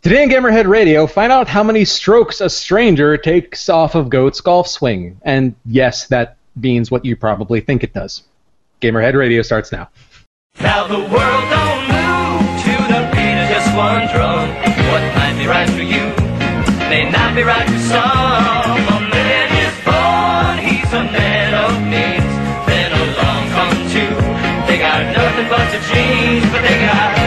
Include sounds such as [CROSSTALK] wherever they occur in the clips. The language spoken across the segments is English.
Today on Gamerhead Radio, find out how many strokes a stranger takes off of Goat's golf swing. And yes, that means what you probably think it does. Gamerhead Radio starts now. Now the world don't move to the beat of just one drum. What might be right for you may not be right for some. A man is born, he's a man of means. Then along come two. They got nothing but but they got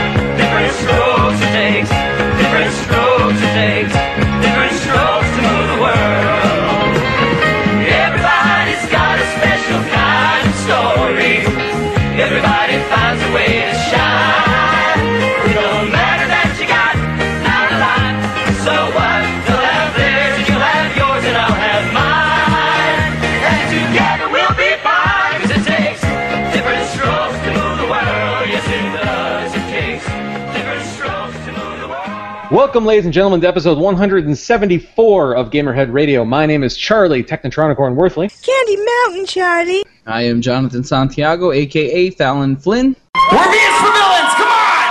Welcome, ladies and gentlemen, to episode 174 of Gamerhead Radio. My name is Charlie, Technotronicorn Worthley. Candy Mountain, Charlie. I am Jonathan Santiago, aka Fallon Flynn. We're being for villains. Come on!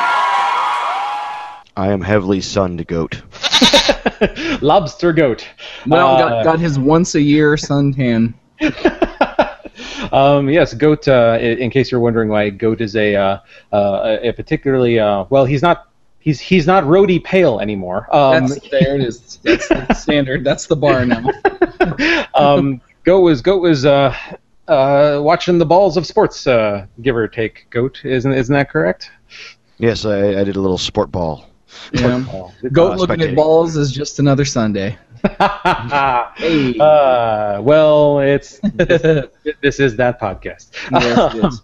I am heavily sunned goat. [LAUGHS] Lobster Goat. Well, Uh, got, got his once a year suntan. [LAUGHS] um, yes, Goat. Uh, in case you're wondering why Goat is a uh, uh, a particularly uh, well, he's not he's he's not roadie pale anymore. Um, That's [LAUGHS] there it is. That's the standard. That's the bar now. um, Goat was Goat was uh, watching the balls of sports, uh, give or take. Goat, isn't isn't that correct? Yes, I, I did a little sport ball. Yeah. Oh. [LAUGHS] Goat Uh, looking at balls is just another Sunday. [LAUGHS] Hey. uh, well, it's this, [LAUGHS] this is that podcast. Yes, it is.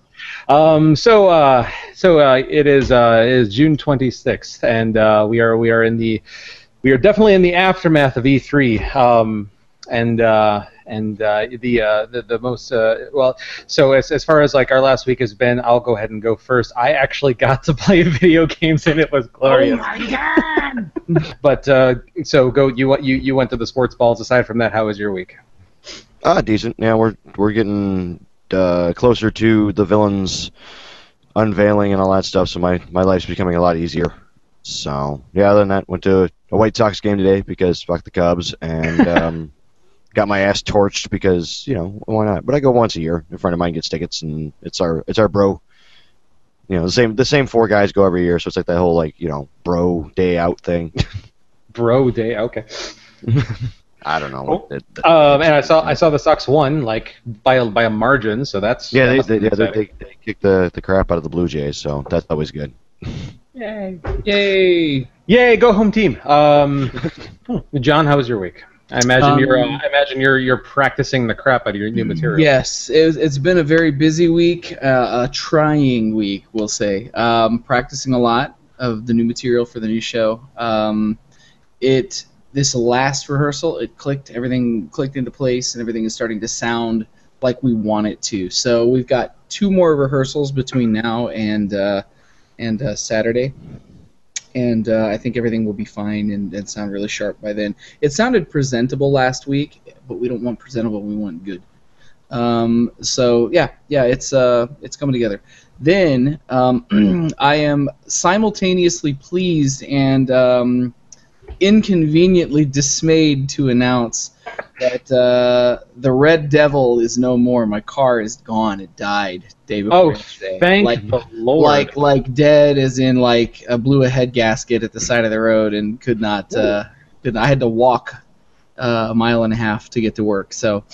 Um, so, uh, so uh, it is uh, it is June 26th, and uh, we are we are in the we are definitely in the aftermath of E3. Um, and uh, and uh, the, uh, the the most uh, well, so as, as far as like our last week has been, I'll go ahead and go first. I actually [LAUGHS] got to play [LAUGHS] video games, and it was glorious. Oh my god! [LAUGHS] but uh, so go you you you went to the sports balls. Aside from that, how was your week? Ah, decent. Yeah, we're we're getting uh, closer to the villains unveiling and all that stuff. So my my life's becoming a lot easier. So yeah, other than that, went to a White Sox game today because fuck the Cubs and um, got my ass torched because you know why not? But I go once a year. A friend of mine gets tickets and it's our it's our bro. You know the same the same four guys go every year, so it's like that whole like you know bro day out thing. [LAUGHS] Bro day. Okay. [LAUGHS] I don't know. Oh. It- it- Um, and I saw I saw the Sox won like by a, by a margin, so that's Yeah, that they, they, yeah they, they, they kick the, the crap out of the Blue Jays, so that's always good. Yay. Yay. Yay, go home team. Um, [LAUGHS] John, how was your week? I imagine Um, you're uh, I imagine you're you're practicing the crap out of your new material. Yes, it, it's been a very busy week, uh, a trying week, we'll say. Um, practicing a lot of the new material for the new show. Um, it this last rehearsal, it clicked, everything clicked into place, and everything is starting to sound like we want it to. So we've got two more rehearsals between now and uh, and uh, Saturday. And uh, I think everything will be fine and, and sound really sharp by then. It sounded presentable last week, but we don't want presentable. We want good. Um, so yeah, yeah, it's uh, it's coming together. Then um, [CLEARS THROAT] I am simultaneously pleased and um, inconveniently dismayed to announce that uh, the Red Devil is no more. My car is gone. It died day before Oh, yesterday. thank like, the Lord. like like dead as in like uh, blew a head gasket at the side of the road and could not uh, could I had to walk uh, a mile and a half to get to work. So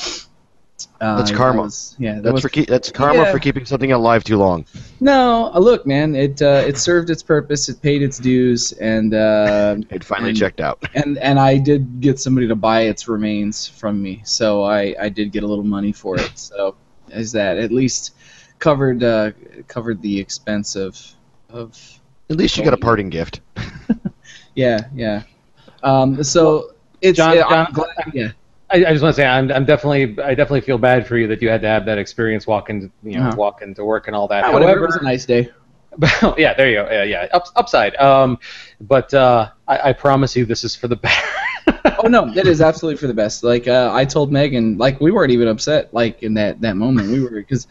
uh, That's that karma. was- yeah, that That's was for keep, that's karma Yeah. for keeping something alive too long. no. uh, Look, man, it uh, it served its purpose. It paid its dues, and uh, [LAUGHS] It finally And- checked out. [LAUGHS] and and I did get somebody to buy its remains from me, so I, I did get a little money for it. So is that at least covered uh, covered the expense of of At least you got a parting gift. [LAUGHS] yeah yeah. Um, so it's John- yeah, I'm glad- yeah I, I just want to say I'm, I'm definitely I definitely feel bad for you that you had to have that experience walking you know Uh-huh. walking to work and all that. Ah, whatever. However, It was a nice day. [LAUGHS] yeah, there you go. Yeah, yeah. Up, upside. Um, but uh, I, I promise you, this is for the better. [LAUGHS] Oh no, it is absolutely for the best. Like uh, I told Megan, like we weren't even upset. Like in that that moment, we were because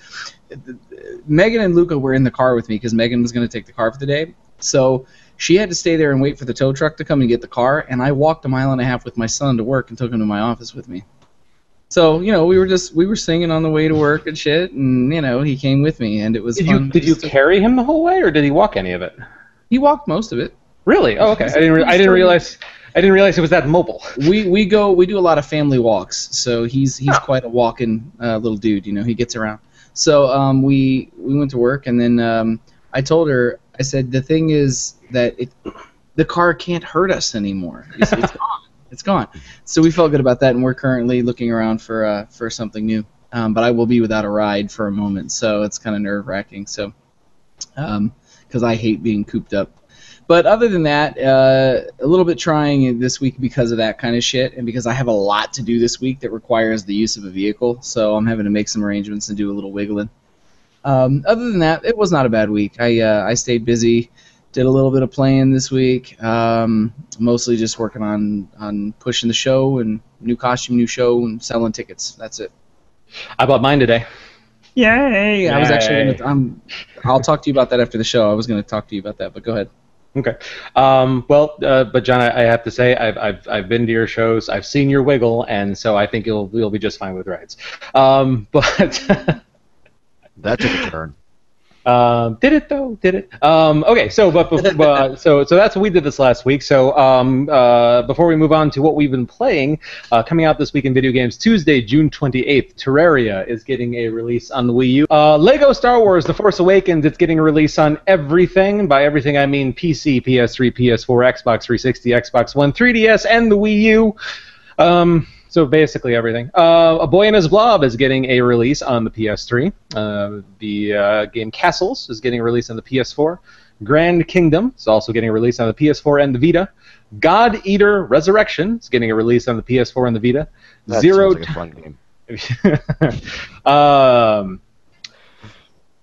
Megan and Luca were in the car with me because Megan was going to take the car for the day. So She had to stay there and wait for the tow truck to come and get the car, and I walked a mile and a half with my son to work and took him to my office with me. So you know, we were just we were singing on the way to work and shit, and you know, he came with me, and it was Did fun. you did you carry him the whole way, or did he walk any of it? He walked most of it. Really? Oh, okay. I didn't. Re- I didn't realize. I didn't realize it was that mobile. [LAUGHS] We we go we do a lot of family walks, so he's he's quite a walking uh, little dude. You know, he gets around. So um, we we went to work, and then um, I told her I said the thing is that it the car can't hurt us anymore. It's, it's [LAUGHS] gone. It's gone. So we felt good about that, and we're currently looking around for uh, for something new. Um, but I will be without a ride for a moment, so it's kind of nerve wracking. So because I hate being cooped up. But other than that, uh, a little bit trying this week because of that kind of shit, and because I have a lot to do this week that requires the use of a vehicle, so I'm having to make some arrangements and do a little wiggling. Um, other than that, it was not a bad week. I uh, I stayed busy, did a little bit of playing this week, um, mostly just working on on pushing the show and new costume, new show, and selling tickets. That's it. I bought mine today. Yay! I was actually gonna. I'm, I'll talk to you about that after the show. I was gonna talk to you about that, but go ahead. Okay. Um, well, uh, but John, I, I have to say, I've, I've I've been to your shows. I've seen your wiggle, and so I think you'll you'll be just fine with rides. Um, [LAUGHS] but That took a turn. Um, did it though? Did it? Um, okay, so but bef- [LAUGHS] uh, so so that's what we did this last week. So um, uh, before we move on to what we've been playing, uh, coming out this week in video games, Tuesday, June 28th, Terraria is getting a release on the Wii U. Uh, Lego Star Wars: The Force Awakens, it's getting a release on everything. By everything, I mean PC, PS3, PS4, Xbox 360, Xbox One, 3DS, and the Wii U. So basically everything. Uh, a Boy and His Blob is getting a release on the PS3. Uh, the uh, game Castles is getting a release on the PS4. Grand Kingdom is also getting a release on the PS4 and the Vita. God Eater Resurrection is getting a release on the PS4 and the Vita. That Zero sounds like a fun game. [LAUGHS] um,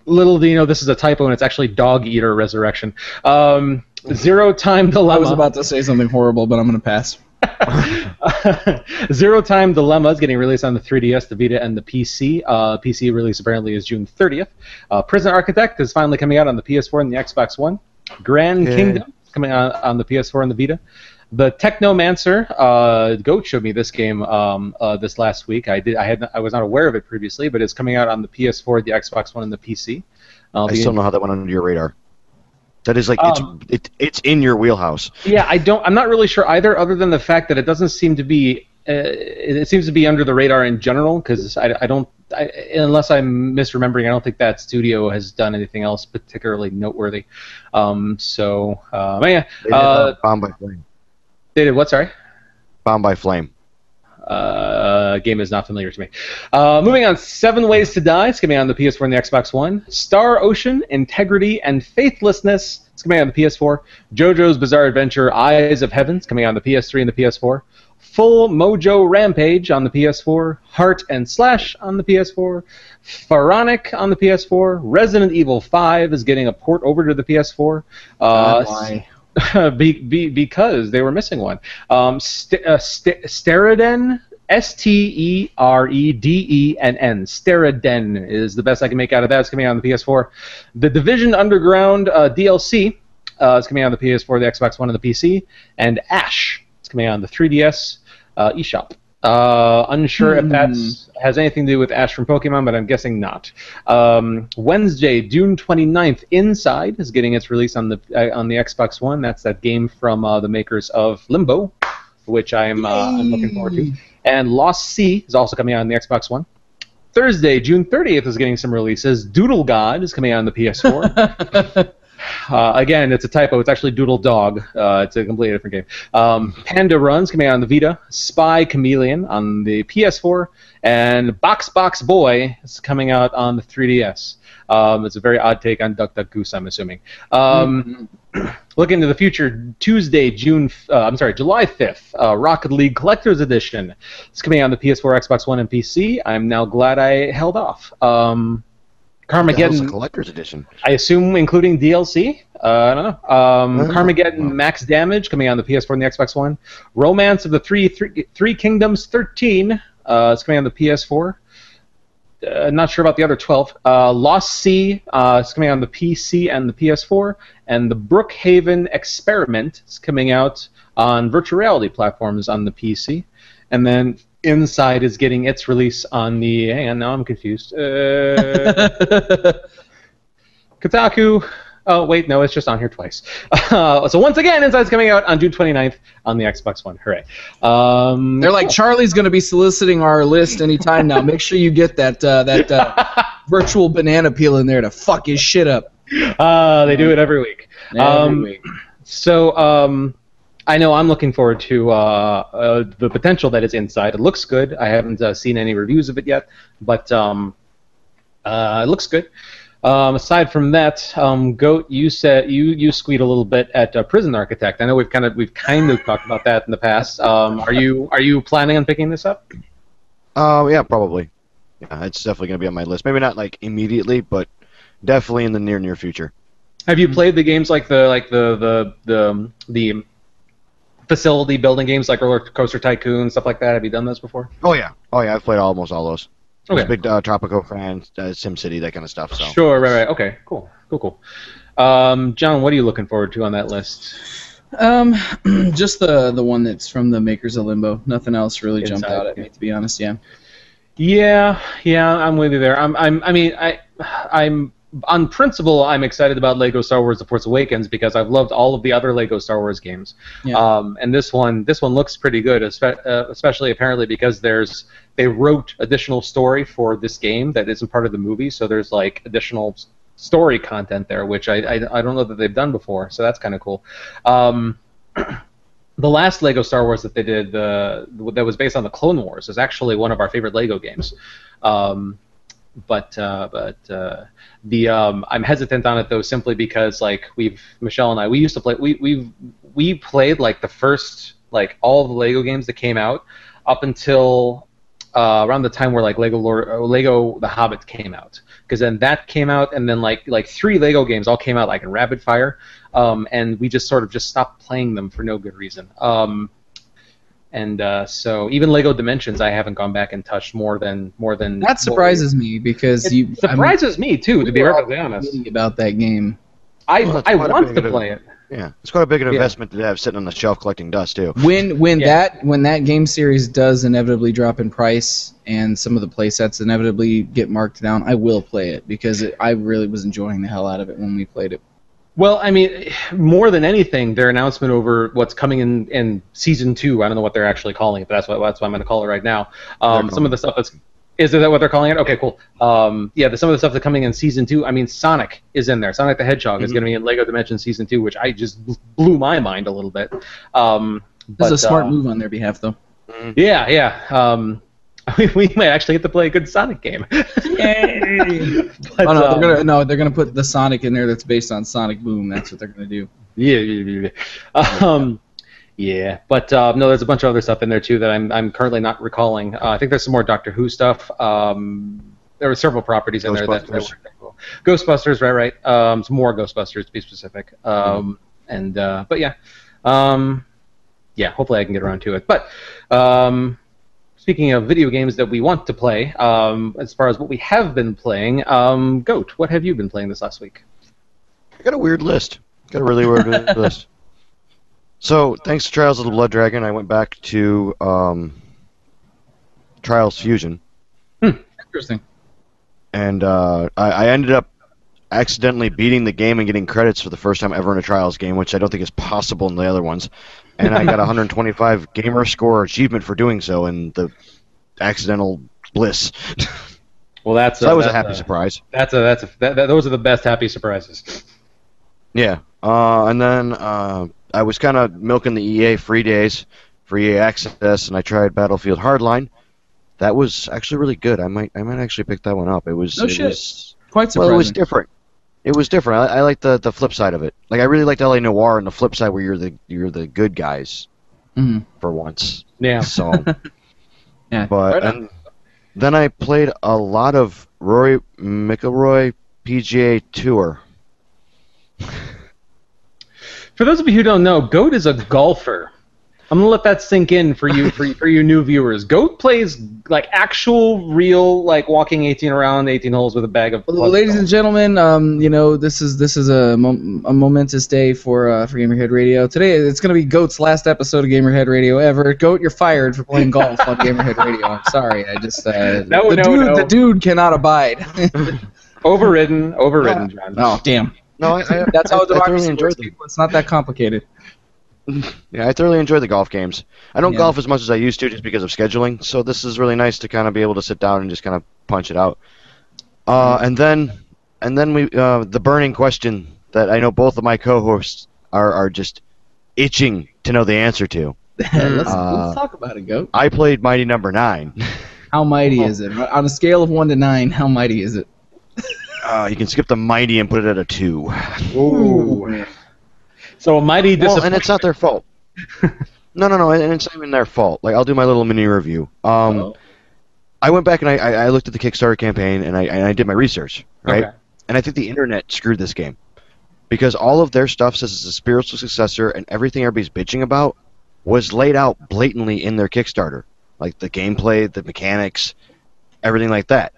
little do you know, this is a typo, and it's actually Dog Eater Resurrection. Um, Zero Time Dilemma. I was about to say something horrible, but I'm gonna pass. [LAUGHS] Zero Time Dilemma is getting released on the 3DS, the Vita, and the PC. Uh, PC release apparently is June 30th. Uh, Prison Architect is finally coming out on the PS4 and the Xbox One. Grand Yay. Kingdom is coming out on the PS4 and the Vita. The Technomancer, uh, Goat showed me this game um, uh, this last week. I did, I had, I was not aware of it previously, but it's coming out on the PS4, the Xbox One, and the PC. Uh, I still don't know how that went under your radar. That is like Um, it's it, it's in your wheelhouse. Yeah, I don't. I'm not really sure either, other than the fact that it doesn't seem to be. Uh, it it seems to be under the radar in general because I, I don't. I, unless I'm misremembering, I don't think that studio has done anything else particularly noteworthy. Um, so, uh, yeah, They did, uh, uh, Bound by Flame. they did what? Sorry. Bound by Flame. Uh, game is not familiar to me. Uh, moving on, Seven Ways to Die. It's coming out on the PS4 and the Xbox One. Star Ocean, Integrity, and Faithlessness. It's coming out on the PS4. JoJo's Bizarre Adventure, Eyes of Heaven. It's coming out on the PS3 and the PS4. Full Mojo Rampage on the PS4. Heart and Slash on the PS4. Pharaonic on the PS4. Resident Evil 5 is getting a port over to the PS4. Uh, Why? [LAUGHS] be, be, because they were missing one. Um, st- uh, st- Steriden, S T E R E D E N N. Steriden is the best I can make out of that. It's coming out on the PS4. The Division Underground uh, DLC uh, is coming out on the PS4, the Xbox One, and the PC. And Ash is coming out on the 3DS uh, eShop. Uh, unsure if Hmm. that has anything to do with Ash from Pokemon, but I'm guessing not. Um, Wednesday, June 29th, Inside is getting its release on the uh, on the Xbox One. That's that game from uh, the makers of Limbo, which I'm uh, I'm looking forward to. And Lost Sea is also coming out on the Xbox One. Thursday, June 30th, is getting some releases. Doodle God is coming out on the PS4. [LAUGHS] Uh, again, it's a typo. It's actually Doodle Dog. Uh, it's a completely different game. Um, Panda Runs coming out on the Vita. Spy Chameleon on the PS4, and Box Box Boy is coming out on the 3DS. Um, it's a very odd take on Duck Duck Goose, I'm assuming. Um, [CLEARS THROAT] Looking to the future, Tuesday, June. Uh, I'm sorry, July 5th. Uh, Rocket League Collector's Edition. It's coming out on the PS4, Xbox One, and PC. I'm now glad I held off. Um, Carmageddon. collector's edition. I assume including DLC. Uh, I don't know. Um, Oh, Carmageddon wow. Max Damage coming out on the PS4 and the Xbox One. Romance of the Three Three, three Kingdoms 13 uh, is coming on the PS4. uh, not sure about the other 12. Uh, Lost Sea uh, is coming out on the PC and the PS4, and the Brookhaven Experiment is coming out on virtual reality platforms on the PC, and then Inside is getting its release on the. Hang on, now I'm confused. Uh, [LAUGHS] Kotaku. Oh wait, no, it's just on here twice. Uh, so once again, Inside's coming out on June 29th on the Xbox One. Hooray! Um, They're like Charlie's going to be soliciting our list anytime now. Make sure you get that uh, that uh, [LAUGHS] virtual banana peel in there to fuck his shit up. uh, they do it every week. Every Um, week. So um, I know I'm looking forward to uh, uh, the potential that is inside. It looks good. I haven't uh, seen any reviews of it yet, but um, uh, it looks good. Um, aside from that, um, Goat, you said you you squeed a little bit at uh, Prison Architect. I know we've kind of we've kind of talked about that in the past. Um, are you are you planning on picking this up? Uh, yeah, probably. Yeah, it's definitely gonna be on my list. Maybe not like immediately, but definitely in the near near future. Have you played the games like the like the the the the facility building games like Roller Coaster Tycoon stuff like that? Have you done those before? Oh yeah, oh yeah, I've played almost all those. Okay. big uh, Tropico fan, uh, SimCity, that kind of stuff. So Sure, right, right. Okay, cool, cool, cool. Um, John, what are you looking forward to on that list? Um, [CLEARS THROAT] just the the one that's from the makers of Limbo. Nothing else really jumped out at yeah. me, to be honest. Yeah. Yeah, yeah, I'm with you there. I'm, I'm, I mean, I, I'm on principle, I'm excited about Lego Star Wars: The Force Awakens because I've loved all of the other Lego Star Wars games. Yeah. Um, and this one, this one looks pretty good, espe- uh, especially apparently because there's they wrote additional story for this game that isn't part of the movie, so there's like additional story content there, which I, I, I don't know that they've done before, so that's kind of cool. Um, [CLEARS THROAT] the last Lego Star Wars that they did, uh, that was based on the Clone Wars, is actually one of our favorite Lego games. Um, but uh, but uh, the um, I'm hesitant on it though simply because like we've Michelle and I we used to play we we we played like the first like all the Lego games that came out up until uh, around the time where like Lego Lord, uh, Lego The Hobbit came out because then that came out and then like like three Lego games all came out like in rapid fire um, and we just sort of just stopped playing them for no good reason. Um, and uh, so even Lego Dimensions, I haven't gone back and touched more than more than. That surprises me because It you surprises me too, to be we were all perfectly honest. about that game. I Well, I want big to of play it. yeah, it's quite a big an Yeah. investment to have sitting on the shelf collecting dust too. When when Yeah. that when that game series does inevitably drop in price and some of the playsets inevitably get marked down, I will play it because it, I really was enjoying the hell out of it when we played it. Well, I mean, more than anything, their announcement over what's coming in, in season two. I don't know what they're actually calling it, but that's what that's what I'm going to call it right now. Um, some of the stuff that's is that what they're calling it? Okay, cool. Um, yeah, the, some of the stuff that's coming in season two. I mean, Sonic is in there. Sonic the Hedgehog is Mhm. going to be in Lego Dimensions season two, which I just blew my mind a little bit. Um, This is but, a smart uh, move on their behalf, though. Yeah, yeah. Um, [LAUGHS] we might actually get to play a good Sonic game. Yay! [LAUGHS] But, oh no, um, they're gonna no, they're gonna put the Sonic in there that's based on Sonic Boom. That's what they're gonna do. Yeah, yeah, yeah, yeah. Um, yeah, but uh, no, there's a bunch of other stuff in there too that I'm I'm currently not recalling. Uh, I think there's some more Doctor Who stuff. Um, there were several properties in there that, that Ghostbusters. were cool. Ghostbusters, right, right. Um, some more Ghostbusters to be specific. Um, and uh, but yeah, um, yeah. Hopefully I can get around to it. But um, speaking of video games that we want to play, um, as far as what we have been playing, um, Goat, what have you been playing this last week? I got a weird list. Got a really weird [LAUGHS] list. So, thanks to Trials of the Blood Dragon, I went back to um, Trials Fusion, Hmm, Interesting. and uh, I, I ended up accidentally beating the game and getting credits for the first time ever in a Trials game, which I don't think is possible in the other ones. And I got a 125 [LAUGHS] gamer score achievement for doing so in the accidental bliss. [LAUGHS] Well, that's so that was a that's happy surprise. That's a that's a that, that, those are the best happy surprises. Yeah. Uh, and then uh, I was kind of milking the EA free days, free EA access, and I tried Battlefield Hardline. That was actually really good. I might I might actually pick that one up. It was No it shit. was Quite well, it was different. It was different. I, I like the the flip side of it. Like I really liked LA Noire and the flip side where you're the you're the good guys Mhm. for once. Yeah. So, [LAUGHS] Yeah. but right and then I played a lot of Rory McIlroy PGA Tour. For those of you who don't know, Goat is a golfer. I'm gonna let that sink in for you for, for you new viewers. Goat plays like actual, real, like walking 18 around 18 holes with a bag of. Well, ladies and gentlemen, um, you know this is this is a, mom- a momentous day for uh, for Gamerhead Radio. Today it's going to be Goat's last episode of Gamerhead Radio ever. Goat, you're fired for playing golf on [LAUGHS] Gamerhead Radio. I'm sorry, I just uh, No, the no, dude no. the dude cannot abide. [LAUGHS] overridden, overridden, [LAUGHS] John. oh damn, No, I, I, that's how I, I thoroughly democracy enjoyed works. them. It's not that complicated. [LAUGHS] Yeah, I thoroughly enjoy the golf games. I don't Yeah. golf as much as I used to just because of scheduling, so this is really nice to kind of be able to sit down and just kind of punch it out. Uh, and then, and then we uh, the burning question that I know both of my co-hosts are are just itching to know the answer to. [LAUGHS] let's, Uh, let's talk about it, Goat. I played Mighty Number Nine. [LAUGHS] How mighty is it? On a scale of one to nine, how mighty is it? Uh, you can skip the Mighty and put it at a two. Ooh. So a mighty Well, and it's not their fault. no, no, no, and it's not even their fault. Like I'll do my little mini review. Um, Uh-oh. I went back and I, I, I looked at the Kickstarter campaign and I, and I did my research, right? Okay. And I think the internet screwed this game because all of their stuff says it's a spiritual successor, and everything everybody's bitching about was laid out blatantly in their Kickstarter, like the gameplay, the mechanics, everything like that.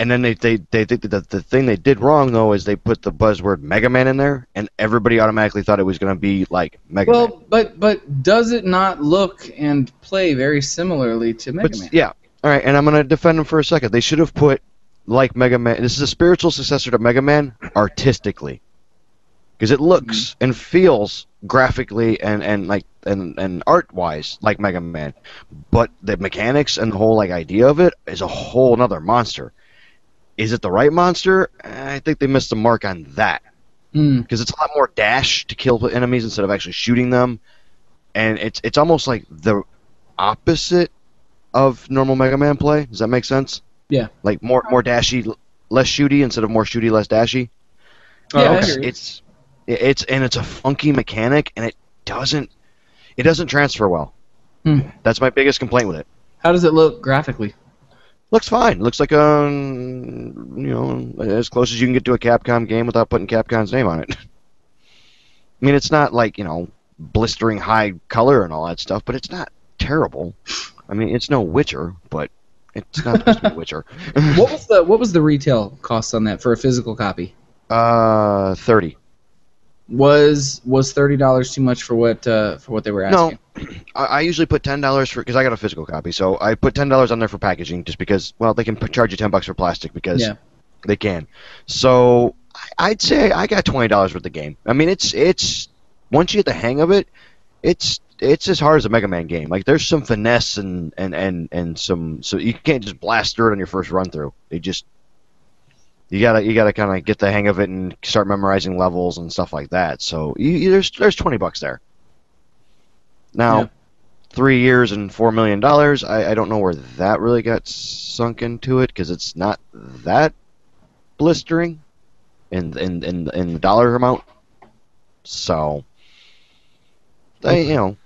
And then they they they think that the, the thing they did wrong though is they put the buzzword Mega Man in there, and everybody automatically thought it was going to be like Mega Man. Well, but but does it not look and play very similarly to Mega But Man? yeah, all right, and I'm gonna defend them for a second. They should have put like Mega Man. This is a spiritual successor to Mega Man artistically, because it looks mm-hmm. and feels graphically and and like and and art wise like Mega Man, but the mechanics and the whole like idea of it is a whole another monster. Is it the right monster? I think they missed the mark on that Hmm. because it's a lot more dash to kill enemies instead of actually shooting them, and it's it's almost like the opposite of normal Mega Man play. Does that make sense? Yeah. Like more more dashy, less shooty instead of more shooty, less dashy. Oh, Yeah, I okay. It's it's and it's a funky mechanic, and it doesn't it doesn't transfer well. Hmm. That's my biggest complaint with it. How does it look graphically? Looks fine. Looks like um you know as close as you can get to a Capcom game without putting Capcom's name on it. [LAUGHS] I mean, it's not like you know blistering high color and all that stuff, but it's not terrible. I mean, it's no Witcher, but it's not supposed to be Witcher. [LAUGHS] What was the what was the retail cost on that for a physical copy? Uh, thirty. Was was thirty dollars too much for what uh, for what they were No, asking? I, I usually put ten dollars for because I got a physical copy, so I put ten dollars on there for packaging, just because. Well, they can p- charge you ten bucks for plastic because Yeah. they can. So I'd say I got twenty dollars worth of game. I mean, it's it's once you get the hang of it, it's it's as hard as a Mega Man game. Like there's some finesse and and and and some so you can't just blast through it on your first run through. They just you gotta you gotta kind of get the hang of it and start memorizing levels and stuff like that. So you, you- there's there's twenty bucks there. Now, Yeah. three years and four million dollars. I, I don't know where that really got sunk into it because it's not that blistering in in in in the dollar amount. So, I, you know,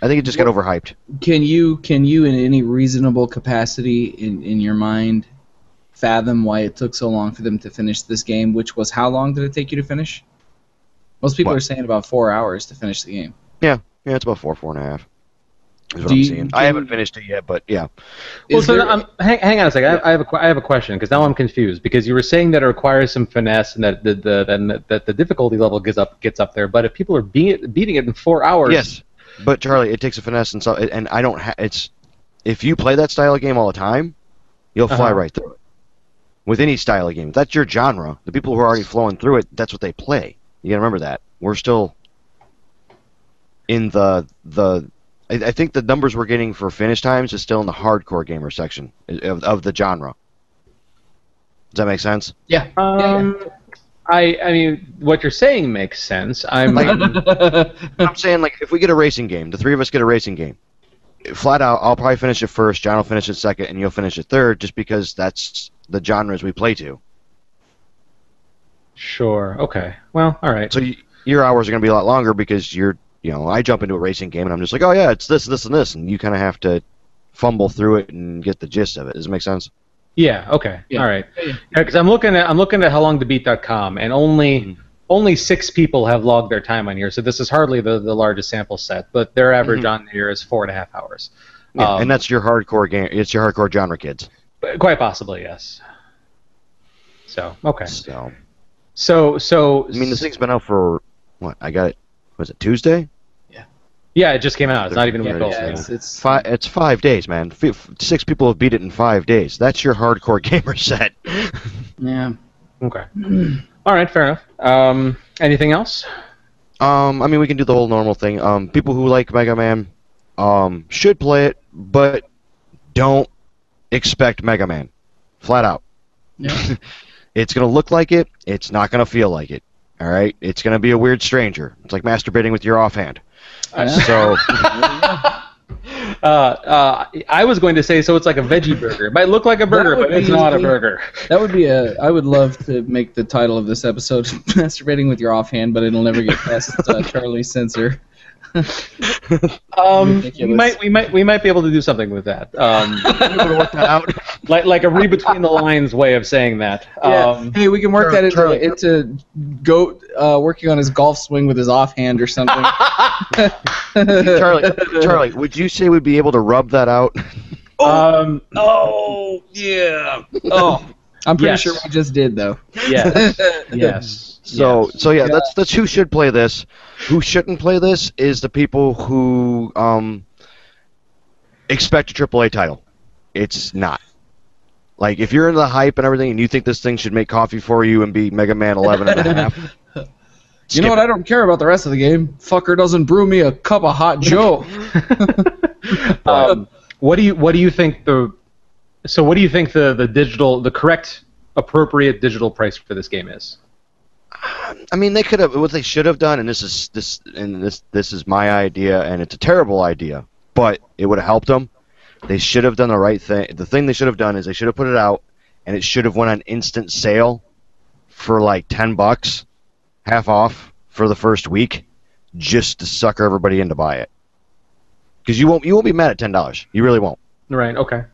I think it just got overhyped. Can you can you in any reasonable capacity in in your mind fathom why it took so long for them to finish this game? Which was how long did it take you to finish? Most people What? are saying about four hours to finish the game. Yeah, yeah, it's about four four and a half. Is what Do I'm you- seeing. I haven't you- finished it yet, but yeah. Well, so there- um, hang, hang on a second. I, I have a que- I have a question because now I'm confused because you were saying that it requires some finesse and that the, the then that, that the difficulty level gets up gets up there. But if people are beating beating it in four hours, Yes, but Charlie, it takes a finesse and so, and I don't. Ha- it's if you play that style of game all the time, you'll fly Uh-huh. right through it. With any style of game, if that's your genre. The people who are already flowing through it, that's what they play. You gotta remember that. We're still in the the. I, I think the numbers we're getting for finish times is still in the hardcore gamer section of, of the genre. Does that make sense? yeah. Um, I I mean, what you're saying makes sense. I'm [LAUGHS] I'm saying like if we get a racing game, the three of us get a racing game. Flat out, I'll probably finish it first. John will finish it second, and you'll finish it third, just because that's the genres we play to. sure. Okay. Well, all right. So y your hours are going to be a lot longer because you're, you know, I jump into a racing game and I'm just like, oh yeah, it's this, this, and this, and you kind of have to fumble through it and get the gist of it. Does it make sense? Yeah. Okay. Yeah. All right. Yeah, yeah. Because I'm looking at I'm looking at howlongtobeat.com and only Mhm. Only six people have logged their time on here, so this is hardly the, the largest sample set. But their average on here is four and a half hours. Yeah, Um, and that's your hardcore game. It's your hardcore genre kids. quite possibly yes. So okay. So So so I mean, this thing's been out for what? I got it. Was it Tuesday? yeah, Yeah, it just came out. It's not even a week old. yeah, Yeah. it's, it's Five. It's five days, man. F- f- six people have beat it in five days. That's your hardcore [LAUGHS] gamer set. yeah. Okay. [CLEARS THROAT] All right, fair enough. Um, anything else? Um, I mean, we can do the whole normal thing. Um, people who like Mega Man, um, should play it, but don't expect Mega Man, flat out. Yeah. [LAUGHS] It's gonna look like it. It's not gonna feel like it. All right. It's gonna be a weird stranger. It's like masturbating with your offhand. Yeah. So [LAUGHS] [LAUGHS] Uh, uh, I was going to say so. It's like a veggie burger. It might look like a burger, but it's be- not a burger. That would be a. I would love to make the title of this episode [LAUGHS] "Masturbating with Your Offhand," but it'll never get past uh, [LAUGHS] Charlie's censor. [LAUGHS] Um, we might, we might, we might be able to do something with that. Um, [LAUGHS] work that out. [LAUGHS] like, like a read between the lines way of saying that. Um, hey, we can work that into, Charlie- into goat uh, working on his golf swing with his offhand or something. Charlie, Charlie, would you say we'd be able to rub that out? um, oh yeah. Oh I'm pretty Yes. sure we just did though. yes, [LAUGHS] yes. So, yes. so yeah, that's that's who should play this. Who shouldn't play this is the people who um expect a AAA title. It's not. Like if you're into the hype and everything, and you think this thing should make coffee for you and be Mega Man 11 and a half, [LAUGHS] You know what? I don't care about the rest of the game. Fucker doesn't brew me a cup of hot Joe. [LAUGHS] um, what do you what do you think the so what do you think the the digital the correct appropriate digital price for this game is? I mean, they could have what they should have done, and this is this and this this is my idea, and it's a terrible idea, but it would have helped them. They should have done the right thing. The thing they should have done is they should have put it out, and it should have went on instant sale for like ten bucks, half off for the first week, just to sucker everybody in to buy it. Because you won't you won't be mad at ten dollars. You really won't. Right. Okay.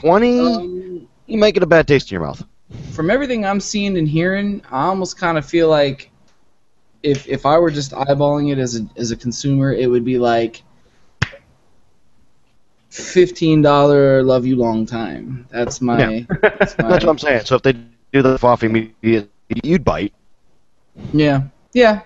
Twenty, Um, you might get a bad taste in your mouth. from everything I'm seeing and hearing, I almost kind of feel like if if I were just eyeballing it as a as a consumer, it would be like fifteen dollar love you long time. That's my. Yeah. That's, [LAUGHS] my That's what I'm saying. So if they do the off immediately, you'd bite. Yeah. Yeah.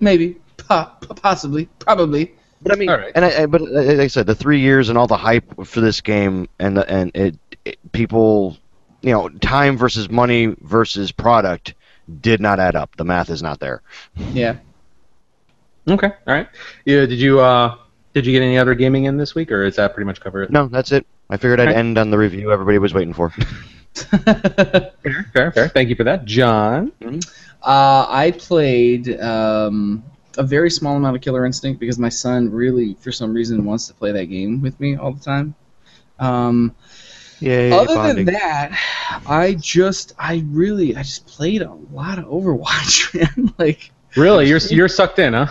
Maybe. Po- possibly. Probably. But I mean, All right. and I, I, but uh, like I said, the three years and all the hype for this game, and the, and it, it, people, you know, time versus money versus product did not add up. The math is not there. Yeah. Okay. All right. Yeah. Did you uh did you get any other gaming in this week, or is that pretty much cover it? No, that's it. I figured I'd Okay. end on the review everybody was waiting for. [LAUGHS] Fair. Fair. Fair. Thank you for that, John. Hmm. Uh, I played um, a very small amount of Killer Instinct because my son really, for some reason, wants to play that game with me all the time. Um, Yay, other bonding. than that, I just, I really, I just played a lot of Overwatch, [LAUGHS] man. like, Really, you're you're sucked in, huh?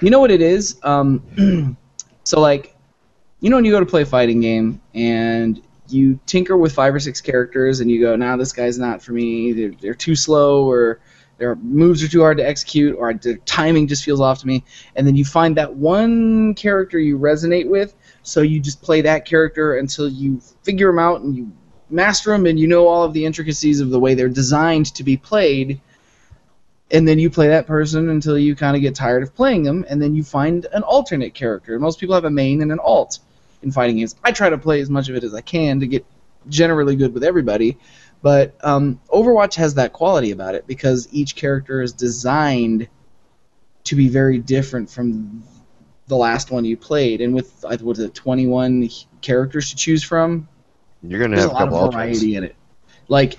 you know what it is? Um, [CLEARS THROAT] so like, you know when you go to play a fighting game and you tinker with five or six characters and you go, nah, this guy's not for me. They're, they're too slow or their moves are too hard to execute or their timing just feels off to me. And then you find that one character you resonate with, so you just play that character until you figure them out and you master them and you know all of the intricacies of the way they're designed to be played and then you play that person until you kind of get tired of playing them, and then you find an alternate character. Most people have a main and an alt in fighting games. I try to play as much of it as I can to get generally good with everybody, but um, Overwatch has that quality about it because each character is designed to be very different from the last one you played, and with what is it, 21 characters to choose from, You're gonna have a lot couple of variety in it. Like,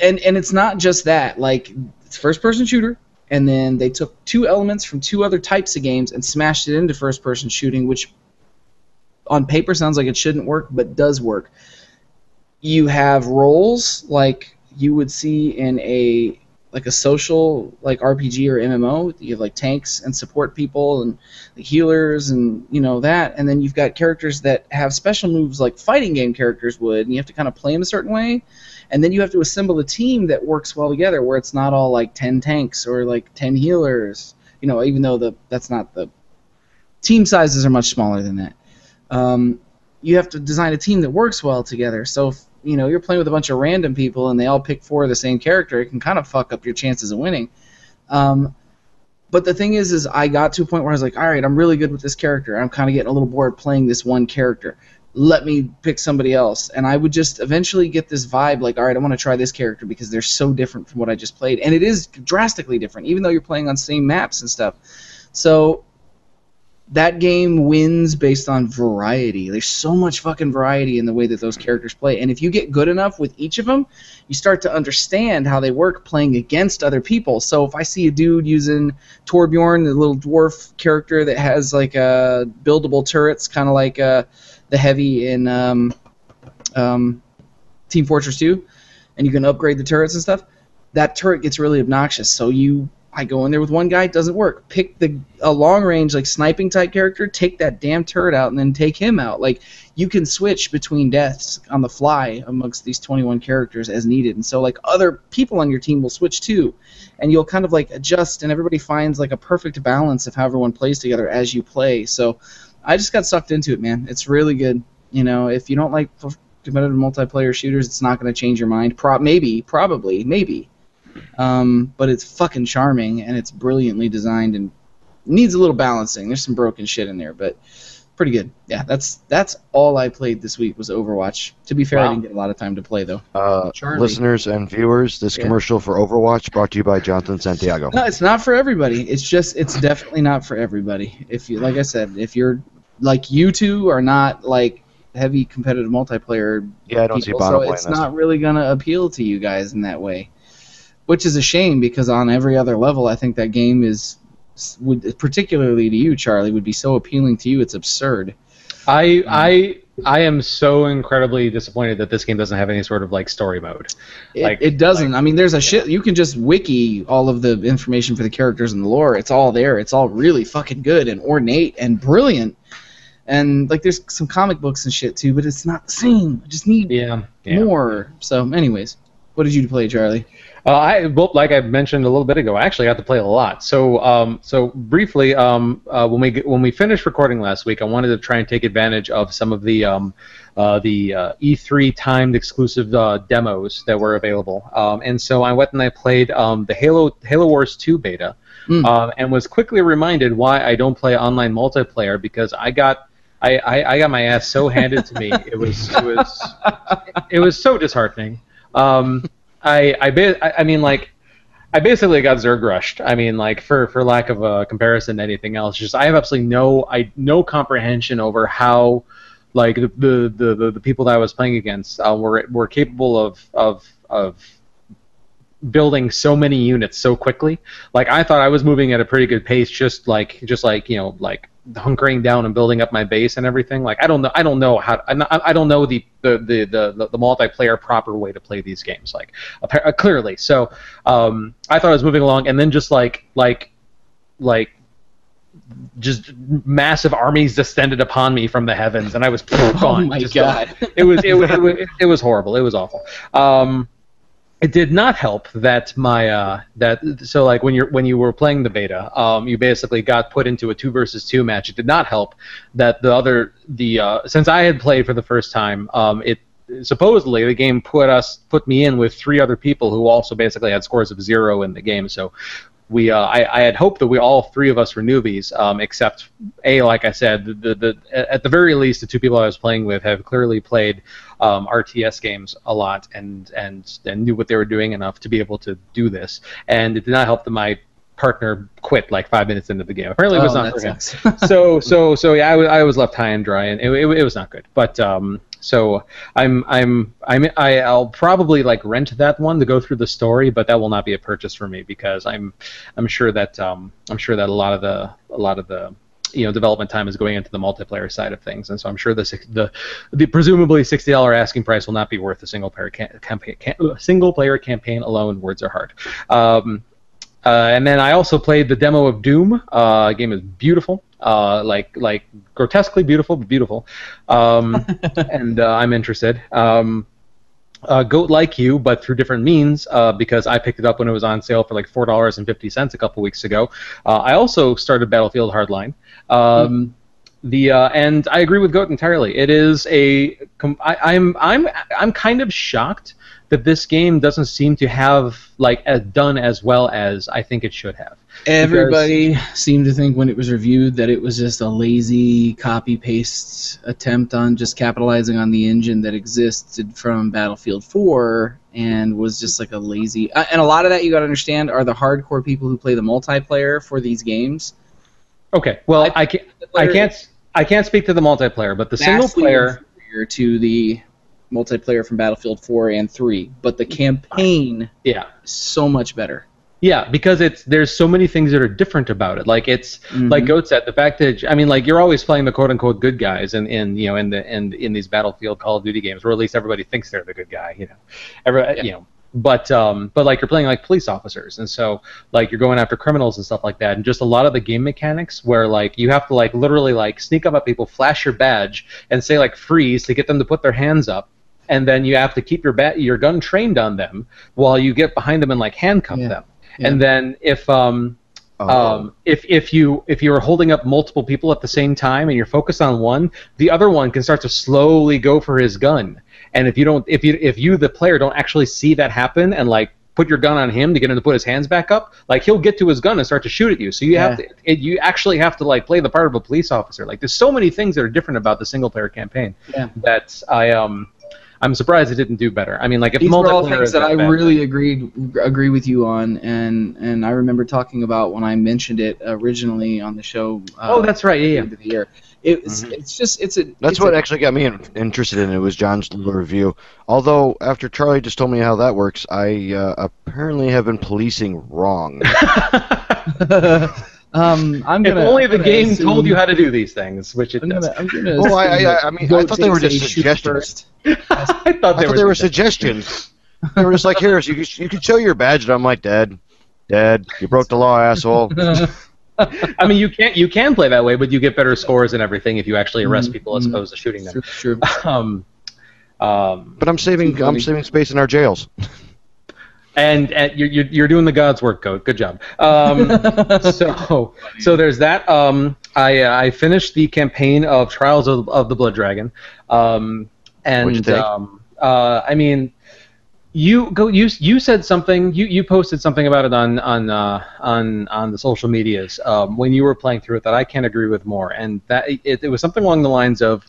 and and it's not just that. Like, it's first person shooter, and then they took two elements from two other types of games and smashed it into first person shooting, which on paper sounds like it shouldn't work, but does work. You have roles like you would see in a like a social like RPG or MMO. You have like tanks and support people and the healers and you know that, and then you've got characters that have special moves like fighting game characters would, and you have to kind of play them a certain way, and then you have to assemble a team that works well together, where it's not all like ten tanks or like ten healers. You know, even though the that's not the team sizes are much smaller than that. Um, you have to design a team that works well together. So if you know you're playing with a bunch of random people and they all pick four of the same character, it can kind of fuck up your chances of winning. Um, but the thing is, is I got to a point where I was like, all right, I'm really good with this character. I'm kind of getting a little bored playing this one character. Let me pick somebody else, and I would just eventually get this vibe like, all right, I want to try this character because they're so different from what I just played, and it is drastically different, even though you're playing on same maps and stuff. So that game wins based on variety. There's so much fucking variety in the way that those characters play. And if you get good enough with each of them, you start to understand how they work playing against other people. So if I see a dude using Torbjorn, the little dwarf character that has like a buildable turrets, kind of like uh, the heavy in um, um, Team Fortress 2, and you can upgrade the turrets and stuff, that turret gets really obnoxious. So you I go in there with one guy, it doesn't work. Pick the a long range like sniping type character, take that damn turret out, and then take him out. Like you can switch between deaths on the fly amongst these 21 characters as needed, and so like other people on your team will switch too, and you'll kind of like adjust, and everybody finds like a perfect balance of how everyone plays together as you play. So I just got sucked into it, man. It's really good. You know, if you don't like competitive multiplayer shooters, it's not going to change your mind. Pro- maybe, probably, maybe um, but it's fucking charming and it's brilliantly designed and needs a little balancing. There's some broken shit in there, but pretty good. Yeah, that's that's all I played this week was Overwatch. To be fair, I didn't get a lot of time to play though. Uh, listeners and viewers, this Yeah. commercial for Overwatch brought to you by Jonathan Santiago. No, it's not for everybody. It's just it's definitely not for everybody. If you like I said, if you're like you two are not like heavy competitive multiplayer Yeah, I don't see people, Bono so it's not really gonna appeal to you guys in that way, which is a shame because on every other level, I think that game is would particularly to you, Charlie, would be so appealing to you. It's absurd. I I I am so incredibly disappointed that this game doesn't have any sort of like story mode. It, Like- it doesn't. I mean, there's a shit. You can just wiki all of the information for the characters and the lore. It's all there. It's all really fucking good and ornate and brilliant. And like, there's some comic books and shit too, but it's not the same. I just need Yeah. yeah. more. So, anyways, what did you play, Charlie? Uh, I well, like I mentioned a little bit ago, I actually got to play a lot. So, um, so briefly, um, uh, when we when we finished recording last week, I wanted to try and take advantage of some of the um, uh, the uh, E3 timed exclusive uh, demos that were available. Um, and so I went and I played um, the Halo Halo Wars 2 beta, Mm. um, and was quickly reminded why I don't play online multiplayer because I got. I, I, I got my ass so handed to me. It was it was [LAUGHS] it was so disheartening. Um, I I, ba- I mean like I basically got Zerg rushed. I mean like for, for lack of a comparison to anything else, just I have absolutely no I no comprehension over how like the the, the, the, the people that I was playing against uh, were were capable of of of building so many units so quickly. Like I thought I was moving at a pretty good pace, just like just like you know like hunkering down and building up my base and everything. Like I don't know I don't know how I, I don't know the the, the, the, the multiplayer proper way to play these games. Like uh, clearly, so um, I thought I was moving along, and then just like like like just massive armies descended upon me from the heavens, and I was [LAUGHS] gone. Oh my just god. it was it, was- [LAUGHS] it, was it was horrible. It was awful. Um, it did not help that my uh, that so like when you're when you were playing the beta, um, you basically got put into a two versus two match. It did not help that the other the uh, since I had played for the first time, um, it supposedly the game put us put me in with three other people who also basically had scores of zero in the game. So we uh, I, I had hoped that we all three of us were newbies, um, except a like I said, the, the, the at the very least the two people I was playing with have clearly played um, RTS games a lot and and and knew what they were doing enough to be able to do this. And it did not help that my partner quit like five minutes into the game. Apparently, it was Oh, not for him so so so yeah, I was, I was left high and dry, and it, it, it was not good. But um, so I'm I'm I'm I, I'll probably like rent that one to go through the story, but that will not be a purchase for me because I'm I'm sure that um I'm sure that a lot of the a lot of the you know development time is going into the multiplayer side of things, and so I'm sure the the the presumably sixty dollar asking price will not be worth a single player ca- campaign ca- single player campaign alone. Words are hard. Um, uh, and then I also played the demo of Doom. Uh, game is beautiful, uh, like like grotesquely beautiful, but beautiful. Um, [LAUGHS] and uh, I'm interested. Um, uh, Goat like you, but through different means, uh, because I picked it up when it was on sale for like four dollars and fifty cents a couple weeks ago. Uh, I also started Battlefield Hardline. Um, The uh, and I agree with Goat entirely. It is a com- I, I'm I'm I'm kind of shocked that this game doesn't seem to have like as done as well as I think it should have. Everybody seemed to think when it was reviewed that it was just a lazy copy paste attempt on just capitalizing on the engine that existed from Battlefield 4 and was just like a lazy. Uh, and a lot of that you got to understand are the hardcore people who play the multiplayer for these games. Okay, well I, can't I can't I can't speak to the multiplayer, but the single player. to the multiplayer from Battlefield 4 and 3, but the campaign Yeah, is so much better. Yeah, because it's there's so many things that are different about it. Like it's like Goat said, the fact that I mean, like you're always playing the quote unquote good guys in, in you know in the in in these Battlefield Call of Duty games, or at least everybody thinks they're the good guy. You know, every you know. But um, but like you're playing like police officers, and so like you're going after criminals and stuff like that, and just a lot of the game mechanics where like you have to like literally like sneak up at people, flash your badge, and say like freeze to get them to put their hands up, and then you have to keep your bat your gun trained on them while you get behind them and like handcuff Yeah. them. And then if um, Oh. um, if if you if you are holding up multiple people at the same time and you're focused on one, the other one can start to slowly go for his gun. And if you don't, if you if you the player don't actually see that happen and like put your gun on him to get him to put his hands back up, like he'll get to his gun and start to shoot at you. So you have to, it, you actually have to like play the part of a police officer. Like there's so many things that are different about the single player campaign Yeah. that I um I'm surprised it didn't do better. I mean, like if These were all things is that I bad- really agreed agree with you on, and and I remember talking about when I mentioned it originally on the show. Uh, Oh, that's right. at the Yeah, end of the year. It's it's just it's a That's it's what a, actually got me in, interested in it was John's little review. Although after Charlie just told me how that works, I uh, apparently have been policing wrong. [LAUGHS] [LAUGHS] um, I'm If gonna. only I'm the gonna game assume- told you how to do these things, which it I'm does. gonna. I'm gonna. Oh, I- I- I mean, [LAUGHS] I thought they were just suggestions. I thought I they thought were, they were suggestions. They were just like, here, you could, you could show your badge, and I'm like, Dad, Dad, you broke the law, asshole. [LAUGHS] I mean, you can't you can play that way, but you get better scores and everything if you actually arrest Mhm, people as mhm. opposed to shooting them. True, true. [LAUGHS] Um, um, But I'm saving, I'm saving space in our jails. And and you're, you're doing the God's work, Goat. Good job. Um, [LAUGHS] so so there's that. Um, I uh, I finished the campaign of Trials of, of the Blood Dragon, um, and um, uh, I mean, you go you you said something you, you posted something about it on on uh, on on the social medias um, when you were playing through it that I can't agree with more, and that it, it was something along the lines of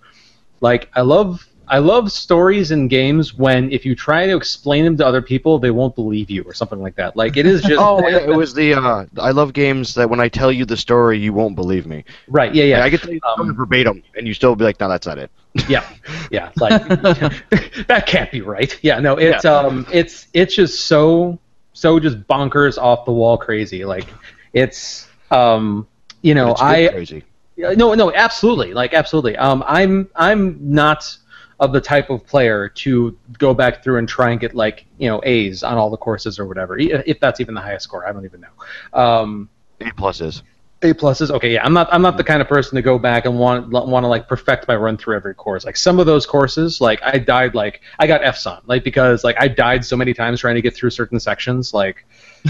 like I love. I love stories in games when if you try to explain them to other people, they won't believe you or something like that. Like it is just [LAUGHS] Oh, yeah, it was the, uh, I love games that when I tell you the story, you won't believe me. right. Yeah, yeah. I get tell you the Um, verbatim, and you still be like, no, that's not it. [LAUGHS] yeah yeah like [LAUGHS] that can't be right yeah no it's um it's it's just so so just bonkers off the wall crazy like it's um you know i crazy. Yeah, no no absolutely like absolutely um i'm i'm not of the type of player to go back through and try and get like you know a's on all the courses or whatever e- if that's even the highest score i don't even know um A pluses. a pluses. Okay, yeah, I'm not. I'm not the kind of person to go back and want want to like perfect my run through every course. Like some of those courses, like I died. Like I got F's on, like because like I died so many times trying to get through certain sections. Like,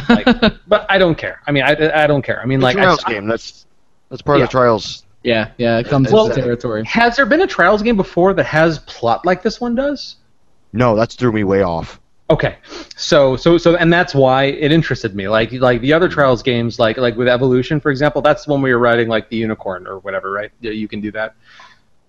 like [LAUGHS] but I don't care. I mean, I, I don't care. I mean, It's like a I, trials game. That's that's part Yeah. of the trials. Yeah, yeah, it comes Well- with the territory. has there been a trials game before that has plot like this one does? No, that's threw me way off. Okay, so so so, and that's why it interested me. Like like the other trials games, like like with Evolution, for example, that's the one where you're riding like the unicorn or whatever, right? Yeah, you can do that.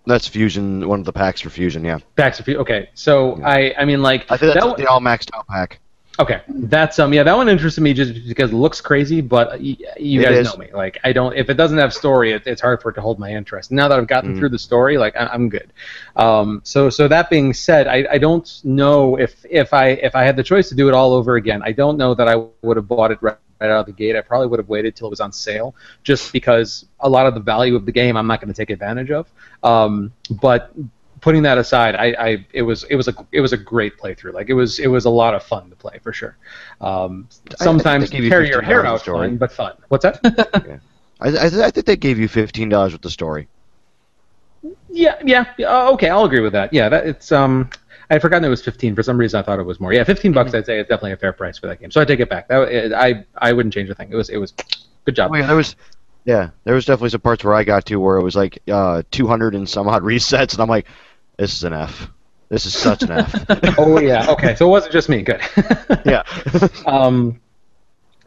That's Fusion, one of the packs for Fusion, yeah. Backs of okay, so Yeah. I I mean like I think that's that one- the all maxed out pack. Okay, that's um yeah that one interested me just because it looks crazy, but y- you It guys is. know me. Like I don't if it doesn't have story, it, it's hard for it to hold my interest. Now that I've gotten Mm. through the story, like I, I'm good. Um, so so that being said, I, I don't know if if I if I had the choice to do it all over again, I don't know that I would have bought it right, right out of the gate. I probably would have waited till it was on sale, just because a lot of the value of the game I'm not going to take advantage of. Um, but putting that aside, I, I it was it was a it was a great playthrough. Like it was it was a lot of fun to play for sure. Um, sometimes think they give you tear your $15 hair out story. fun, but fun. What's that? [LAUGHS] I, I, I think they gave you fifteen dollars with the story. Yeah, yeah, yeah. uh, Okay, I'll agree with that. Yeah, that it's um. I had forgotten it was 15. For some reason, I thought it was more. Yeah, 15 bucks. I'd say is definitely a fair price for that game. So I take it back. That, it, I I wouldn't change a thing. It was it was good job. Oh, yeah, there was, yeah, there was definitely some parts where I got to where it was like uh, 200 and some odd [LAUGHS] resets, and I'm like, this is an F. This is such an F. [LAUGHS] oh yeah. Okay, so it wasn't just me. Good. [LAUGHS] yeah. [LAUGHS] um,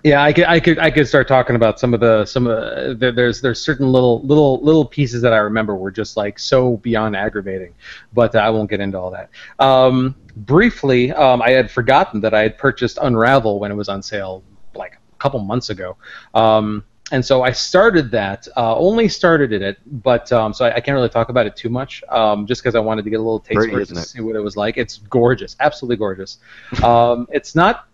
yeah, I could, I could, I could start talking about some of the, some of there, there's, there's certain little, little, little pieces that I remember were just like so beyond aggravating, but uh, I won't get into all that. Um, briefly, um, I had forgotten that I had purchased Unravel when it was on sale like a couple months ago. Um, and so I started that, uh, only started it, but um, so I, I can't really talk about it too much, um, just because I wanted to get a little taste Pretty, for it to it? see what it was like. It's gorgeous, absolutely gorgeous. [LAUGHS] um, it's not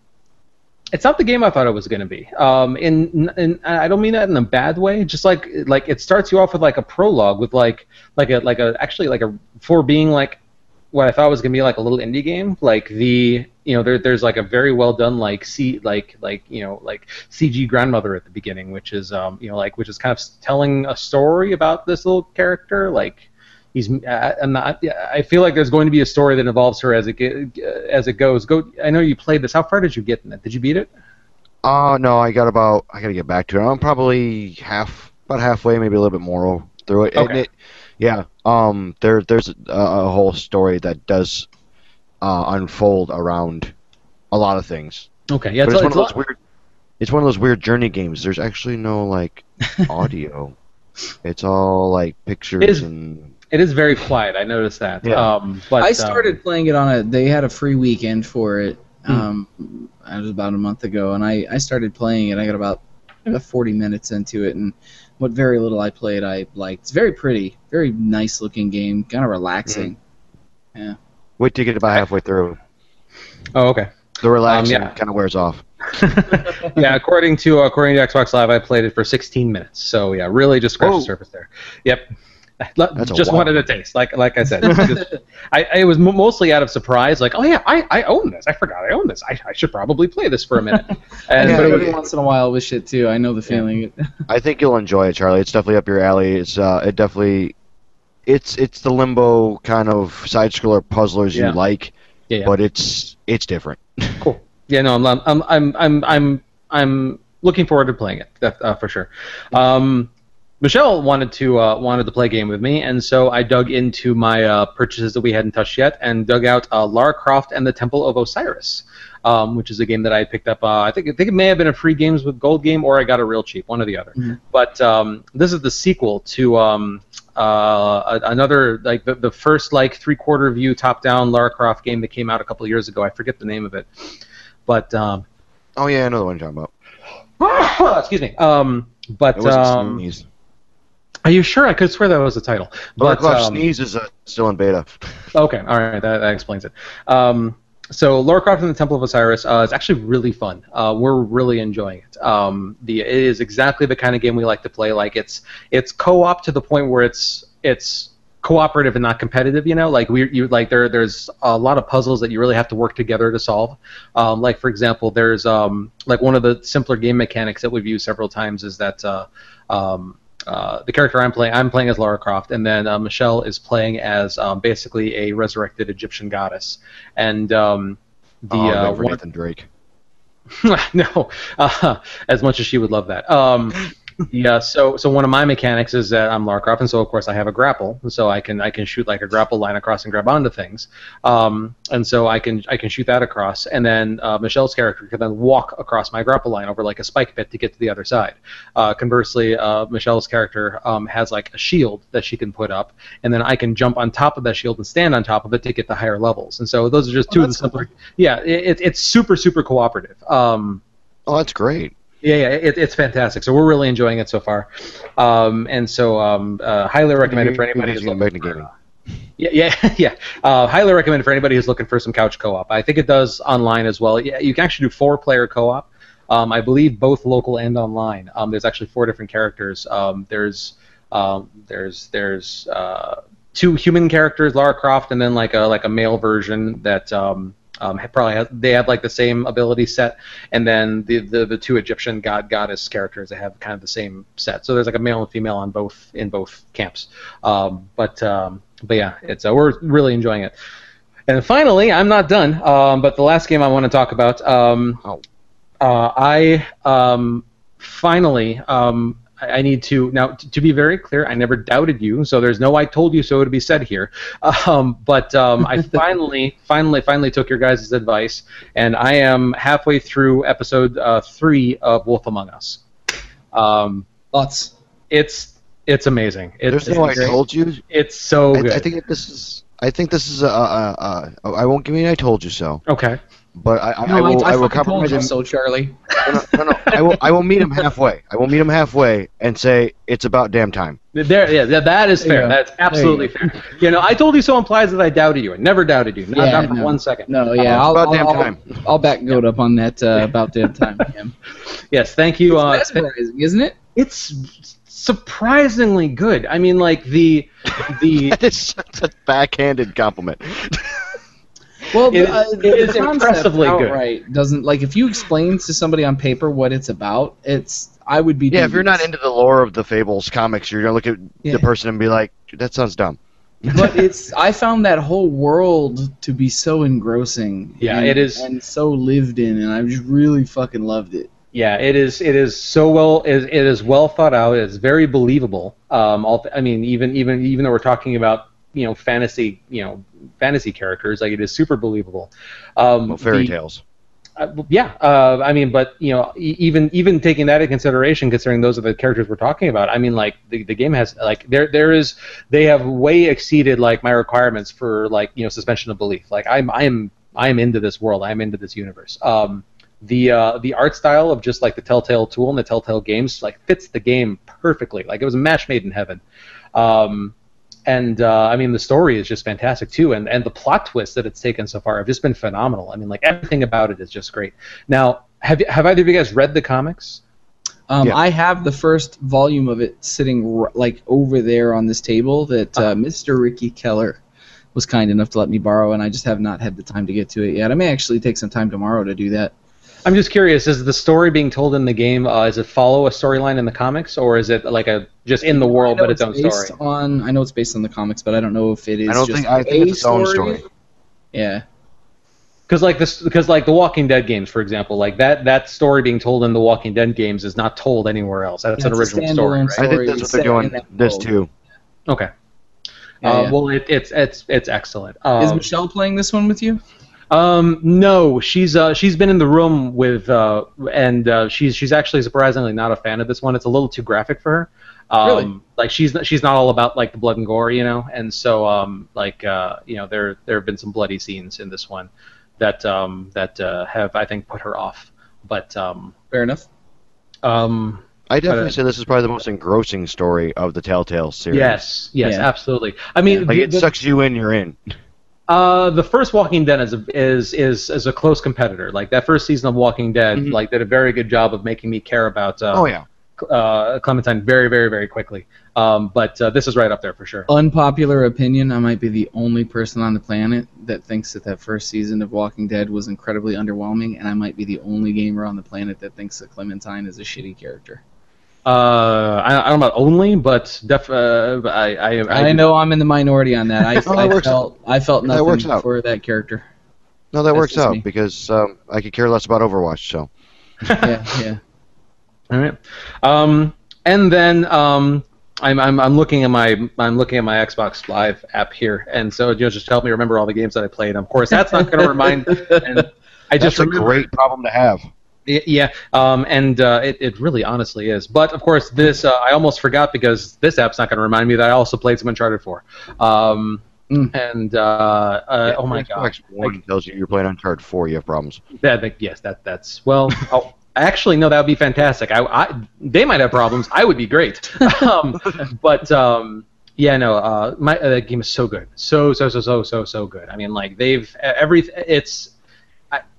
it's not the game I thought it was going to be. Um, in, in I don't mean that in a bad way. Just like like it starts you off with like a prologue with like like a like a actually like a for being like what I thought was going to be like a little indie game. Like the you know there there's like a very well done like C like like you know like CG grandmother at the beginning, which is um you know like which is kind of telling a story about this little character like. He's. Uh, I'm not. I feel like there's going to be a story that involves her as it as it goes. Go. I know you played this. How far did you get in it? Did you beat it? Oh no, I got about. I gotta get back to it. I'm probably half, about halfway, maybe a little bit more through it. Okay. it yeah. Um. There, there's a, a whole story that does uh, unfold around a lot of things. Okay. Yeah. but It's, it's, one it's of those weird. It's one of those weird journey games. There's actually no like [LAUGHS] audio. It's all like pictures It is- and. It is very quiet. I noticed that. Yeah. Um, but I um, started playing it on a. They had a free weekend for it. Hmm. Um, it was about a month ago, and I, I started playing it. I got about about 40 minutes into it, and what very little I played, I liked. It's very pretty, very nice looking game, kind of relaxing. Wait till you get about halfway through. Oh, okay. The relaxing yeah. kind of wears off. [LAUGHS] yeah, according to uh, according to Xbox Live, I played it for 16 minutes. So yeah, really just scratched Whoa. the surface there. Yep. [LAUGHS] That's just lot. wanted a taste, like like I said. Just- [LAUGHS] I, I was mostly out of surprise, like, oh yeah, I, I own this. I forgot I own this. I, I should probably play this for a minute. And yeah, but every was, once in a while with shit too. I know the feeling. I think you'll enjoy it, Charlie. It's definitely up your alley. It's uh, it definitely, it's it's the limbo kind of side scroller puzzlers Yeah. you like, yeah, yeah. but it's it's different. [LAUGHS] Cool. Yeah, no, I'm I'm I'm I'm I'm I'm looking forward to playing it uh, for sure. Um, Michelle wanted to uh, wanted to play a game with me, and so I dug into my uh, purchases that we hadn't touched yet, and dug out uh, Lara Croft and the Temple of Osiris, um, which is a game that I picked up. Uh, I think I think it may have been a free games with gold game, or I got it real cheap, one or the other. Mhm. But um, this is the sequel to um, uh, another like the, the first like three quarter view top down Lara Croft game that came out a couple of years ago. I forget the name of it, but um, Oh yeah, I know the one you're talking about. [LAUGHS] excuse me. Um, but It wasn't um, Sneeze. are you sure? I could swear that was the title. Lara But Croft um, Sneeze is uh, still in beta. Okay, all right, that, that explains it. Um, so, Lara Croft and the Temple of Osiris uh, is actually really fun. Uh, we're really enjoying it. Um, the it is exactly the kind of game we like to play. Like it's it's co-op to the point where it's it's cooperative and not competitive. You know, like we you like there there's a lot of puzzles that you really have to work together to solve. Um, like for example, there's um, like one of the simpler game mechanics that we've used several times is that. Uh, um, uh, the character I'm playing, I'm playing as Lara Croft, and then uh, Michelle is playing as um, basically a resurrected Egyptian goddess. And um, the oh, uh, one- Nathan Drake. [LAUGHS] no, [LAUGHS] uh, as much as she would love that. Um, yeah, so so one of my mechanics is that I'm Lara Croft, and so of course I have a grapple, so I can I can shoot like a grapple line across and grab onto things, um, and so I can I can shoot that across, and then uh, Michelle's character can then walk across my grapple line over like a spike pit to get to the other side. Uh, conversely, uh, Michelle's character um, has like a shield that she can put up, and then I can jump on top of that shield and stand on top of it to get the higher levels. And so those are just Oh, two of the that's cool. simpler. Yeah, it, it, it's super super cooperative. Um, Oh, that's great. Yeah, yeah, it, it's fantastic. So we're really enjoying it so far, um, and so um, uh, highly recommend it for anybody who's looking. to gaming. Yeah, yeah, [LAUGHS] yeah. Uh, highly recommend for anybody who's looking for some couch co-op. I think it does online as well. Yeah, you can actually do four-player co-op. Um, I believe both local and online. Um, there's actually four different characters. Um, there's um, there's there's uh, two human characters, Lara Croft, and then like a like a male version that um, um, probably has, they have like the same ability set, and then the, the the two Egyptian god goddess characters they have kind of the same set. So there's like a male and female on both in both camps. Um, but um, but yeah, it's uh, we're really enjoying it. And finally, I'm not done. Um, but the last game I want to talk about, um, Oh. uh, I um, finally um, I I need to now t- to be very clear. I never doubted you, so there's no "I told you so" to be said here. [LAUGHS] Um, but um, I [LAUGHS] finally, finally, finally took your guys' advice, and I am halfway through episode uh, three of Wolf Among Us. Um, Thoughts? it's it's amazing. It's, There's no I told you. it's so I, good. I think this is. I think this is a. a, a, a I won't give you. an I told you so. okay. But I, I, No, I will. I, will told compromise you him. so, Charlie. No, no, no, no. I will. I will meet him halfway. I will meet him halfway and say it's about damn time. There, yeah, that, that is fair. Yeah. That's absolutely fair. You know, I told you so implies that I doubted you. I never doubted you. Not, Yeah, not for no. one second. No, yeah, it's I'll, about I'll, damn I'll, time. I'll back Goat up on that uh, about damn time. [LAUGHS] Yeah. Yes, thank you. Uh, mesmerizing, isn't it? it's surprisingly good. I mean, like the the [LAUGHS] That is such a backhanded compliment. [LAUGHS] Well, It- uh, it is the impressively good. outright doesn't like if you explain to somebody on paper what it's about. It's I would be Yeah, if you're not into the lore of the Fables comics, you're gonna look at Yeah. the person and be like, "That sounds dumb." but it's I found that whole world to be so engrossing. Yeah, and, it is- and so lived in, and I just really fucking loved it. yeah, it is it is so well it, it is well thought out. It's very believable. Um, all, I mean, even even even though we're talking about you know fantasy you know fantasy characters, like it is super believable. Um, Well, fairy the- tales. Uh, yeah, uh, I mean, but you know, even even taking that into consideration, considering those are the characters we're talking about, I mean, like the, the game has like there there is they have way exceeded like my requirements for like you know suspension of belief. Like I'm I'm I'm into this world. I'm into this universe. Um, the uh, the art style of just like the Telltale tool and the Telltale games like fits the game perfectly. Like it was a match made in heaven. Um, and uh, I mean the story is just fantastic too, and and the plot twists that it's taken so far have just been phenomenal. I mean, like everything about it is just great. Now, have you, have either of you guys read the comics? Um, Yeah. I have the first volume of it sitting r- like over there on this table that uh, Uh-huh. Mr. Ricky Keller was kind enough to let me borrow, and I just have not had the time to get to it yet. I may actually take some time tomorrow to do that. I'm just curious: is the story being told in the game? Uh, is it follow a storyline in the comics, or is it like a just in the world but its own based story? On I know it's based on the comics, but I don't know if it is. I don't just think- I think a it's its own story. Yeah. Because like this, because like the Walking Dead games, for example, like that that story being told in the Walking Dead games is not told anywhere else. That's Yeah, an original story. standalone Right? I think that's what they're doing. This too. Okay. Yeah, uh, yeah. Well, it, it's it's it's excellent. Um, is Michelle playing this one with you? Um, no, she's uh, she's been in the room with, uh, and uh, she's she's actually surprisingly not a fan of this one. It's a little too graphic for her. Um, Really? Like she's not, she's not all about like the blood and gore, you know. And so um, like uh, you know there there have been some bloody scenes in this one that um, that uh, have I think put her off. But um, Fair enough. um, I definitely uh, say this is probably the most engrossing story of the Telltale series. yes, yes, Yeah. absolutely. I mean, Like the- it the- sucks you in, you're in. Uh, the first Walking Dead is a, is is is a close competitor. Like that first season of Walking Dead, Mhm. like did a very good job of making me care about. Uh, Oh yeah. uh, Clementine very very very quickly. Um, but uh, this is right up there for sure. Unpopular opinion: I might be the only person on the planet that thinks that that first season of Walking Dead was incredibly underwhelming, and I might be the only gamer on the planet that thinks that Clementine is a shitty character. Uh, I, I don't know about only, but def, uh, I, I, I, I, know I'm in the minority on that. I, [LAUGHS] Oh, that I works felt I felt That nothing works out. for that character. No, that That's works out me. because um, I could care less about Overwatch. So [LAUGHS] Yeah, yeah. All right. Um, and then um, I'm, I'm I'm looking at my I'm looking at my Xbox Live app here, and so you know, just help me remember all the games that I played. Of course, that's not going to remind. [LAUGHS] And I that's just a remember. great problem to have. Yeah, um, and uh, it, it really honestly is. But of course, this uh, I almost forgot because this app's not going to remind me that I also played some Uncharted 4. Um, Mm. And uh, uh, Yeah, oh my god, One tells you you're playing Uncharted 4, you have problems. that, that- yes, that that's well. oh, actually, no, that would be fantastic. I, I they might have problems. I would be great. [LAUGHS] um, but um, yeah, no, uh, my uh, that game is so good, so so so so so so good. I mean, like they've every it's.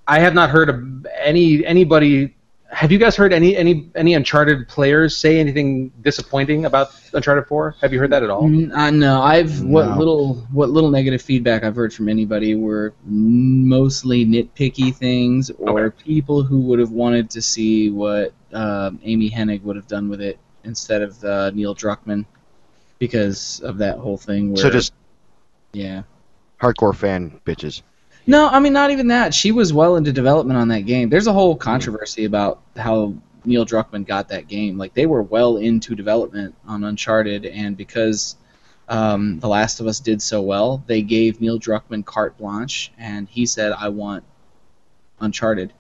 I, I have not heard of any anybody have you guys heard any any any Uncharted players say anything disappointing about Uncharted 4? Have you heard that at all? Mm, uh, no, I've what No. little what little negative feedback I've heard from anybody were mostly nitpicky things or Okay. people who would have wanted to see what um Amy Hennig would have done with it instead of uh, Neil Druckmann because of that whole thing. Where, So just yeah. hardcore fan bitches. No, I mean not even that. She was well into development on that game. There's a whole controversy about how Neil Druckmann got that game. Like they were well into development on Uncharted, and because um, The Last of Us did so well, they gave Neil Druckmann carte blanche, and he said, "I want Uncharted."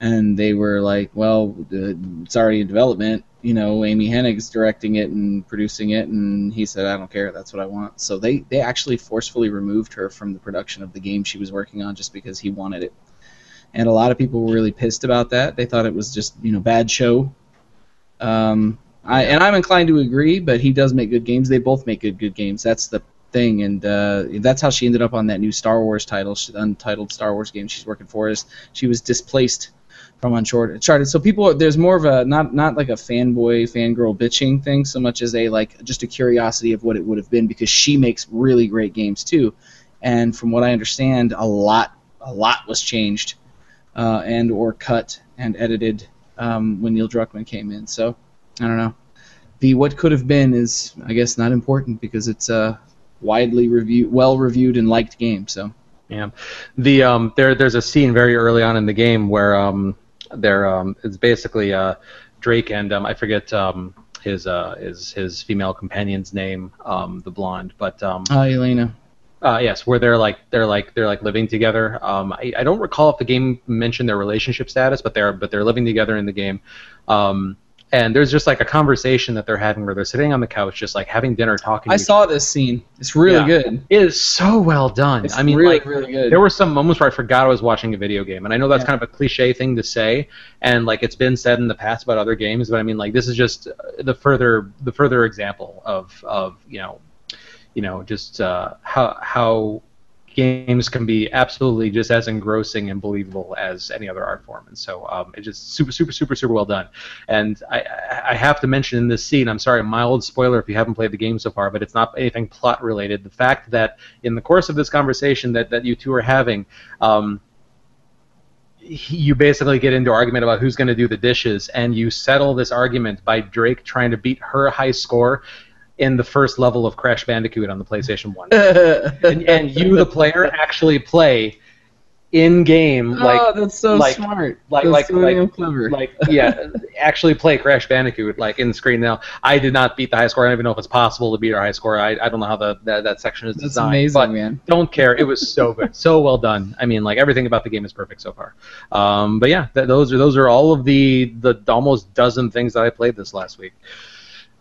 And they were like, "Well, it's already in development. You know, Amy Hennig's directing it and producing it." And he said, "I don't care. That's what I want." So they they actually forcefully removed her from the production of the game she was working on just because he wanted it. And a lot of people were really pissed about that. They thought it was just you know bad show. Um, I and I'm inclined to agree, but he does make good games. They both make good good games. That's the thing, and uh, that's how she ended up on that new Star Wars title, untitled Star Wars game she's working for. Is she was displaced from Uncharted. So people, there's more of a not not like a fanboy fangirl bitching thing, so much as a like just a curiosity of what it would have been because she makes really great games too. And from what I understand, a lot a lot was changed uh, and or cut and edited um, when Neil Druckmann came in. So I don't know. The what could have been is I guess not important because it's a widely reviewed, well reviewed and liked game. So Yeah, the um, there there's a scene very early on in the game where um, there um, it's basically uh, Drake and um, I forget um, his uh, his his female companion's name, um, the blonde, but um, uh, Elena. uh, yes, where they're like they're like they're like living together. Um, I, I don't recall if the game mentioned their relationship status, but they're but they're living together in the game. Um, and there's just like a conversation that they're having where they're sitting on the couch, just like having dinner, talking. I saw this scene. It's really Yeah. good. It is so well done. It's I mean, really like really good. there were some moments where I forgot I was watching a video game, and I know that's Yeah. kind of a cliche thing to say, and like it's been said in the past about other games, but I mean, like this is just uh, the further the further example of of you know, you know, just uh, how how games can be absolutely just as engrossing and believable as any other art form, and so um, it's just super super super super well done. And I I- have to mention in this scene, I'm sorry, mild spoiler if you haven't played the game so far, but it's not anything plot related. The fact that in the course of this conversation that, that you two are having, um, you basically get into argument about who's going to do the dishes, and you settle this argument by Drake trying to beat her high score in the first level of Crash Bandicoot on the PlayStation One, [LAUGHS] and, and you, the player, actually play in game like oh, that's so like- smart. like- that's like- so like- clever. like yeah, actually play Crash Bandicoot like in screen now. I did not beat the high score. I don't even know if it's possible to beat our high score. I, I don't know how the that, that section is that's designed. amazing, but man. don't care. It was so good, so well done. I mean, like everything about the game is perfect so far. Um, but yeah, th- those are those are all of the the almost dozen things that I played this last week.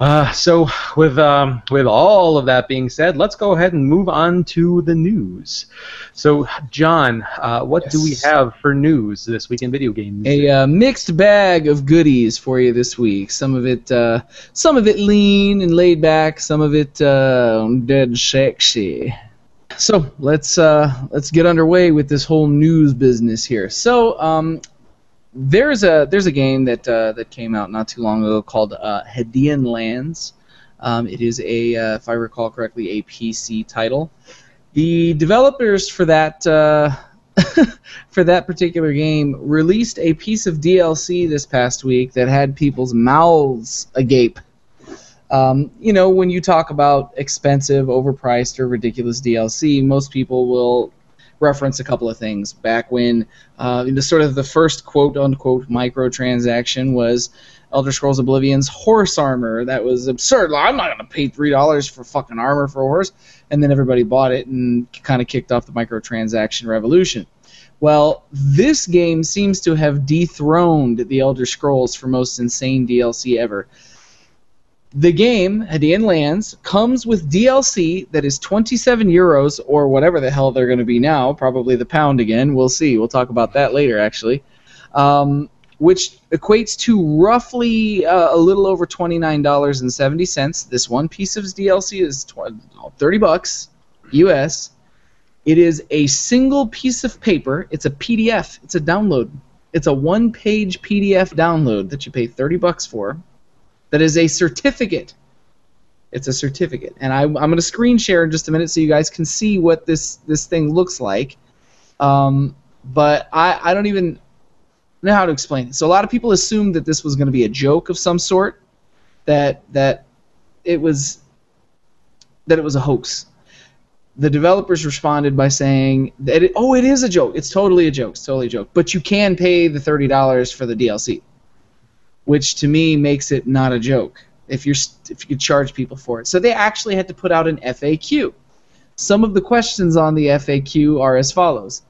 Uh, so with um, with all of that being said, let's go ahead and move on to the news. So, John, uh, what do we have for news this week in video games? A uh, mixed bag of goodies for you this week. Some of it, uh, some of it lean and laid back. Some of it uh, dead sexy. So let's uh, let's get underway with this whole news business here. So um, there's a there's a game that uh, that came out not too long ago called uh, Hadean Lands. Um, it is a, uh, if I recall correctly, a PC title. The developers for that uh, [LAUGHS] for that particular game released a piece of DLC this past week that had people's mouths agape. Um, you know, when you talk about expensive, overpriced, or ridiculous DLC, most people will reference a couple of things. Back when uh, the sort of the first quote unquote microtransaction was Elder Scrolls Oblivion's horse armor. That was absurd. Like, I'm not going to pay three dollars for fucking armor for a horse. And then everybody bought it and kind of kicked off the microtransaction revolution. Well, this game seems to have dethroned the Elder Scrolls for most insane DLC ever. The game, Hadean Lands, comes with DLC that is 27 euros or whatever the hell they're going to be now, probably the pound again. We'll see. We'll talk about that later, actually. Um, which equates to roughly uh, a little over $29.70. This one piece of DLC is tw- 30 bucks US. It is a single piece of paper. It's a PDF. It's a download. It's a one-page PDF download that you pay 30 bucks for. That is a certificate. It's a certificate, and I, I'm going to screen share in just a minute so you guys can see what this this thing looks like. Um, but I, I don't even know how to explain it. So a lot of people assumed that this was going to be a joke of some sort, that that it was that it was a hoax. The developers responded by saying that it, oh, it is a joke. It's totally a joke. It's totally a joke. But you can pay the thirty dollars for the DLC, which to me makes it not a joke. If you're if you could charge people for it, so they actually had to put out an FAQ. Some of the questions on the FAQ are as follows: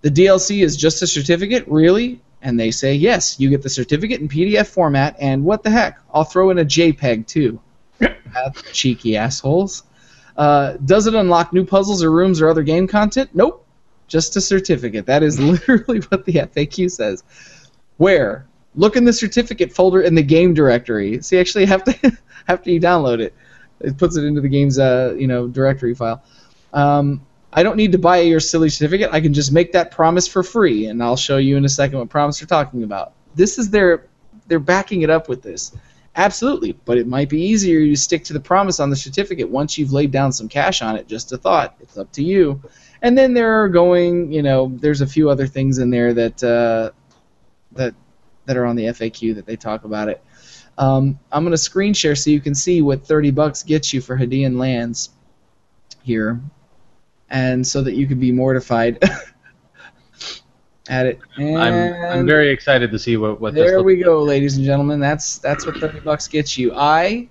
The DLC is just a certificate, really? And they say yes. You get the certificate in PDF format, and what the heck? I'll throw in a JPEG too. [LAUGHS] Cheeky assholes. Uh, does it unlock new puzzles or rooms or other game content? Nope. Just a certificate. That is [LAUGHS] literally what the FAQ says. Where? Look in the certificate folder in the game directory. See, actually, [LAUGHS] have to after you download it, it puts it into the game's uh, you know directory file. Um, I don't need to buy your silly certificate. I can just make that promise for free, and I'll show you in a second what promise they're talking about. This is their they're backing it up with this. Absolutely, but it might be easier to stick to the promise on the certificate once you've laid down some cash on it. Just a thought. It's up to you. And then they're going, you know, there's a few other things in there that uh, that that are on the FAQ that they talk about it. Um, I'm gonna screen share so you can see what 30 bucks gets you for Hadean lands here, and so that you can be mortified [LAUGHS] at it. And I'm I'm very excited to see what what this there we go, ladies and gentlemen. That's that's what 30 bucks gets you. I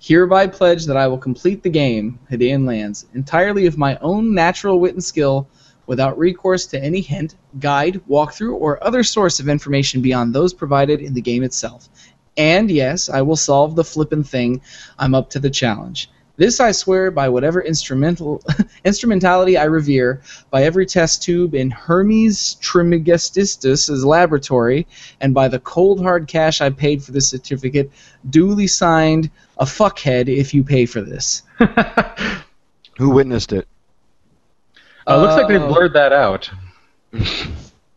hereby pledge that I will complete the game, Hadean Lands, entirely of my own natural wit and skill, without recourse to any hint, guide, walkthrough, or other source of information beyond those provided in the game itself. And yes, I will solve the flippin' thing. I'm up to the challenge. This I swear by whatever instrumental [LAUGHS] instrumentality I revere, by every test tube in Hermes Trismegistus's laboratory, and by the cold hard cash I paid for this certificate, duly signed, a fuckhead if you pay for this. [LAUGHS] Who witnessed it? Uh, looks like they've Oh. blurred that out. [LAUGHS]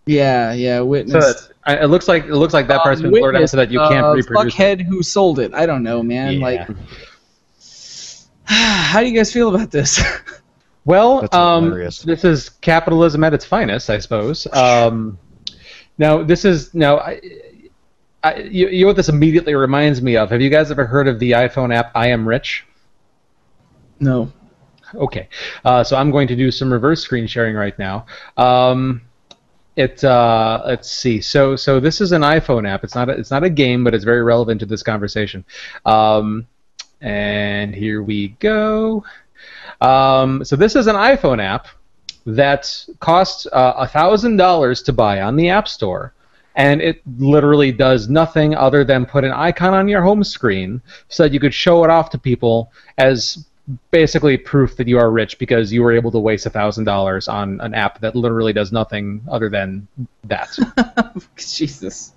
Yeah, yeah, So witness. I- it looks like it looks like that part's been blurred out so that you can't uh, reproduce. it. Fuckhead who sold it. I don't know, man. Yeah. Like, [SIGHS] how do you guys feel about this? [LAUGHS] Well, That's um, hilarious. this is capitalism at its finest, I suppose. Um, now, this is now. I, I, you, you know what this immediately reminds me of? Have you guys ever heard of the iPhone app I Am Rich? no. Okay, uh, so I'm going to do some reverse screen sharing right now. Um, it uh, let's see. So so this is an iPhone app. It's not a, it's not a game, but it's very relevant to this conversation. Um, and here we go. Um, so this is an iPhone app that costs a thousand dollars to buy on the App Store. And it literally does nothing other than put an icon on your home screen so that you could show it off to people as basically proof that you are rich because you were able to waste a thousand dollars on an app that literally does nothing other than that. [LAUGHS] Jesus.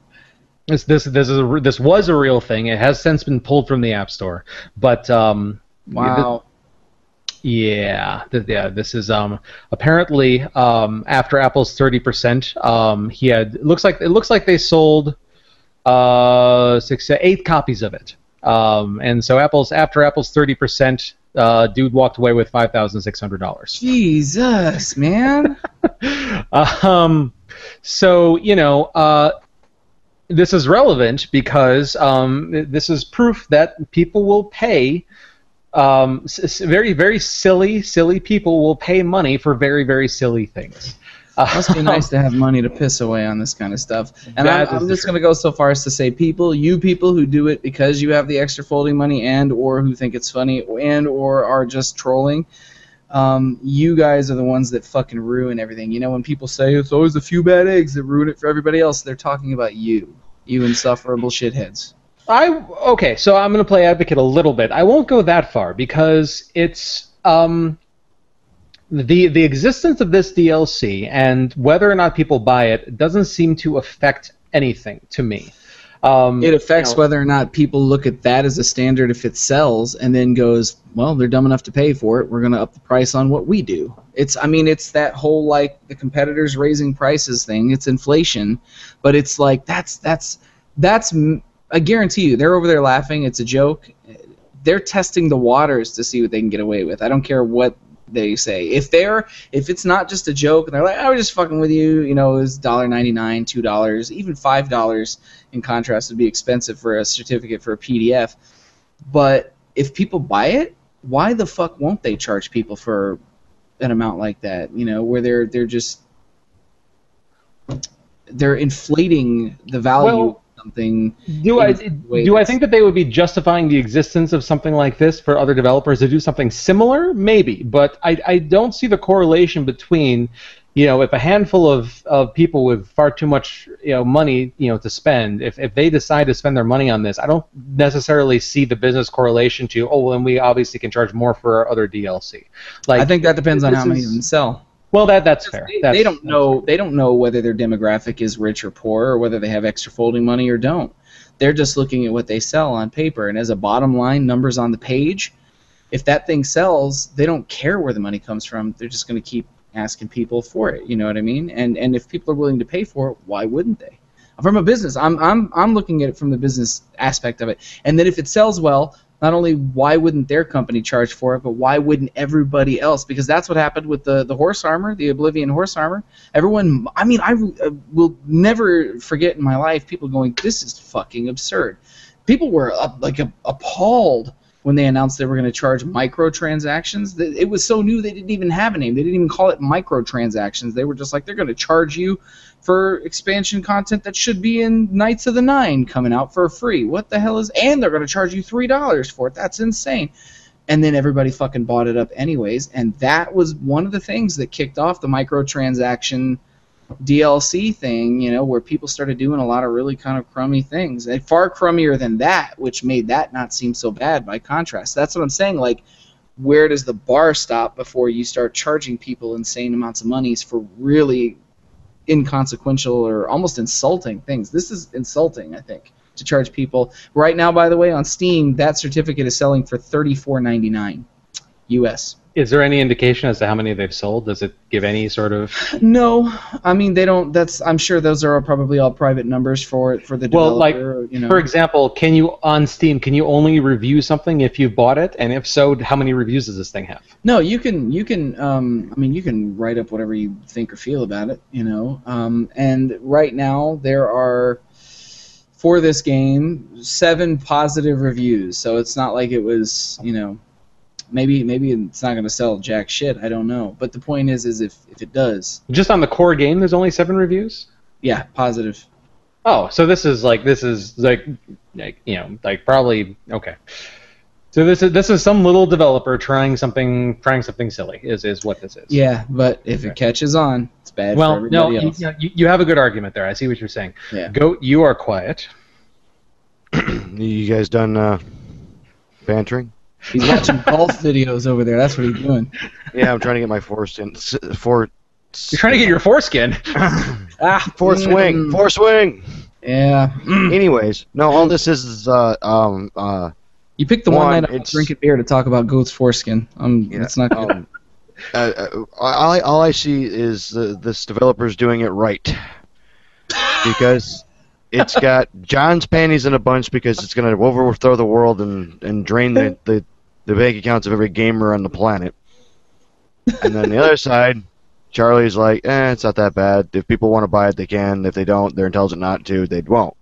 this this this is a, this was a real thing. It has since been pulled from the App Store, but um, Wow. yeah, th- yeah. This is um apparently um after Apple's thirty percent, um he had it looks like it looks like they sold uh six eight copies of it. Um and so Apple's after Apple's thirty percent, uh dude walked away with five thousand six hundred dollars. Jesus, man. [LAUGHS] um, so you know, uh, this is relevant because um, this is proof that people will pay. Um, s- very, very silly, silly people will pay money for very, very silly things. Must be [LAUGHS] nice to have money to piss away on this kind of stuff. And I'm, I'm just going to go so far as to say, people, you people who do it because you have the extra folding money and or who think it's funny and or are just trolling, um, you guys are the ones that fucking ruin everything. You know, when people say it's always a few bad eggs that ruin it for everybody else, they're talking about you, you insufferable shitheads. I okay, so I'm gonna play advocate a little bit. I won't go that far because it's um, the the existence of this DLC and whether or not people buy it doesn't seem to affect anything to me. Um, It affects you know, whether or not people look at that as a standard if it sells, and then goes, well, they're dumb enough to pay for it. We're going to up the price on what we do. It's, I mean, it's that whole like the competitors raising prices thing. It's inflation, but it's like that's that's that's. I guarantee you, they're over there laughing. It's a joke. They're testing the waters to see what they can get away with. I don't care what they say. If they're if it's not just a joke and they're like, I was just fucking with you, you know, it's dollar ninety nine, two dollars, even five dollars in contrast would be expensive for a certificate for a PDF. But if people buy it, why the fuck won't they charge people for an amount like that? You know, where they're they're just they're inflating the value Well, something. Do I in a way do I think that they would be justifying the existence of something like this for other developers to do something similar? Maybe, but I, I don't see the correlation between, you know, if a handful of, of people with far too much you know money you know to spend, if, if they decide to spend their money on this, I don't necessarily see the business correlation to oh, well, then we obviously can charge more for our other DLC. Like I think that depends on how many is- of them sell. Well, that that's fair. They, That's- they don't know. They don't know whether their demographic is rich or poor, or whether they have extra folding money or don't. They're just looking at what they sell on paper, and as a bottom line, numbers on the page. If that thing sells, they don't care where the money comes from. They're just going to keep asking people for it. You know what I mean? And and if people are willing to pay for it, why wouldn't they? From a business, I'm I'm I'm looking at it from the business aspect of it. And then if it sells well, not only why wouldn't their company charge for it, but why wouldn't everybody else? Because that's what happened with the the horse armor, the Oblivion horse armor. Everyone, I mean, I uh, will never forget in my life people going, "This is fucking absurd." People were uh, like a- appalled when they announced they were going to charge microtransactions. It was so new they didn't even have a name. They didn't even call it microtransactions. They were just like they're going to charge you for expansion content that should be in Knights of the Nine coming out for free. What the hell is? And they're going to charge you three dollars for it. That's insane. And then everybody fucking bought it up anyways. And that was one of the things that kicked off the microtransaction DLC thing, you know, where people started doing a lot of really kind of crummy things. And far crummier than that, which made that not seem so bad by contrast. That's what I'm saying. Like, where does the bar stop before you start charging people insane amounts of monies for really inconsequential or almost insulting things? This is insulting, I think, to charge people. Right now, by the way, on Steam, that certificate is selling for $34.99 US. Is there any indication as to how many they've sold? Does it give any sort of No, I mean they don't. That's I'm sure those are probably all private numbers for for the Well, like, developer. you know. For example, can you on Steam can you only review something if you've bought it, and if so, how many reviews does this thing have? No, you can you can um, I mean you can write up whatever you think or feel about it, you know. Um, and right now there are for this game seven positive reviews, so it's not like it was you know maybe maybe it's not going to sell jack shit. I don't know, but the point is is if if it does, Just on the core game, there's only seven reviews. yeah, positive. Oh, so this is like this is like, like you know like probably okay. So this is this is some little developer trying something trying something silly is is what this is. Yeah, but if it catches on, it's bad Well, no, everybody you, else. you, you you have a good argument there. I see what you're saying. Yeah. Goat, you are quiet. [CLEARS THROAT] You guys done uh, bantering? He's watching [LAUGHS] golf videos over there. That's what he's doing. Yeah, I'm trying to get my foreskin. For You're trying to get your foreskin. [LAUGHS] Ah, fourth swing, mm, fourth swing. Yeah. Anyways, no, all this is is uh, um uh You picked the one, One, night I'm drinking beer to talk about goat's foreskin. Um, Yeah, That's not good. um, uh, uh, all, I, all I see is uh, this developer's doing it right because it's [LAUGHS] got John's panties in a bunch because it's going to overthrow the world and, and drain the, the, the bank accounts of every gamer on the planet. And then the other [LAUGHS] side, Charlie's like, eh, it's not that bad. If people want to buy it, they can. If they don't, they're intelligent not to. They won't.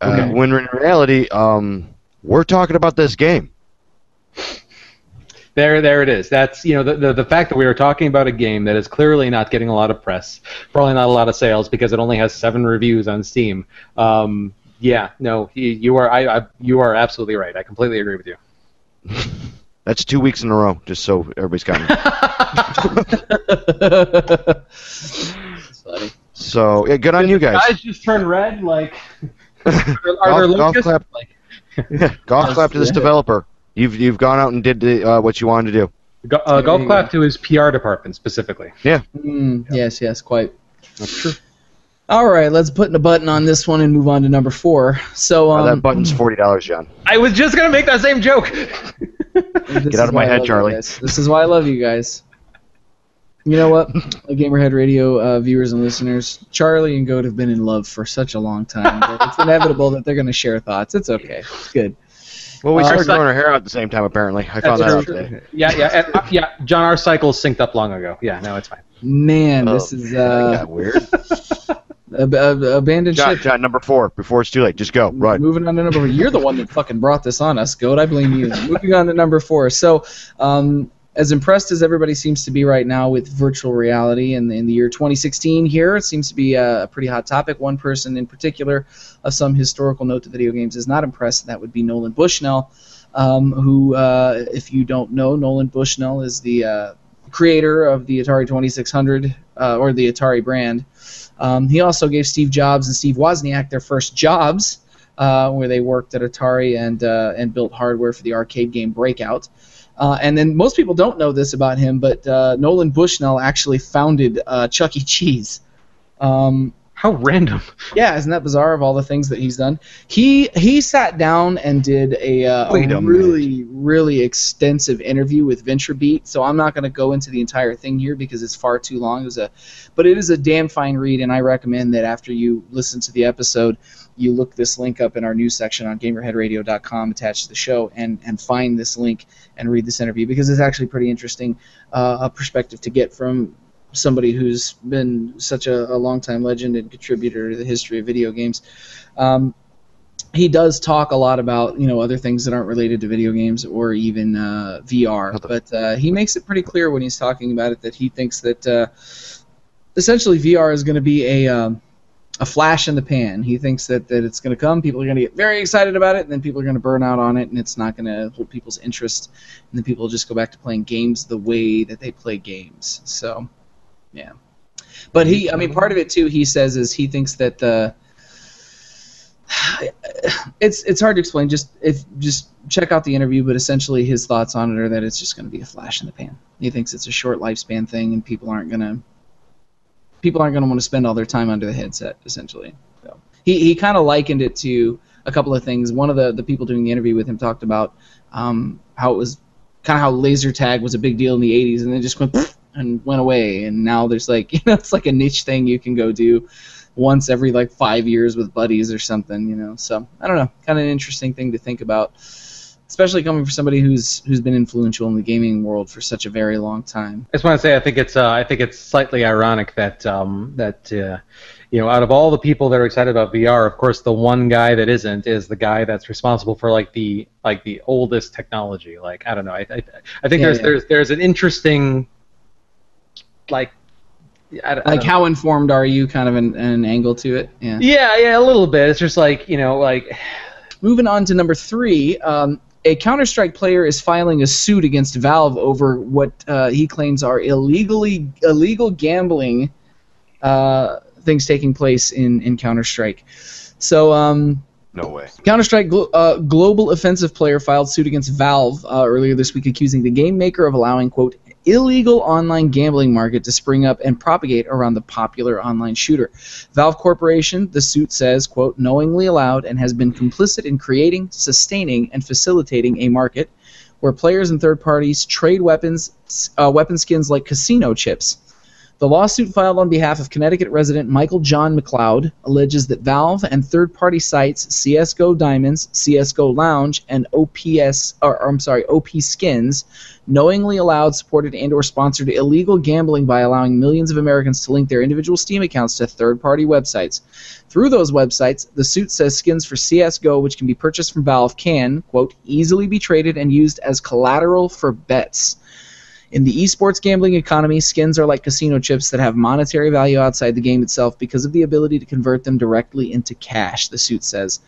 Uh, Okay. When in reality, um, we're talking about this game. There, there it is. That's you know the, the the fact that we are talking about a game that is clearly not getting a lot of press, probably not a lot of sales because it only has seven reviews on Steam. Um, yeah, no, you, you are I, I you are absolutely right. I completely agree with you. [LAUGHS] That's two weeks in a row, just so everybody's counting. [LAUGHS] That's funny. so yeah, good on you guys. Guys just turned red. Like, [LAUGHS] are, Golf- there golf clap. Like, Golf clap to this yeah. developer. You've you've gone out and did the, uh, what you wanted to do. go, uh, golf clap to his PR department specifically. Mm, yes, yes, quite. That's true. All right, let's put a button on this one and move on to number four. So Uh, um, that button's forty dollars, John. I was just gonna make that same joke. [LAUGHS] Get out of my head, Charlie. This is why I love you guys. You know what, [LAUGHS] Gamerhead Radio uh, viewers and listeners, Charlie and Goat have been in love for such a long time that it's inevitable that they're going to share thoughts. It's okay. It's good. Well, we Uh, started growing our hair out at the same time, apparently. I found that That's out today. yeah, yeah, and, uh, yeah. John, our cycles synced up long ago. Yeah, no, it's fine. Man, this Oh, is [LAUGHS] uh, got weird. Ab- ab- abandoned John, ship. John, number four. Before it's too late, just go. Run. Moving on to number four. You're the one that fucking brought this on us, Goat. I blame you. Moving on to number four. So, um, as impressed as everybody seems to be right now with virtual reality in the, in the year 2016 here, it seems to be a, a pretty hot topic. One person in particular of some historical note to video games is not impressed. That would be Nolan Bushnell, um, who, uh, if you don't know, Nolan Bushnell is the uh, creator of the Atari 2600 uh, or the Atari brand. Um, he also gave Steve Jobs and Steve Wozniak their first jobs, uh, where they worked at Atari and uh, and built hardware for the arcade game Breakout. Uh, and then most people don't know this about him, but uh, Nolan Bushnell actually founded uh, Chuck E. Cheese. Um, How random. yeah, isn't that bizarre? Of all the things that he's done, he he sat down and did a, uh, a a really really extensive interview with VentureBeat. So I'm not going to go into the entire thing here because it's far too long. It was a, but it is a damn fine read, and I recommend that after you listen to the episode, you look this link up in our news section on GamerHeadRadio.com attached to the show, and and find this link and read this interview because it's actually pretty interesting, uh, a perspective to get from somebody who's been such a, a long-time legend and contributor to the history of video games. Um, he does talk a lot about you know other things that aren't related to video games or even uh, VR, but uh, he makes it pretty clear when he's talking about it that he thinks that uh, essentially VR is going to be a um, a flash in the pan. He thinks that, that it's going to come, people are going to get very excited about it, and then people are going to burn out on it, and it's not going to hold people's interest, and then people will just go back to playing games the way that they play games. So, yeah. But he, I mean, part of it too, he says, is he thinks that the [SIGHS] it's it's hard to explain. Just if just check out the interview, but essentially his thoughts on it are that it's just going to be a flash in the pan. He thinks it's a short lifespan thing, and people aren't going to people aren't to want to spend all their time under the headset. Essentially, so he he kind of likened it to a couple of things. One of the the people doing the interview with him talked about um, how it was kind of how laser tag was a big deal in the 80s, and then just went [LAUGHS] and went away, and now there's like [LAUGHS] you know it's like a niche thing you can go do once every like five years with buddies or something, you know. So I don't know, kind of an interesting thing to think about, especially coming from somebody who's who's been influential in the gaming world for such a very long time. I just want to say I think it's uh, I think it's slightly ironic that um, that uh, you know out of all the people that are excited about VR, of course the one guy that isn't is the guy that's responsible for like the like the oldest technology. Like I don't know, I I, I think Yeah, there's yeah. there's there's an interesting like I, I Like don't know. how informed are you? Kind of an, an angle to it. Yeah. yeah yeah a little bit. It's just like you know like Moving on to number three, um, a Counter Strike player is filing a suit against Valve over what uh, he claims are illegally illegal gambling uh, things taking place in in Counter Strike. So. Um, No way. Counter Strike Glo- uh, Global Offensive player filed suit against Valve uh, earlier this week, accusing the game maker of allowing, quote, illegal online gambling market to spring up and propagate around the popular online shooter. Valve Corporation, the suit says, quote, knowingly allowed and has been complicit in creating, sustaining, and facilitating a market where players and third parties trade weapons, uh, weapon skins like casino chips. The lawsuit filed on behalf of Connecticut resident Michael John McLeod alleges that Valve and third-party sites CS:GO Diamonds, CS:GO Lounge, and OPS or, or I'm sorry, OP Skins knowingly allowed, supported, and/or sponsored illegal gambling by allowing millions of Americans to link their individual Steam accounts to third-party websites. Through those websites, the suit says skins for CS:GO, which can be purchased from Valve, can quote easily be traded and used as collateral for bets. In the esports gambling economy, skins are like casino chips that have monetary value outside the game itself because of the ability to convert them directly into cash, the suit says.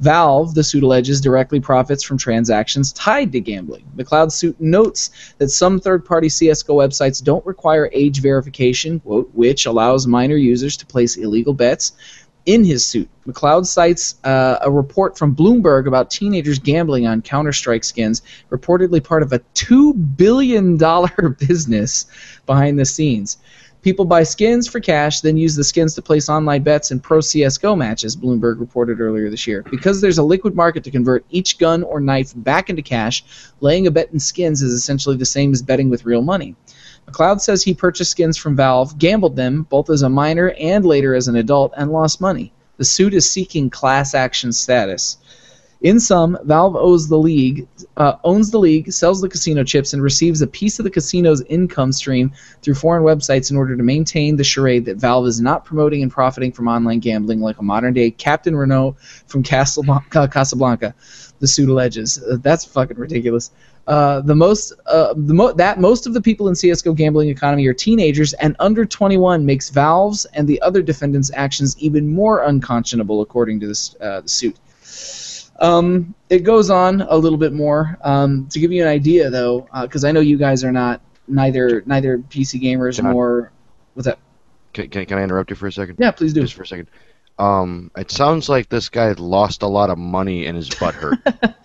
Valve, the suit alleges, directly profits from transactions tied to gambling. The cloud suit notes that some third party CSGO websites don't require age verification, quote, which allows minor users to place illegal bets. In his suit, McLeod cites uh, a report from Bloomberg about teenagers gambling on Counter Strike skins, reportedly part of a $2 billion [LAUGHS] business behind the scenes. People buy skins for cash, then use the skins to place online bets in pro CSGO matches, Bloomberg reported earlier this year. Because there's a liquid market to convert each gun or knife back into cash, laying a bet in skins is essentially the same as betting with real money. McLeod says he purchased skins from Valve, gambled them, both as a minor and later as an adult, and lost money. The suit is seeking class action status. In sum, Valve owes the league, uh, owns the league, sells the casino chips, and receives a piece of the casino's income stream through foreign websites in order to maintain the charade that Valve is not promoting and profiting from online gambling like a modern-day Captain Renault from Casablanca. Casablanca the suit alleges. Uh, that's fucking ridiculous. Uh, the most, uh, the mo- that most of the people in CS:GO gambling economy are teenagers and under 21 makes Valve's and the other defendants' actions even more unconscionable, according to this uh, the suit. Um, it goes on a little bit more. Um, to give you an idea, though, because I know you guys are not neither neither PC gamers John. nor what's that? Can, can, can I interrupt you for a second? Yeah, please do. Just for a second. Um, it sounds like this guy lost a lot of money and his butt hurt. [LAUGHS]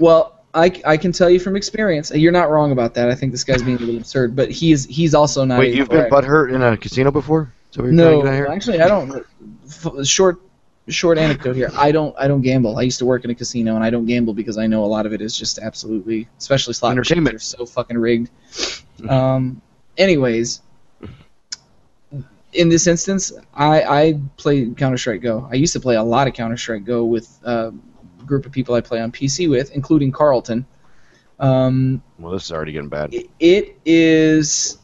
Well, I, I can tell you from experience. You're not wrong about that. I think this guy's being a little absurd, but he's he's also not. Wait, you've been incorrect. butt hurt in a casino before? Is that what you're No, trying to get at here? actually, I don't. f- Short, short anecdote here. I don't. I don't gamble. I used to work in a casino, and I don't gamble because I know a lot of it is just absolutely, especially slot machines Entertainment. are so fucking rigged. Um. Anyways, in this instance, I I play Counter Strike Go. I used to play a lot of Counter Strike Go with uh, group of people I play on PC with, including Carlton. Um, Well, this is already getting bad. it- it is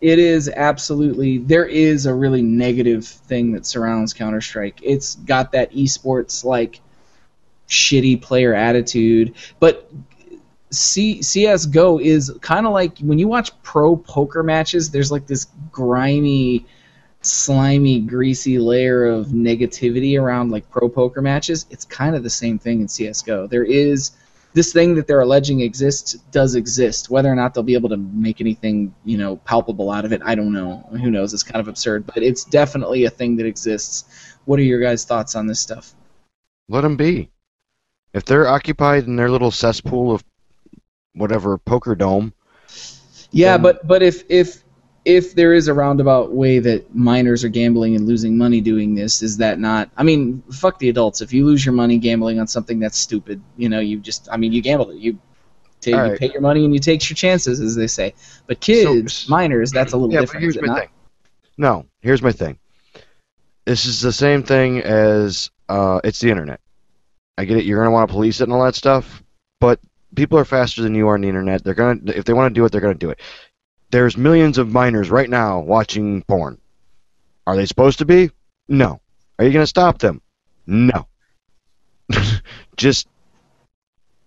it is absolutely there is a really negative thing that surrounds Counter Strike. It's got that esports like shitty player attitude, but C- CS:GO is kind of like when you watch pro poker matches. There's like this grimy, slimy, greasy layer of negativity around like pro poker matches. It's kind of the same thing in CS:GO. There is this thing that they're alleging exists does exist. Whether or not they'll be able to make anything, you know, palpable out of it, I don't know. Who knows? It's kind of absurd, but it's definitely a thing that exists. What are your guys' thoughts on this stuff? Let them be. If they're occupied in their little cesspool of whatever poker dome, Yeah, but but if if if there is a roundabout way that minors are gambling and losing money doing this, is that not? I mean, fuck the adults. If you lose your money gambling on something that's stupid, you know, you just, I mean, you gambled it. You, take, All you pay your money and you take your chances, as they say. But kids, So- minors, that's a little yeah, different. but here's my not? thing. No, here's my thing. This is the same thing as uh, it's the internet. I get it. You're gonna want to police it and all that stuff, but people are faster than you are on the internet. They're gonna if they want to do it, they're gonna do it. There's millions of minors right now watching porn. Are they supposed to be? No. Are you gonna stop them? No. [LAUGHS] Just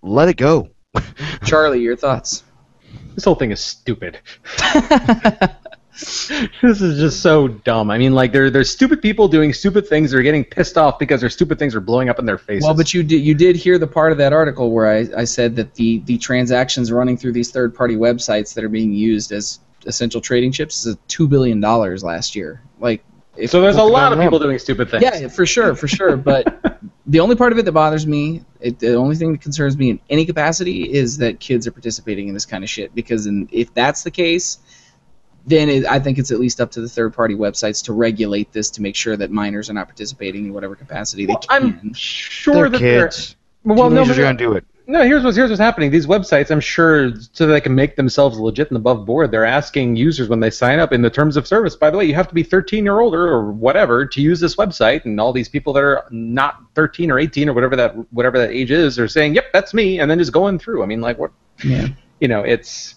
let it go. Charlie, your thoughts? This whole thing is stupid. [LAUGHS] [LAUGHS] this is just so dumb. I mean, like there there's stupid people doing stupid things. They're getting pissed off because their stupid things are blowing up in their faces. Well, but you did you did hear the part of that article where I, I said that the, the transactions running through these third party websites that are being used as essential trading chips is two billion dollars last year. Like, so there's a lot of people doing stupid things. yeah, for sure, for sure. But [LAUGHS] the only part of it that bothers me, it, the only thing that concerns me in any capacity, is that kids are participating in this kind of shit. Because in, if that's the case, then it, I think it's at least up to the third party websites to regulate this to make sure that minors are not participating in whatever capacity they Well, can. I'm sure They're that kids. they're well, no, Teenagers but- are gonna do it. No, here's what's here's what's happening. These websites, I'm sure, so they can make themselves legit and above board. They're asking users when they sign up in the terms of service. By the way, you have to be 13 or older or whatever to use this website. And all these people that are not 13 or 18 or whatever that whatever that age is are saying, "Yep, that's me," and then just going through. I mean, like what? Yeah. You know, it's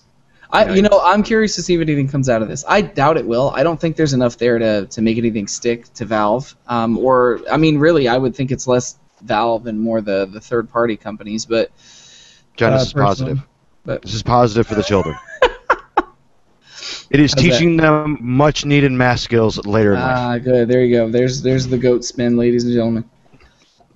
I, you know, I'm curious to see if anything comes out of this. I doubt it will. I don't think there's enough there to, to make anything stick to Valve. Um, or, I mean, really, I would think it's less Valve and more the, the third party companies. But John, uh, this is personally, positive. But This is positive for the children. [LAUGHS] it is How's that? teaching them much needed math skills later in life. ah, good. There you go. There's there's the goat spin, ladies and gentlemen.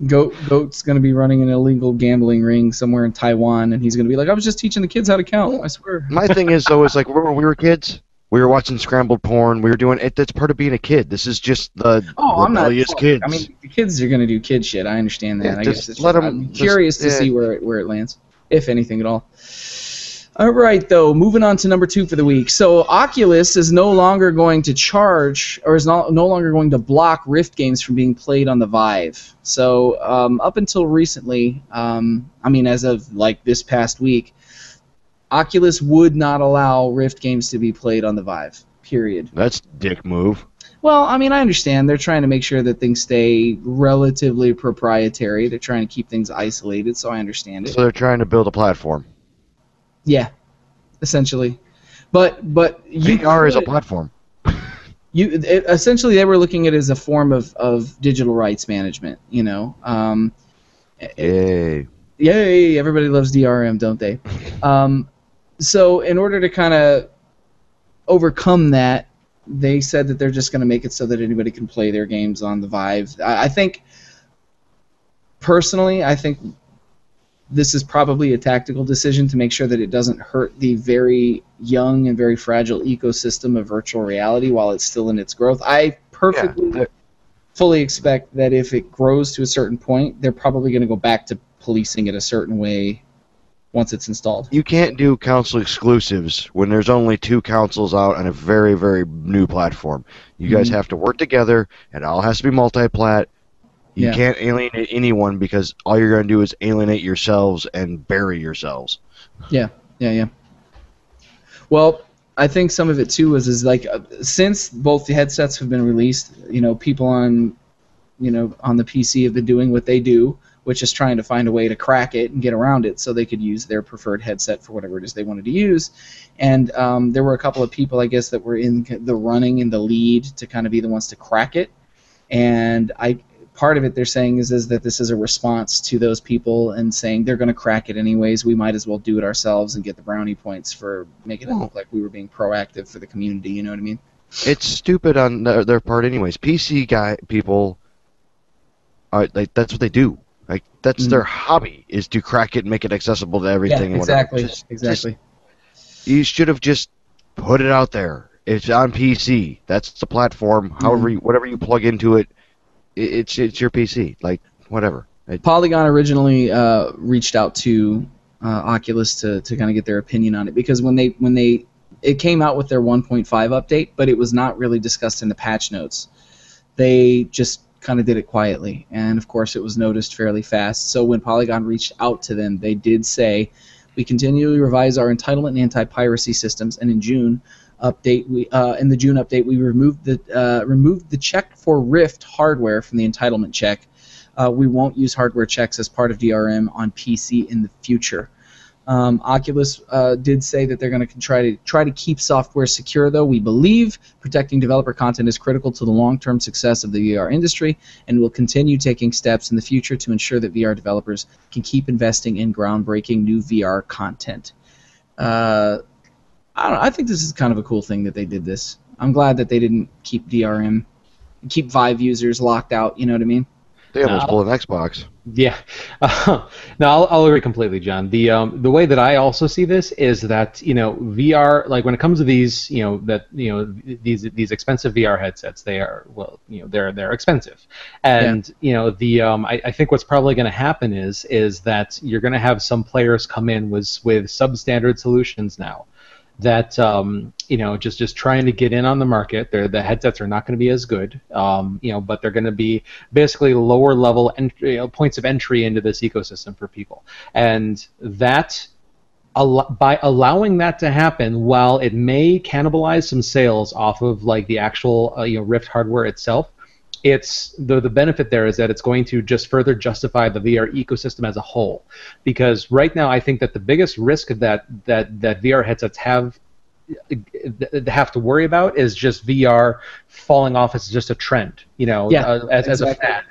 Goat Goat's gonna be running an illegal gambling ring somewhere in Taiwan, and he's gonna be like, I was just teaching the kids how to count. I swear. [LAUGHS] My thing is though is like when we were kids, we were watching scrambled porn. We were doing it. That's part of being a kid. This is just the Oh, I'm not. rebellious kids. I mean, the kids are gonna do kid shit. I understand that. Yeah, I guess it's let 'em- I'm just- curious to yeah. see where it, where it lands, if anything at all. All right, though, moving on to number two for the week. So Oculus is no longer going to charge, or is not, no longer going to block Rift games from being played on the Vive. So um, up until recently, um, I mean, as of like this past week, Oculus would not allow Rift games to be played on the Vive. Period. That's dick move. Well, I mean, I understand they're trying to make sure that things stay relatively proprietary. They're trying to keep things isolated, so I understand it. So they're trying to build a platform. Yeah, essentially. But but you VR is a platform. [LAUGHS] you it, essentially they were looking at it as a form of, of digital rights management. You know, um, Yay. yay! Everybody loves DRM, don't they? [LAUGHS] Um, so in order to kind of overcome that, they said that they're just going to make it so that anybody can play their games on the Vive. I, I think, personally, I think this is probably a tactical decision to make sure that it doesn't hurt the very young and very fragile ecosystem of virtual reality while it's still in its growth. I perfectly Yeah, fully expect that if it grows to a certain point, they're probably going to go back to policing it a certain way once it's installed. You can't do console exclusives when there's only two consoles out on a very, very new platform. You guys Mhm. have to work together, it all has to be multi-plat. You Yeah. can't alienate anyone because all you're going to do is alienate yourselves and bury yourselves. Yeah, yeah. Yeah. Well, I think some of it too is is like uh, since both the headsets have been released, you know, people on, you know, on the PC have been doing what they do, which is trying to find a way to crack it and get around it so they could use their preferred headset for whatever it is they wanted to use. And um, there were a couple of people, I guess, that were in the running in the lead to kind of be the ones to crack it. And I part of it they're saying is is that this is a response to those people and saying they're going to crack it anyways. We might as well do it ourselves and get the brownie points for making it look like we were being proactive for the community. You know what I mean? It's stupid on their, their part, anyways. PC guy people, are like that's what they do. Like that's Mhm. their hobby is to crack it and make it accessible to everything. whatever. exactly, Just- exactly. you should have just put it out there. It's on PC. That's the platform. However, you, whatever you plug into it, i it's it's your PC. Like whatever. It, Polygon originally uh, reached out to uh, Oculus to, to kind of get their opinion on it because when they when they it came out with their 1.5 update, but it was not really discussed in the patch notes. They just kind of did it quietly, and of course it was noticed fairly fast. So when Polygon reached out to them, they did say, "We continually revise our entitlement and anti-piracy systems, and in June." Update we uh, in the June update we removed the uh, removed the check for Rift hardware from the entitlement check uh, we won't use hardware checks as part of DRM on PC in the future. Um, Oculus uh, did say that they're going to try to try to keep software secure, though. We believe protecting developer content is critical to the long-term success of the VR industry, and will continue taking steps in the future to ensure that VR developers can keep investing in groundbreaking new VR content. Uh, I don't know. I think this is kind of a cool thing that they did this. I'm glad that they didn't keep DRM, keep Vive users locked out. You know what I mean? they almost No. pulled an Xbox. Yeah, uh, [LAUGHS] no, I'll, I'll agree completely, John. The um, the way that I also see this is that you know VR, like when it comes to these, you know that you know these these expensive VR headsets, they are well, you know they're they're expensive, and you know the um, I, I think what's probably going to happen is is that you're going to have some players come in with with substandard solutions now that um, you know just just trying to get in on the market. They're, the headsets are not going to be as good, um, you know, but they're going to be basically lower level you know, points of entry into this ecosystem for people, and that. By allowing that to happen, while it may cannibalize some sales off of like the actual uh, you know Rift hardware itself, it's the the benefit there is that it's going to just further justify the VR ecosystem as a whole. Because right now, I think that the biggest risk that that that VR headsets have have to worry about is just VR falling off as just a trend, you know, Yeah, uh, as, as a exactly. fad.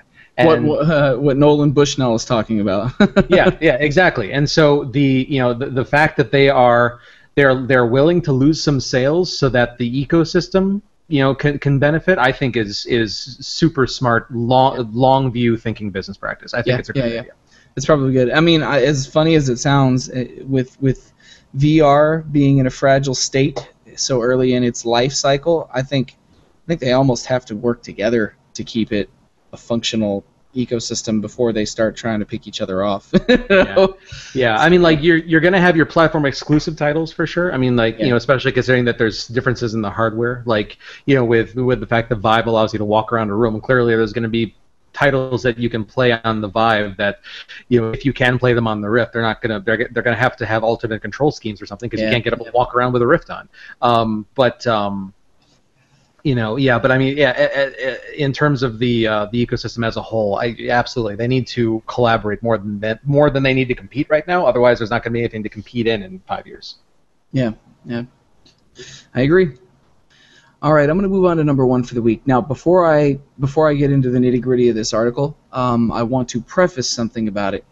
what And- what, uh, what Nolan Bushnell is talking about. [LAUGHS] yeah, yeah, exactly. And so the you know the, the fact that they are they're they're willing to lose some sales so that the ecosystem you know can, can benefit, I think is is super smart, long long view thinking business practice. I think Yeah, it's a yeah, great yeah. idea. It's probably good. I mean, I, as funny as it sounds, eh, with with VR being in a fragile state so early in its life cycle, I think I think they almost have to work together to keep it a functional ecosystem before they start trying to pick each other off. [LAUGHS] Yeah. Yeah, I mean, like you're you're gonna have your platform exclusive titles for sure. I mean, like Yeah. you know, especially considering that there's differences in the hardware. Like you know, with with the fact that Vive allows you to walk around a room, clearly there's gonna be titles that you can play on the Vive that you know if you can play them on the Rift, they're not gonna they're, they're gonna have to have alternate control schemes or something because Yeah. you can't get up and walk around with a Rift on. Um, but um, you know, yeah, but I mean, yeah, a- a- in terms of the uh, the ecosystem as a whole, I absolutely they need to collaborate more than that, more than they need to compete right now. Otherwise, there's not going to be anything to compete in in five years. Yeah, yeah. I agree. All right, I'm going to move on to number one for the week. Now, before I before I get into the nitty gritty of this article, um, I want to preface something about it.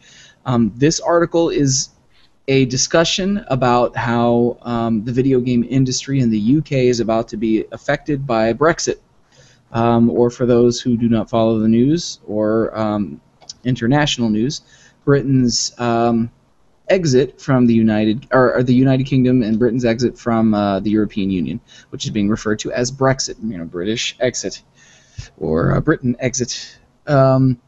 Um, this article is a discussion about how um, the video game industry in the UK is about to be affected by Brexit. Um, or for those who do not follow the news or um, international news, Britain's um, exit from the United or, or the United Kingdom and Britain's exit from uh, the European Union, which is being referred to as Brexit, you know, British exit or uh, Britain exit. Um,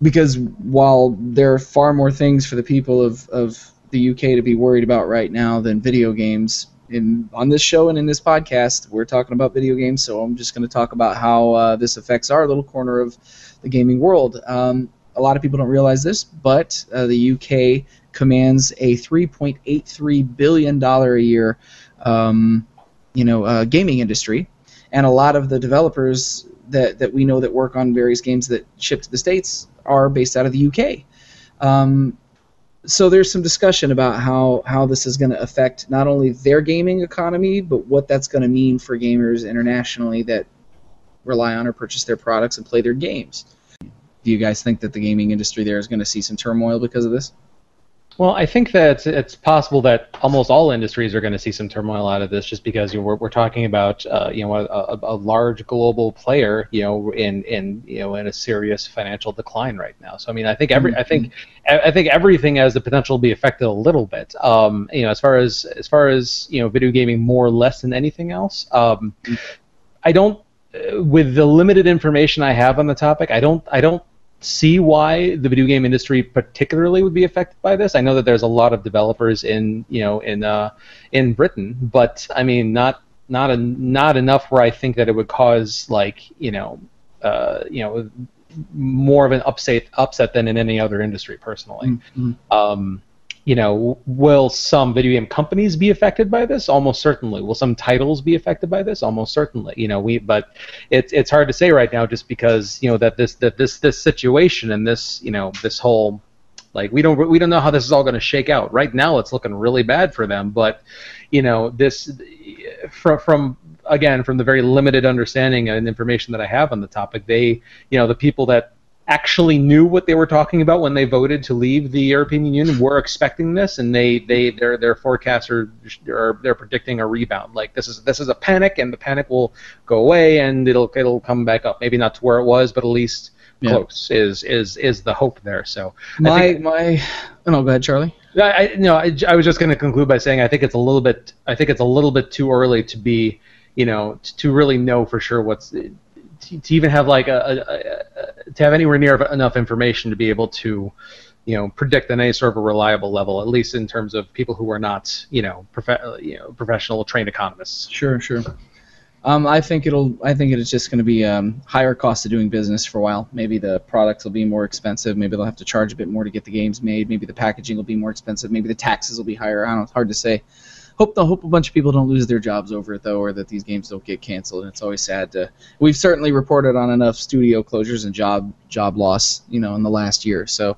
because while there are far more things for the people of, of the UK to be worried about right now than video games, in on this show and in this podcast, we're talking about video games. So I'm just going to talk about how uh, this affects our little corner of the gaming world. Um, a lot of people don't realize this, but uh, the UK commands a 3.83 billion dollar a year, um, you know, uh, gaming industry, and a lot of the developers that that we know that work on various games that ship to the states are based out of the UK. Um, so there's some discussion about how, how this is going to affect not only their gaming economy, but what that's going to mean for gamers internationally that rely on or purchase their products and play their games. Do you guys think that the gaming industry there is going to see some turmoil because of this? Well, I think that it's possible that almost all industries are going to see some turmoil out of this, just because you know, we're, we're talking about uh, you know a, a, a large global player, you know, in in you know in a serious financial decline right now. So I mean, I think every I think I I think everything has the potential to be affected a little bit. Um, you know, as far as as far as you know, video gaming more or less than anything else. Um, I don't, uh, with the limited information I have on the topic, I don't I don't see why the video game industry particularly would be affected by this. I know that there's a lot of developers in you know in uh, in Britain, but I mean not not a, not enough where I think that it would cause like you know uh, you know more of an upset upset than in any other industry personally. Um, you know, will some video game companies be affected by this? Almost certainly. Will some titles be affected by this? Almost certainly. You know, we but it's it's hard to say right now just because you know that this that this this situation and this you know this whole like we don't we don't know how this is all going to shake out. Right now, it's looking really bad for them. But you know, this from from again from the very limited understanding and information that I have on the topic, they you know the people that actually knew what they were talking about when they voted to leave the European Union were expecting this, and they they their their forecasts are, are they're predicting a rebound. Like this is this is a panic, and the panic will go away, and it'll it'll come back up. Maybe not to where it was, but at least Yeah. close is is is the hope there. So I My think- my. Oh, no, go ahead, Charlie. I, I no, I, I was just going to conclude by saying I think it's a little bit I think it's a little bit too early to be you know to, to really know for sure what's to, even have like a, a, a to have anywhere near enough information to be able to you know predict on any sort of a reliable level at least in terms of people who are not you know prof- you know professional trained economists. Sure, sure. Um, I think it'll. I think it's just going to be um, higher cost of doing business for a while. Maybe the products will be more expensive. Maybe they'll have to charge a bit more to get the games made. Maybe the packaging will be more expensive. Maybe the taxes will be higher. I don't know. It's hard to say. Hope the hope a bunch of people don't lose their jobs over it though, or that these games don't get canceled. And it's always sad to. We've certainly reported on enough studio closures and job job loss, you know, in the last year. So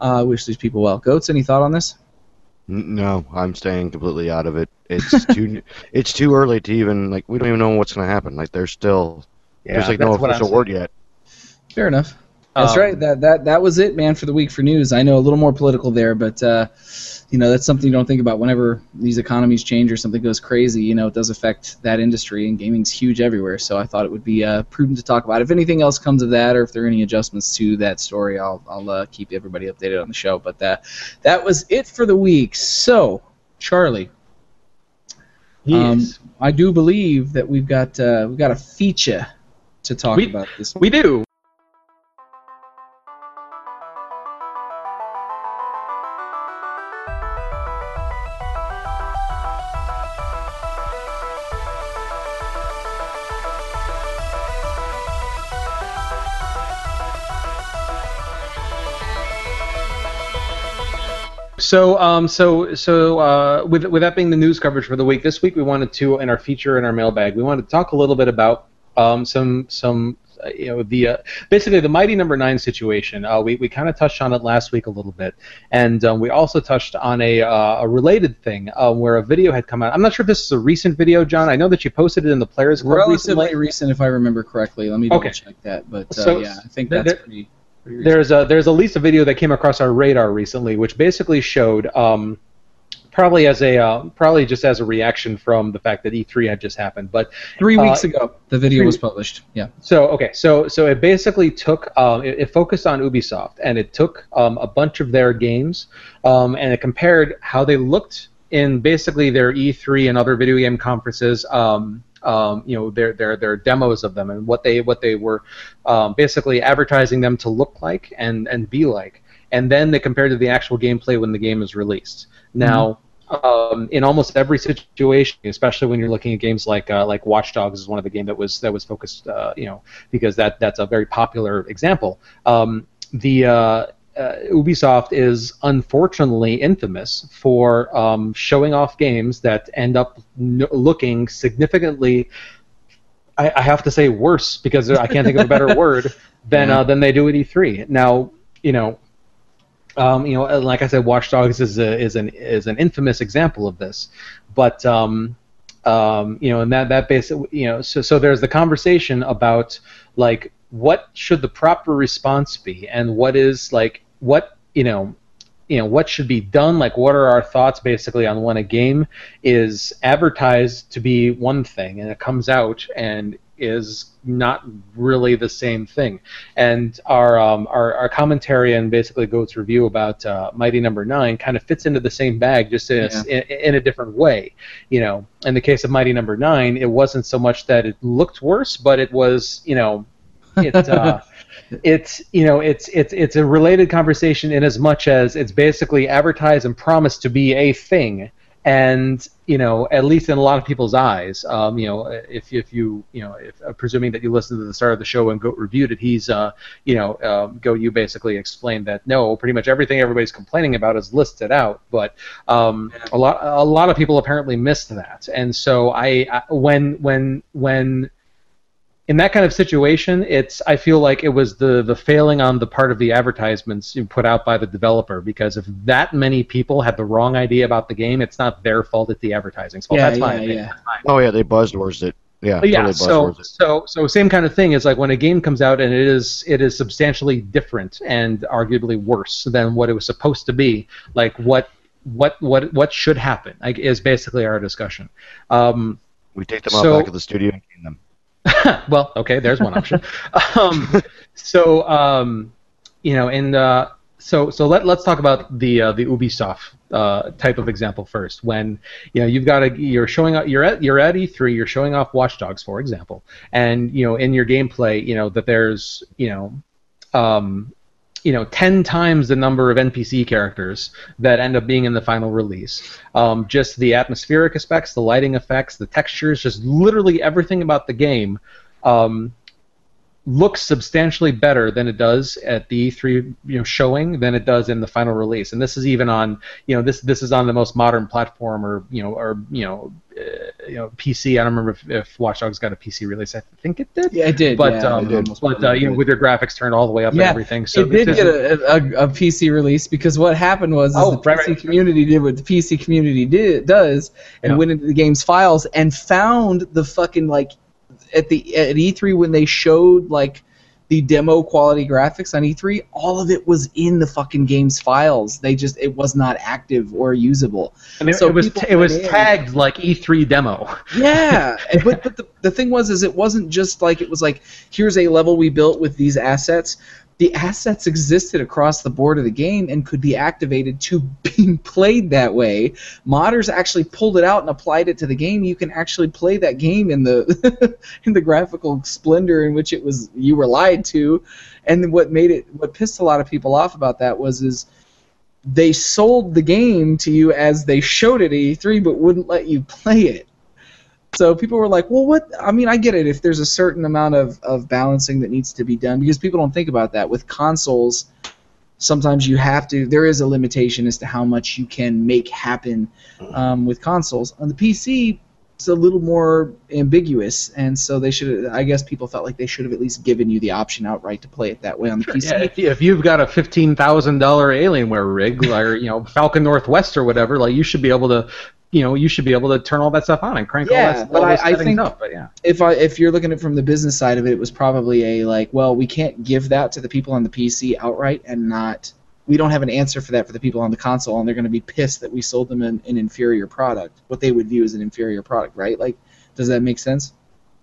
uh, I wish these people well. Goats, any thought on this? No, I'm staying completely out of it. It's [LAUGHS] too it's too early to even like we don't even know what's going to happen. Like there's still there's like no that's what I'm official word yet. Fair enough. That's Um, right. That that that was it, man, for the week for news. I know a little more political there, but uh, you know that's something you don't think about whenever these economies change or something goes crazy. You know, it does affect that industry, and gaming's huge everywhere. So I thought it would be uh, prudent to talk about. If anything else comes of that, or if there are any adjustments to that story, I'll I'll uh, keep everybody updated on the show. But uh, that was it for the week. So Charlie, um, Yes. I do believe that we've got uh, we've got a feature to talk We- about this. we do. So, um, so, so, uh, with with that being the news coverage for the week, this week we wanted to, in our feature in our mailbag, we wanted to talk a little bit about um, some some uh, you know the uh, basically the mighty number nine situation. Uh, we we kind of touched on it last week a little bit, and um, we also touched on a uh, a related thing uh, where a video had come out. I'm not sure if this is a recent video, John. I know that you posted it in the Players Club Relatively recently. recent, if I remember correctly. Let me double Okay. check that. But uh, So- yeah, I think that's there- pretty. Pretty recent. There's a there's at least a video that came across our radar recently, which basically showed. Um, Probably as a uh, probably just as a reaction from the fact that E3 had just happened, but Three uh, weeks ago, the video three- was published. Yeah. So okay, so so it basically took um, it, it focused on Ubisoft and it took um, a bunch of their games um, and it compared how they looked in basically their E3 and other video game conferences. Um, um, you know their their their demos of them and what they what they were um, basically advertising them to look like and and be like, and then they compared to the actual gameplay when the game is released. Now um, in almost every situation, especially when you're looking at games like uh, like Watch Dogs is one of the game that was that was focused, uh, you know, because that that's a very popular example. Um, the uh, Ubisoft is unfortunately infamous for um, showing off games that end up n- looking significantly. I, I have to say worse because I can't think of a better [LAUGHS] word than Yeah. uh, than they do at E3. Now, you know, um, you know, uh, like I said, Watch Dogs is a, is an is an infamous example of this. But um, um, you know, and that that basically, you know, so so there's the conversation about like what should the proper response be, and what is like what you know. You know what should be done. Like, what are our thoughts basically on when a game is advertised to be one thing and it comes out and is not really the same thing and our um, our, our commentary and basically Goat's review about uh, Mighty Number Nine kind of fits into the same bag, just in, a, in, in a different way. You know, in the case of Mighty Number Nine, it wasn't so much that it looked worse, but it was, you know, it. Uh, [LAUGHS] it's you know it's it's it's a related conversation in as much as it's basically advertised and promised to be a thing. And you know at least in a lot of people's eyes. Um, you know if, if you you know if uh, presuming that you listened to the start of the show when goat reviewed it he's uh, you know um, goat you basically explained that no pretty much everything everybody's complaining about is listed out. But um, a lot a lot of people apparently missed that. And so I, I when when when in that kind of situation, it's I feel like it was the the failing on the part of the advertisements put out by the developer because if that many people had the wrong idea about the game, it's not their fault; it's the advertising's fault. Yeah, That's my yeah, opinion. yeah. Oh yeah, they buzzwords it. Yeah, yeah, totally so so so same kind of thing is like when a game comes out and it is it is substantially different and arguably worse than what it was supposed to be. Like what what what what should happen like, is basically our discussion. Um, We take them out back of the studio and clean them. [LAUGHS] well, okay, there's one option. [LAUGHS] um, so, um, you know, and uh, so so let let's talk about the uh, the Ubisoft uh, type of example first. When you know you've got a you're showing up you're at you're at E3 you're showing off Watch Dogs for example, and you know in your gameplay you know that there's you know. Um, you know, ten times the number of NPC characters that end up being in the final release. Um, just the atmospheric effects, the lighting effects, the textures, just literally everything about the game um, looks substantially better than it does at the E3 you know showing than it does in the final release. And this is even on you know this this is on the most modern platform or you know or you know uh, you know PC. I don't remember if, if Watch Dogs got a PC release. I think it did. Yeah, it did. But yeah, um, it almost but uh, you know with your graphics turned all the way up Yeah, and everything. So it did get a, a, a PC release because what happened was is Oh, the PC right, right. community did what the PC community did does and Yeah. went into the game's files and found the fucking like at the at E3 when they showed like the demo quality graphics on E3, all of it was in the fucking game's files. They just it was not active or usable. I mean, so it was people it was in- tagged like E3 demo. Yeah, and- but but the, the thing was is it wasn't just like it was like here's a level we built with these assets. The assets existed across the board of the game and could be activated to [LAUGHS] being played that way. Modders actually pulled it out and applied it to the game. You can actually play that game in the [LAUGHS] in the graphical splendor in which it was you were lied to. And what made it what pissed a lot of people off about that was is they sold the game to you as they showed it at E3 but wouldn't let you [LAUGHS] play it. So people were like, well, what? I mean, I get it if there's a certain amount of, of balancing that needs to be done because people don't think about that. With consoles, sometimes you have to. There is a limitation as to how much you can make happen um, with consoles. On the PC, it's a little more ambiguous, and so they should. I guess people felt like they should have at least given you the option outright to play it that way on the PC. Yeah, if, you- if you've got a fifteen thousand dollar Alienware rig, or you know Falcon Northwest or whatever, like you should be able to, you know, you should be able to turn all that stuff on and crank Yeah, all that but all I- those I settings think- up. But yeah, if I if you're looking at it from the business side of it, it was probably a like, well, we can't give that to the people on the PC outright, and not we don't have an answer for that for the people on the console, and they're going to be pissed that we sold them an, an inferior product, what they would view as an inferior product, right? Like, does that make sense?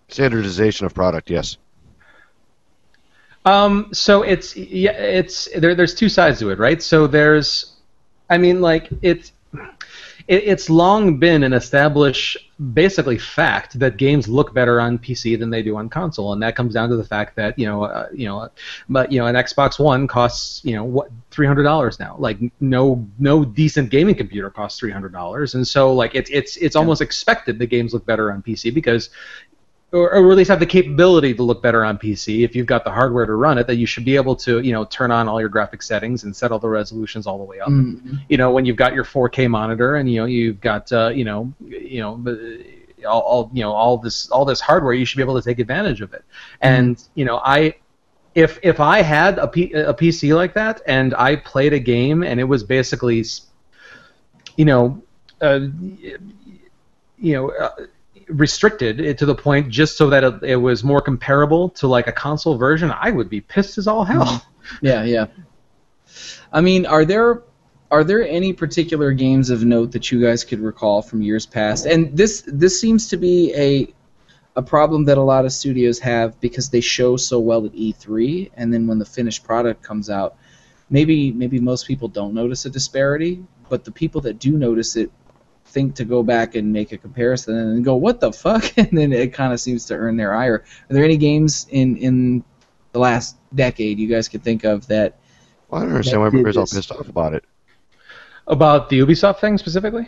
Standardization of product, yes. Um, so it's yeah, it's there. There's two sides to it, right? So there's, I mean, like it's it, it's long been an established, basically fact that games look better on PC than they do on console, and that comes down to the fact that you know, uh, you know, but you know, an Xbox One costs you know what three hundred dollars now. Like no no decent gaming computer costs three hundred dollars, and so like it's it's it's almost expected that games look better on PC because or, or at least have the capability to look better on PC. If you've got the hardware to run it, that you should be able to, you know, turn on all your graphic settings and set all the resolutions all the way up. Mm. You know, when you've got your 4K monitor and you know you've got, uh, you know, you know, all, all, you know, all this, all this hardware, you should be able to take advantage of it. And you know, I, if if I had a, P, a PC like that and I played a game and it was basically, you know, uh, you know. Uh, restricted it to the point just so that it, it was more comparable to like a console version, I would be pissed as all hell. Mm-hmm. Yeah, yeah. I mean, are there are there any particular games of note that you guys could recall from years past? And this this seems to be a a problem that a lot of studios have because they show so well at E3, and then when the finished product comes out, maybe maybe most people don't notice a disparity, but the people that do notice it think to go back and make a comparison and go, "What the fuck?" [LAUGHS] and then it kind of seems to earn their ire. Are there any games in in the last decade you guys could think of that Well, I don't understand why That did everybody's all pissed off about it. About the Ubisoft thing specifically?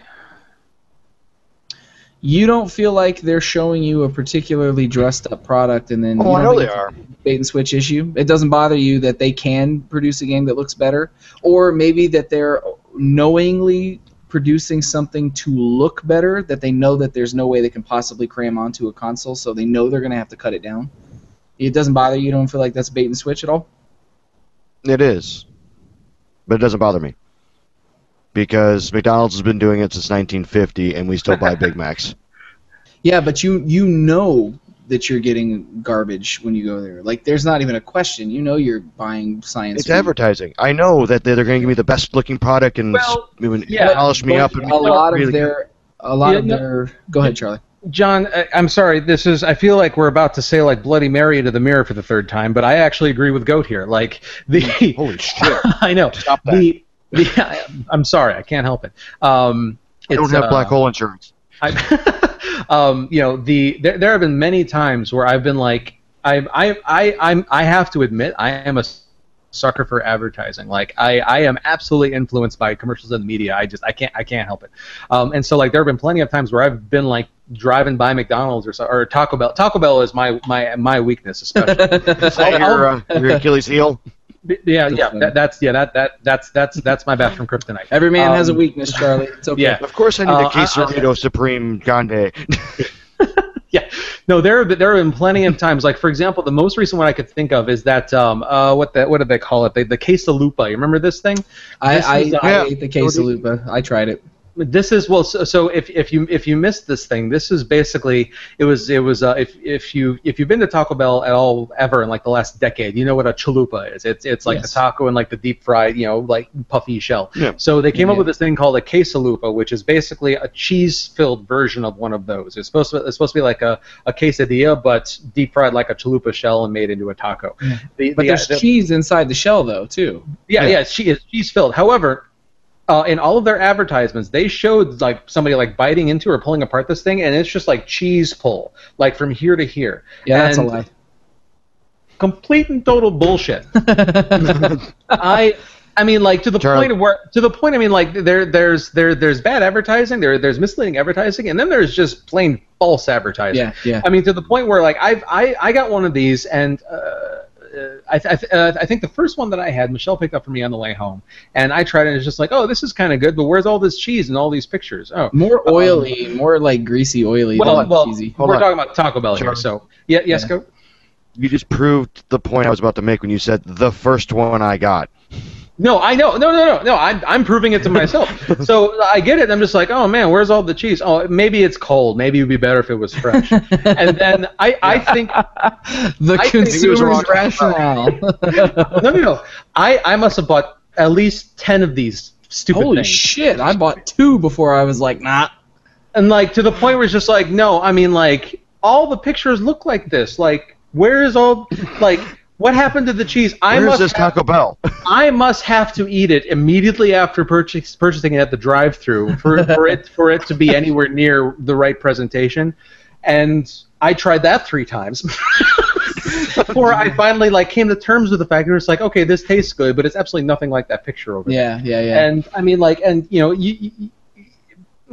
you don't feel like they're showing you a particularly dressed up product and then Oh, you I know think they are. bait and switch issue it doesn't bother you that they can produce a game that looks better or maybe that they're knowingly producing something to look better that they know that there's no way they can possibly cram onto a console so they know they're going to have to cut it down. It doesn't bother you? You don't feel like that's bait and switch at all? It is, but it doesn't bother me. Because McDonald's has been doing it since 1950, and we still buy Big [LAUGHS] Macs. Yeah, but you you know that you're getting garbage when you go there. Like there's not even a question. You know you're buying science. It's food. advertising. I know that they're, they're going to give me the best looking product and Well, s- yeah, polish me up. And a make me lot look of their a lot Yeah, of no- their. Go ahead, Charlie. John, I, I'm sorry. This is. I feel like we're about to say like Bloody Mary to the mirror for the third time, but I actually agree with Goat here. Like the. Holy [LAUGHS] shit! I know. Stop that. The, the, I, [LAUGHS] I'm sorry. I can't help it. Um, I don't have uh, black hole insurance. I, [LAUGHS] um, you know, the there, there have been many times where I've been like, I, I, I, I'm, I have to admit, I am a sucker for advertising. Like, I, I am absolutely influenced by commercials and the media. I just, I can't, I can't help it. Um, and so, like, there have been plenty of times where I've been like driving by McDonald's or so, or Taco Bell. Taco Bell is my, my, my weakness, especially. [LAUGHS] Is that your, uh, your Achilles heel? Yeah, yeah. That, that's yeah. That, that, that's, that's, that's my bathroom kryptonite. Every man has a Um, weakness, Charlie. [LAUGHS] It's okay. yeah. Of course, I need Uh, a I- I- quesarito supreme grande. [LAUGHS] yeah, no, there have been, there have been plenty of times. Like for example, the most recent one I could think of is that um uh what the what did they call it? The the quesalupa. You remember this thing? I This I, is, uh, I Yeah. ate the quesalupa. I tried it. This is well. So, so if, if you if you missed this thing, this is basically it was it was uh, if if you if you've been to Taco Bell at all ever in like the last decade, you know what a chalupa is. It's it's like Yes. the taco and like the deep fried, you know, like puffy shell. Yeah. So they came up with this thing called a quesalupa, which is basically a cheese-filled version of one of those. It's supposed to it's supposed to be like a, a quesadilla, but deep fried like a chalupa shell and made into a taco. The, But the- there's the- cheese inside the shell, though, too. yeah, Yeah. yeah, she is she's filled. However, uh, in all of their advertisements, they showed like somebody like biting into or pulling apart this thing, and it's just like cheese pull, like from here to here. Yeah, that's a lie. Complete and total bullshit. [LAUGHS] I. I mean, like to the Charlie. point of where, to the point. I mean, like there, there's, there, there's bad advertising. There, there's misleading advertising, and then there's just plain false advertising. yeah, yeah. I mean, to the point where like I've I, I got one of these and uh, I, th- I, th- uh, I think the first one that I had, Michelle picked up for me on the way home, and I tried it. and It's just like, oh, this is kind of good, but where's all this cheese and all these pictures? Oh, More oily, more like greasy, oily well, than well, cheesy. Hold we're on. talking about Taco Bell here, so yeah, yes, Yeah. go. You just proved the point I was about to make when you said the first one I got. No, I know. No, no, no, no. I'm, I'm proving it to myself. so I get it. I'm just like, oh man, where's all the cheese? Oh, maybe it's cold. Maybe it would be better if it was fresh. and then I, I think [LAUGHS] the I think consumer's wrong. rationale. [LAUGHS] no, no, no. I, I must have bought at least ten of these stupid Holy things. shit! I bought two before I was like, nah. and like to the point where it's just like, no, I mean like all the pictures look like this. Like, where is all like what happened to the cheese? I Where's must this have, Taco Bell? [LAUGHS] I must have to eat it immediately after purchase, purchasing it at the drive-through for, [LAUGHS] for it for it to be anywhere near the right presentation. And I tried that three times [LAUGHS] before I finally like came to terms with the fact that it's like, okay, this tastes good, but it's absolutely nothing like that picture over there. Yeah, yeah, yeah. And I mean, like, and you know, you, you,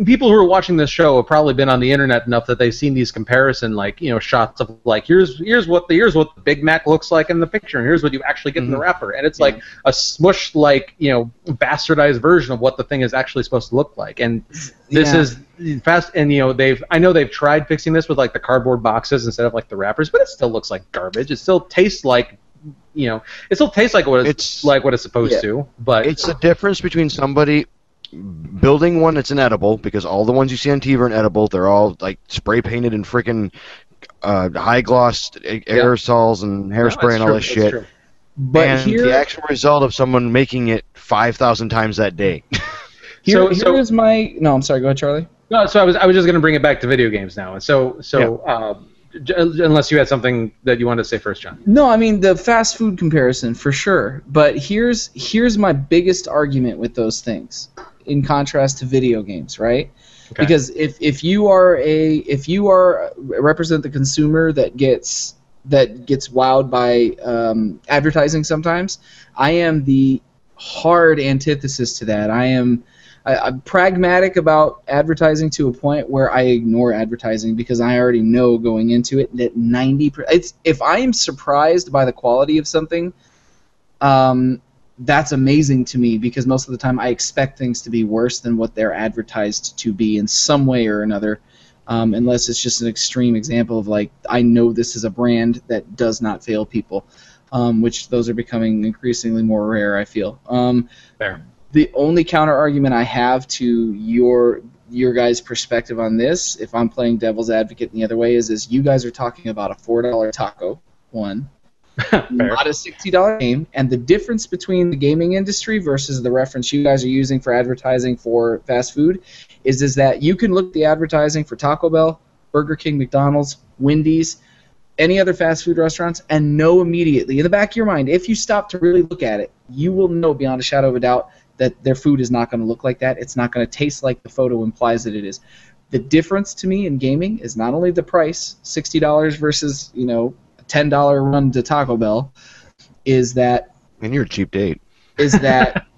people who are watching this show have probably been on the internet enough that they've seen these comparison, like, you know, shots of like, here's here's what the here's what the Big Mac looks like in the picture, and here's what you actually get in the mm-hmm. wrapper, and it's like a smushed, like, you know, bastardized version of what the thing is actually supposed to look like, and this Yeah. is fast. And you know, they've I know they've tried fixing this with like the cardboard boxes instead of like the wrappers, but it still looks like garbage. It still tastes like. You know, it still tastes like what it's, It's- like what it's supposed Yeah. to, but It's the difference between somebody building one that's inedible because all the ones you see on TV are inedible. They're all like spray painted and freaking uh, high gloss aerosols and hairspray that's and all true, this shit. true. but and here, the actual result of someone making it five thousand times that day. [LAUGHS] here, So- here so- is my. No, I'm sorry. Go ahead, Charlie. No, so I was I was just going to bring it back to video games now. And so so uh, j- unless you had something that you wanted to say first, John. No, I mean the fast food comparison for sure. But here's here's my biggest argument with those things, in contrast to video games, right? Okay. Because if, if you are a if you are represent the consumer that gets that gets wowed by um, advertising sometimes, I am the hard antithesis to that. I am I, I'm pragmatic about advertising to a point where I ignore advertising because I already know going into it that 90 per- it's if I am surprised by the quality of something, um, that's amazing to me because most of the time I expect things to be worse than what they're advertised to be in some way or another. Um, unless it's just an extreme example of like I know this is a brand that does not fail people, um, which those are becoming increasingly more rare. I feel. Um, Fair. the only counter argument I have to your your guys' perspective on this, if I'm playing devil's advocate in the other way, is is you guys are talking about a four dollar taco one. [LAUGHS] not a sixty dollar game, and the difference between the gaming industry versus the reference you guys are using for advertising for fast food is is that you can look at the advertising for Taco Bell, Burger King, McDonald's, Wendy's, any other fast food restaurants, and know immediately in the back of your mind, if you stop to really look at it, you will know beyond a shadow of a doubt that their food is not going to look like that. It's not going to taste like the photo implies that it is. The difference to me in gaming is not only the price, sixty dollars versus you know ten dollar run to Taco Bell, is that And you're a cheap date. is that [LAUGHS]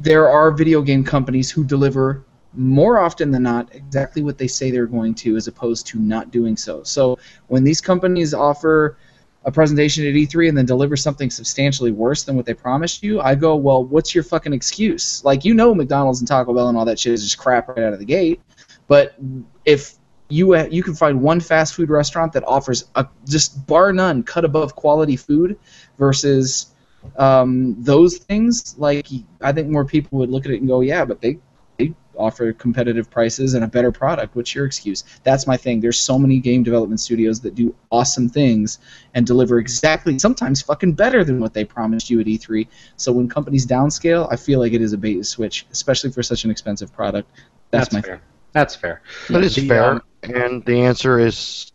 there are video game companies who deliver more often than not exactly what they say they're going to as opposed to not doing so. So when these companies offer a presentation at E3 and then deliver something substantially worse than what they promised you, I go, well, what's your fucking excuse? Like, you know, McDonald's and Taco Bell and all that shit is just crap right out of the gate. But if you you can find one fast food restaurant that offers a just bar none cut above quality food versus um, those things, like I think more people would look at it and go, yeah, but they they offer competitive prices and a better product. What's your excuse? That's my thing. There's so many game development studios that do awesome things and deliver exactly, sometimes fucking better than what they promised you at E3. So when companies downscale, I feel like it is a bait and switch, especially for such an expensive product. That's, my fair. That's fair. That is The, fair, um, and the answer is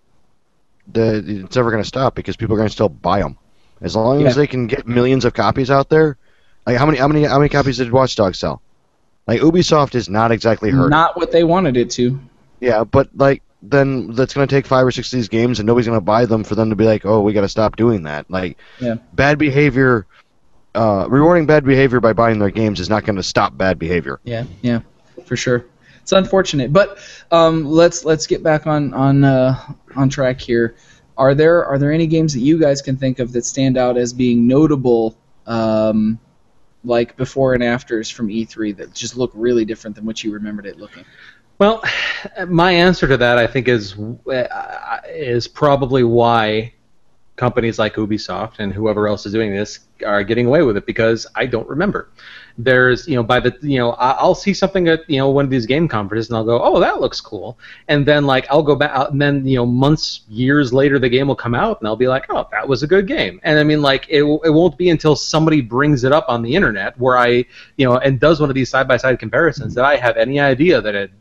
that it's never going to stop because people are going to still buy them. As long as they can get millions of copies out there, like how many how many how many copies did Watch Dogs sell? Like Ubisoft is not exactly hurt. Not what they wanted it to. Yeah, but like then that's going to take five or six of these games, and nobody's going to buy them for them to be like, oh, we got to stop doing that. Like Yeah. bad behavior, uh, rewarding bad behavior by buying their games is not going to stop bad behavior. Yeah, yeah, for sure. It's unfortunate, but um, let's let's get back on on uh, on track here. are there are there any games that you guys can think of that stand out as being notable, um, like before and afters from E3 that just look really different than what you remembered it looking? Well, my answer to that, I think, is uh, is probably why companies like Ubisoft and whoever else is doing this are getting away with it because I don't remember. There's, you know, by the, you know, I'll see something at, you know, one of these game conferences and I'll go, oh, that looks cool, and then like I'll go back, and then you know, months, years later, the game will come out and I'll be like, oh, that was a good game, and I mean, like, it, it won't be until somebody brings it up on the internet where I, you know, and does one of these side by side comparisons that I have any idea that it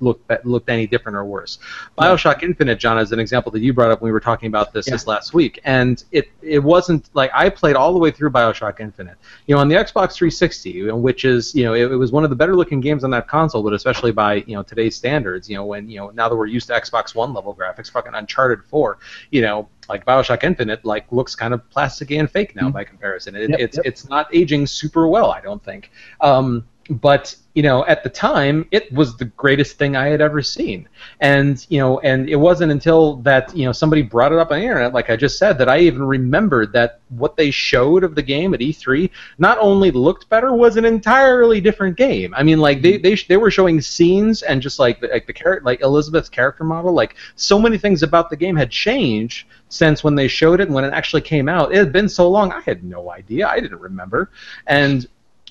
looked looked any different or worse. Bioshock Infinite, John, is an example that you brought up when we were talking about this Yeah. this last week, and it it wasn't like I played all the way through Bioshock Infinite. You know, on the Xbox 360, which is you know it, it was one of the better looking games on that console, but especially by you know today's standards. You know, when you know now that we're used to Xbox One level graphics, fucking Uncharted 4, you know. Like Bioshock Infinite, like looks kind of plasticky and fake now Mhm. by comparison. It, Yep, it's yep. it's not aging super well, I don't think. Um, but you know, at the time, it was the greatest thing I had ever seen. And you know, and it wasn't until that you know somebody brought it up on the internet, like I just said, that I even remembered that what they showed of the game at E3 not only looked better, was an entirely different game. I mean, like they mm-hmm. they, they were showing scenes and just like the, like the character, like Elizabeth's character model, like so many things about the game had changed since when they showed it and when it actually came out. It had been so long, I had no idea. I didn't remember, and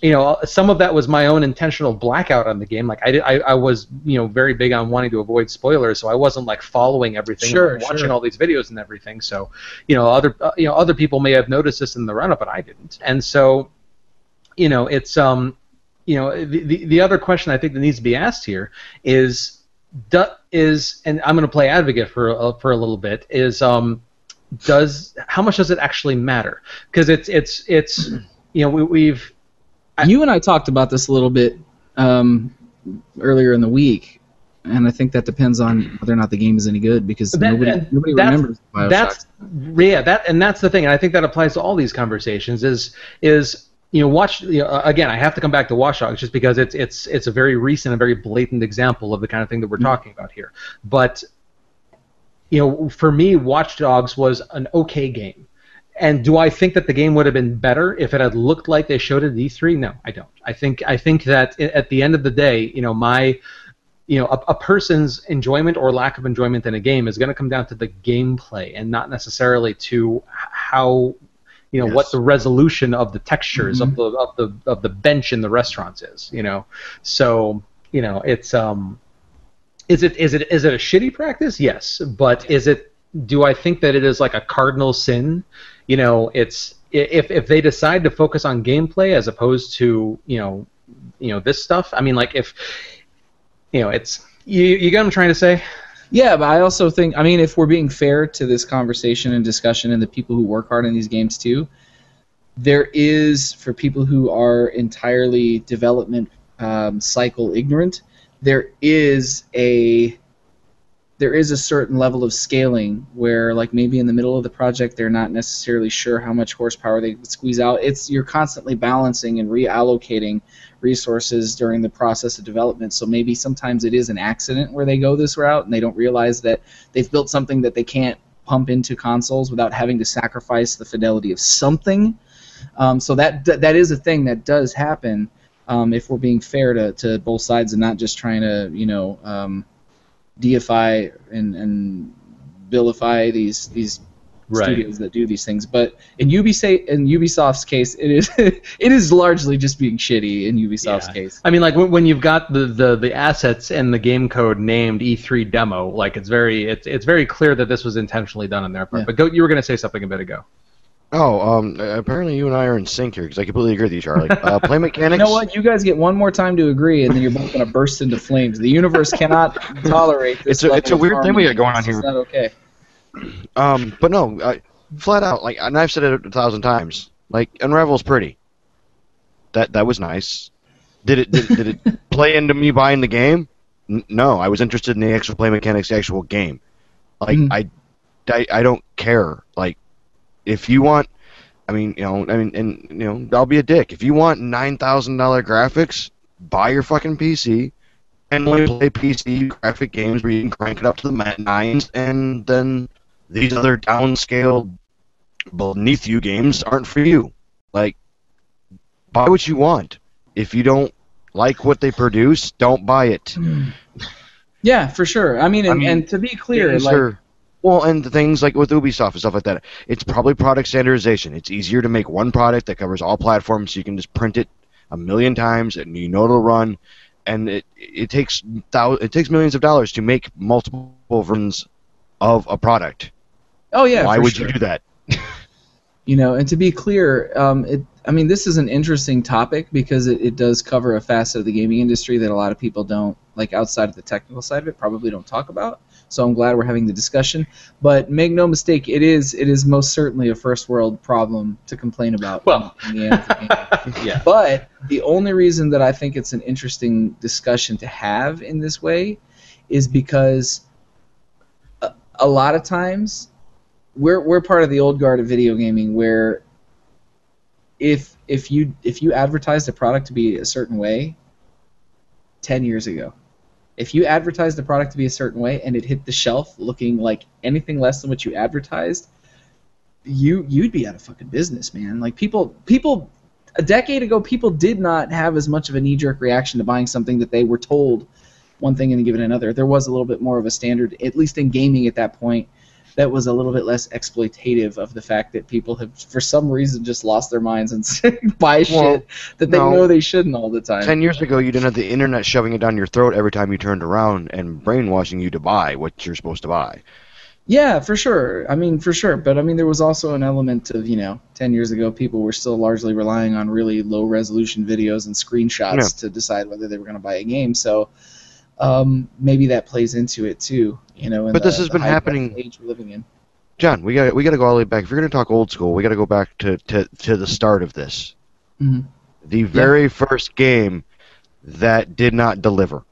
you know, some of that was my own intentional blackout on the game. Like I, did, I, I was, you know, very big on wanting to avoid spoilers, so I wasn't like following everything, Sure, and watching sure. all these videos and everything. So, you know, other, uh, you know, other people may have noticed this in the run-up, but I didn't. And so, you know, it's, um, you know, the, the, the other question I think that needs to be asked here is, do, is, and I'm going to play advocate for a, for a little bit, is, um, does how much does it actually matter? Because it's, it's, it's, you know, we, we've you and I talked about this a little bit um, earlier in the week, and I think that depends on whether or not the game is any good because That- nobody, nobody that's- remembers Bioshock. That's yeah, that and that's the thing, and I think that applies to all these conversations. Is is you know watch you know, again? I have to come back to Watch Dogs just because it's it's it's a very recent and very blatant example of the kind of thing that we're talking about here. But you know, for me, Watch Dogs was an okay game. And do I think that the game would have been better if it had looked like they showed it at E3? No, I don't. I think I think that at the end of the day, you know, my you know, a, a person's enjoyment or lack of enjoyment in a game is going to come down to the gameplay and not necessarily to how you know what the resolution of the textures of the of the of the bench in the restaurants is. You know, so you know it's um, is it is it is it a shitty practice? Yes, but is it? Do I think that it is like a cardinal sin? You know, it's if if they decide to focus on gameplay as opposed to you know you know this stuff. I mean, like if you know, it's you. You get what I'm trying to say? Yeah, but I also think, I mean, if we're being fair to this conversation and discussion and the people who work hard in these games too, there is, for people who are entirely development um, cycle ignorant, there is a there is a certain level of scaling where like maybe in the middle of the project they're not necessarily sure how much horsepower they squeeze out. It's you're constantly balancing and reallocating resources during the process of development. So maybe sometimes it is an accident where they go this route and they don't realize that they've built something that they can't pump into consoles without having to sacrifice the fidelity of something. Um, so that that is a thing that does happen um, if we're being fair to, to both sides and not just trying to you know um, deify and, and vilify these these studios that do these things. But in Ubisoft in Ubisoft's case, it is [LAUGHS] it is largely just being shitty in Ubisoft's Yeah. case. I mean, like when, when you've got the, the, the assets and the game code named E3 demo, like it's very it's it's very clear that this was intentionally done on their part. Yeah. But go, you were going to say something a bit ago. Oh, um, apparently you and I are in sync here because I completely agree with you, Charlie. Uh, [LAUGHS] play mechanics. You know what? You guys get one more time to agree, and then you're both going to burst into flames. The universe cannot [LAUGHS] tolerate this. It's a- it's a weird thing we got going on It's here. Not okay. Um, but no, I, flat out, like, and I've said it a thousand times. Like, Unravel's pretty. That that was nice. Did it did, did it [LAUGHS] play into me buying the game? N- no, I was interested in the actual play mechanics, the actual game. Like, Mhm. I, I, I don't care. Like, if you want, I mean, you know, I mean, and you know, I'll be a dick. If you want nine thousand dollar graphics, buy your fucking PC. And only play PC graphic games where you can crank it up to the nines, and then these other downscaled, beneath you games aren't for you. Like, buy what you want. If you don't like what they produce, don't buy it. Hmm. Yeah, for sure. I mean, and, I mean, and to be clear, like, well, and the things like with Ubisoft and stuff like that, it's probably product standardization. It's easier to make one product that covers all platforms, so you can just print it a million times, and you know it'll run. And it it takes thou- it takes millions of dollars to make multiple versions of a product. oh yeah, Why would sure. you do that? [LAUGHS] you know and to be clear um, it, i mean this is an interesting topic because it, it does cover a facet of the gaming industry that a lot of people don't like outside of the technical side of it probably don't talk about so i'm glad we're having the discussion but make no mistake it is it is most certainly a first world problem to complain about Well. in the end of the game. [LAUGHS] yeah. But the only reason that I think it's an interesting discussion to have in this way is because a, a lot of times we're we're part of the old guard of video gaming where if if you if you advertised a product to be a certain way 10 years ago if you advertised the product to be a certain way and it hit the shelf looking like anything less than what you advertised you you'd be out of fucking business man like people people a decade ago, people did not have as much of a knee jerk reaction to buying something that they were told one thing and given another. There was a little bit more of a standard, at least in gaming at that point, that was a little bit less exploitative of the fact that people have, for some reason, just lost their minds and [LAUGHS] buy shit that they no. know they shouldn't all the time. Ten years ago, you didn't have the internet shoving it down your throat every time you turned around and brainwashing you to buy what you're supposed to buy. Yeah, for sure. I mean, for sure. But I mean, there was also an element of, you know, 10 years ago, people were still largely relying on really low resolution videos and screenshots Yeah. to decide whether they were going to buy a game. So um, maybe that plays into it too, you know. In But this has been high-tech happening- age we're living in. John, we got we got to go all the way back. If you're going to talk old school, we got to go back to, to, to the start of this. Mhm. The very first game that did not deliver.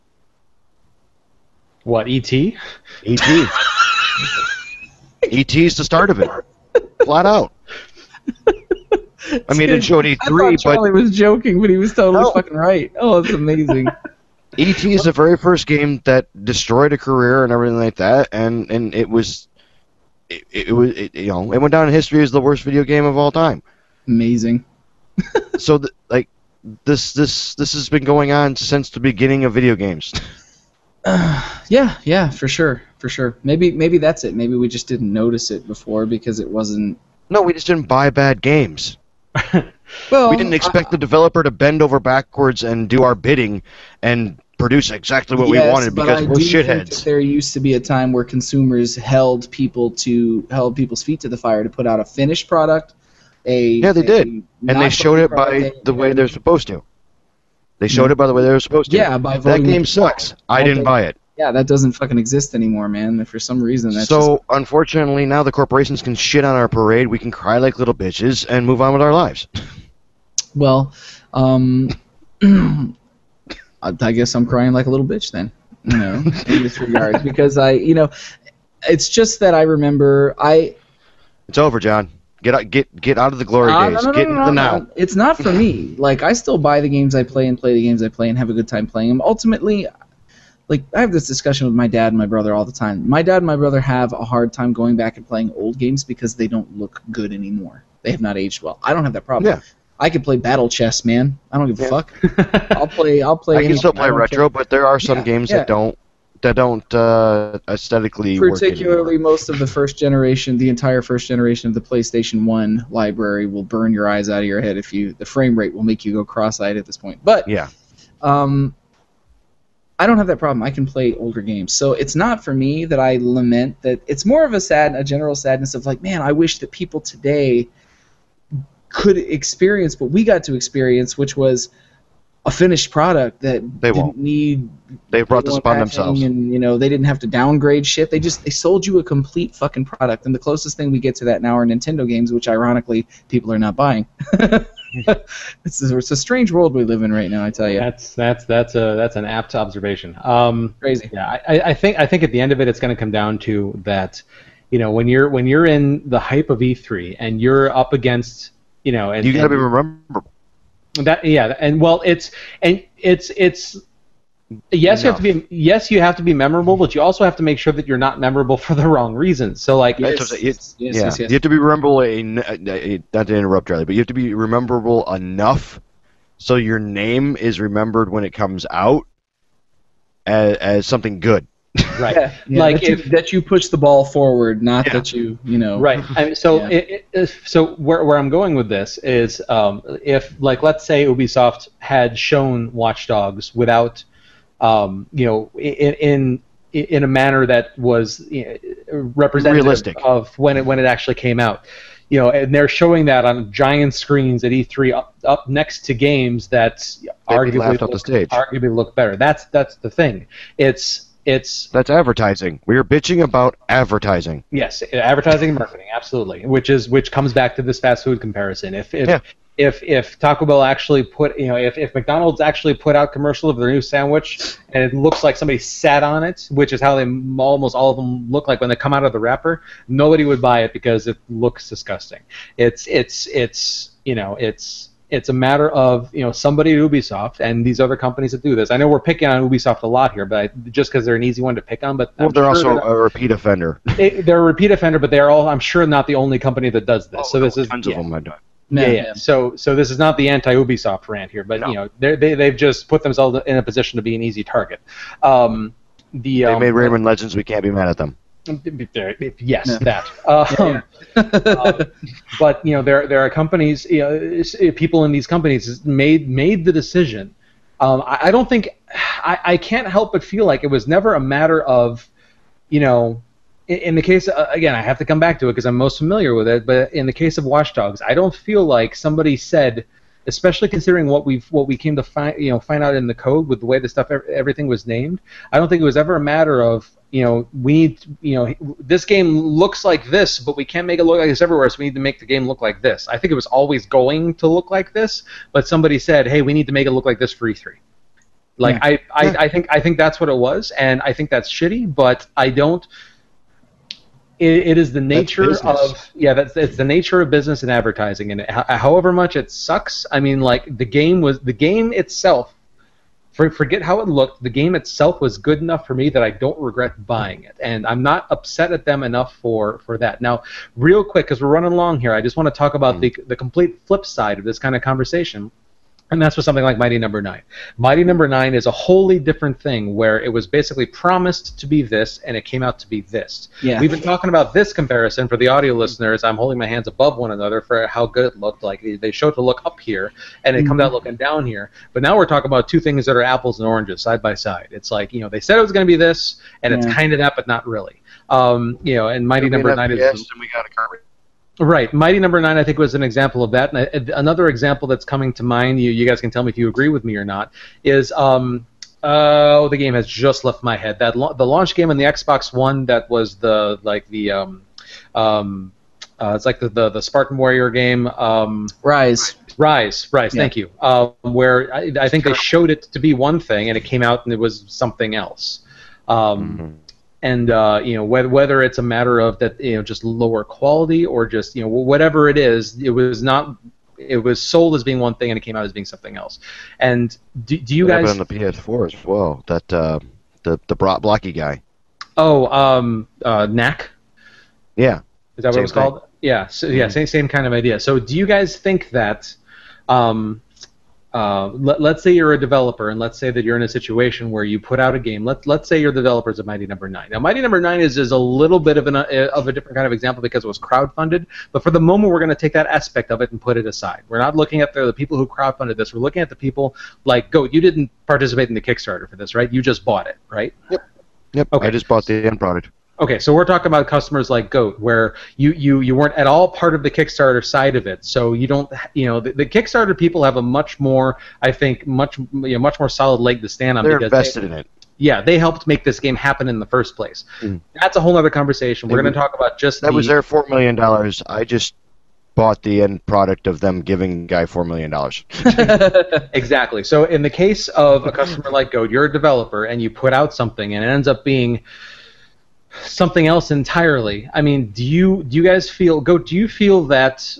What ET? ET? [LAUGHS] ET. is the start of it. Flat out. I mean, it showed I E3, thought but Charlie was joking, but he was totally No. fucking right. Oh, it's amazing. [LAUGHS] ET is the very first game that destroyed a career and everything like that, and and it was, it, it was it, you know it went down in history as the worst video game of all time. amazing. [LAUGHS] So th- like this this this has been going on since the beginning of video games. [LAUGHS] [SIGHS] Yeah, yeah, for sure, for sure. Maybe maybe that's it. Maybe we just didn't notice it before because it wasn't. no, we just didn't buy bad games. [LAUGHS] Well, We didn't expect the developer to bend over backwards and do our bidding and produce exactly what Yes, we wanted because I we're do think that shitheads. there used to be a time where consumers held people to held people's feet to the fire to put out a finished product. A Yeah, they did. And they showed it by the way they're supposed to. They showed it by the way they were supposed to. Yeah, by that game sucks. I didn't buy it. Yeah, that doesn't fucking exist anymore, man. For some reason, that's so just, unfortunately, now the corporations can shit on our parade. We can cry like little bitches and move on with our lives. well, um, [CLEARS THROAT] I I guess I'm crying like a little bitch then. You know, [LAUGHS] in this regard, because I, you know, it's just that I remember I It's over, John. Get out, get get out of the glory Uh, days. no, no, get no, into the now. no. It's not for me. [LAUGHS] Like I still buy the games I play and play the games I play and have a good time playing them. Ultimately, like I have this discussion with my dad and my brother all the time. My dad and my brother have a hard time going back and playing old games because they don't look good anymore. They have not aged well. I don't have that problem. Yeah. I can play battle chess, man. I don't give a Yeah. fuck. [LAUGHS] I'll play. I'll play. I can still play retro, but there are some Yeah, games yeah. that don't that don't uh, aesthetically particularly most of the first generation the entire first generation of the playstation 1 library will burn your eyes out of your head if you the frame rate will make you go cross-eyed at this point but Yeah. um, i don't have that problem i can play older games so it's not for me that i lament that it's more of a sad a general sadness of like man i wish that people today could experience what we got to experience which was a finished product that They didn't won't. need They brought this people upon themselves. And you know they didn't have to downgrade shit. They just they sold you a complete fucking product. And the closest thing we get to that now are Nintendo games, which ironically people are not buying. [LAUGHS] [LAUGHS] it's, a, it's a strange world we live in right now. I tell you, That's that's that's a that's an apt observation. Um, crazy. yeah, I, I- I think I think at the end of it, it's going to come down to that. You know, when you're when you're in the hype of E3 and you're up against, you know, and, You got to be and rememberable. that yeah, and well, it's and it's it's yes, you have to be yes, you have to be memorable, but you also have to make sure that you're not memorable [LAUGHS] for the wrong reasons. So like, That's Yes, what I'm yes, yeah, yes, yes. you have to be memorable En- not to interrupt, Charlie, but you have to be memorable enough so your name is remembered when it comes out as, as something good. Right, Yeah, yeah, like that, you, if that you push the ball forward, not Yeah. that you, you know. Right. I mean, so Yeah. it, it, so where, where I'm going with this is um, if like let's say Ubisoft had shown Watch Dogs without um, you know in, in in a manner that was you know, representative Realistic. of when it when it actually came out. You know, and they're showing that on giant screens at E3 up, up next to games that arguably laughed off the look, stage. arguably look better. That's that's the thing. It's it's That's advertising. We are bitching about advertising. Yes, uh, advertising and marketing, absolutely. Which is which comes back to this fast food comparison. If if Yeah. if, if Taco Bell actually put you know if, if McDonald's actually put out commercial of their new sandwich and it looks like somebody sat on it, which is how they almost all of them look like when they come out of the wrapper, nobody would buy it because it looks disgusting. It's it's it's you know it's it's a matter of you know somebody at Ubisoft and these other companies that do this. I know we're picking on Ubisoft a lot here, but I, just because they're an easy one to pick on. But Well, I'm they're sure also that- a repeat offender. they, they're a repeat offender, but they're all, I'm sure, not the only company that does this. so this is tons yeah, of them have done. yeah, Yeah, yeah. So so this is not the anti-Ubisoft rant here, but No. you know they they they've just put themselves in a position to be an easy target. Um, the They um, made Rayman Legends. We can't be mad at them. Yes, Yeah. that. Um, um, but you know, there there are companies, you know, people in these companies made made the decision. Um, I, I don't think I, I can't help but feel like it was never a matter of, you know, in, in the case uh, again, I have to come back to it because I'm most familiar with it. But in the case of Watch Dogs, I don't feel like somebody said, especially considering what we've what we came to find, you know, find out in the code with the way the stuff everything was named. I don't think it was ever a matter of you know we need to- you know this game looks like this, but we can't make it look like this everywhere, so we need to make the game look like this. I think it was always going to look like this, but somebody said, hey, we need to make it look like this for E3. Like Yeah. I, I, I think I think that's what it was, and I think that's shitty, but I don't. It, it is the nature of yeah, that's it's the nature of business and advertising, and ho- however much it sucks. I mean, like the game was the game itself. For, forget how it looked. The game itself was good enough for me that I don't regret buying it, and I'm not upset at them enough for for that. Now, real quick, because we're running along here, I just want to talk about hmm. the the complete flip side of this kind of conversation. And that's with something like Mighty Number Nine. Mighty Number Nine is a wholly different thing, where it was basically promised to be this, and it came out to be this. Yeah. We've been talking about this comparison for the audio listeners. I'm holding my hands above one another for how good it looked. Like they showed to look up here, and it comes out looking down here. But now we're talking about two things that are apples and oranges side by side. It's like you know they said it was going to be this, and it's kind of that, but not really. Um, you know, and Mighty Number Nine is Yes, and we got a car. Right, Mighty Number Nine, I think, was an example of that. And I- another example that's coming to mind, you, you guys can tell me if you agree with me or not, is um, oh, the game has just left my head. That lo- the launch game on the Xbox One that was the like the um, um, uh, it's like the, the the Spartan Warrior game. Um, Ryse. Ryse, Ryse. Yeah. Thank you. Um, where I, I think they showed it to be one thing, and it came out and it was something else. Um, Mhm. And uh, you know whether whether it's a matter of that you know just lower quality or just you know whatever it is, it was not. It was sold as being one thing and it came out as being something else. And do, do you What guys? happened on the PS4 as well? That uh, the the bro- blocky guy. Oh, um, uh, Knack. Yeah. Is that what it was called? Yeah. So yeah, same same kind of idea. So do you guys think that, um, uh, let, let's say you're a developer and let's say that you're in a situation where you put out a game. Let let's say you're the developers of Mighty Number Nine. Now Mighty Number Nine is is a little bit of an uh, of a different kind of example because it was crowdfunded. But for the moment, we're going to take that aspect of it and put it aside. We're not looking at the, the people who crowdfunded this. We're looking at the people like Go, You didn't participate in the Kickstarter for this, right? You just bought it, right? Yep. Yep. Okay. I just bought the end product. Okay, so we're talking about customers like Goat, where you, you, you weren't at all part of the Kickstarter side of it. So you don't, you know, the, the Kickstarter people have a much more, I think, much you know, much more solid leg to stand on. They're invested they, in it. Yeah, they helped make this game happen in the first place. Mm. That's a whole other conversation. We're going to talk about just That the, was their four million dollars. I just bought the end product of them giving guy four million dollars. [LAUGHS] [LAUGHS] Exactly. So in the case of a customer like Goat, you're a developer and you put out something and it ends up being something else entirely. I mean, do you do you guys feel Goat? Do you feel that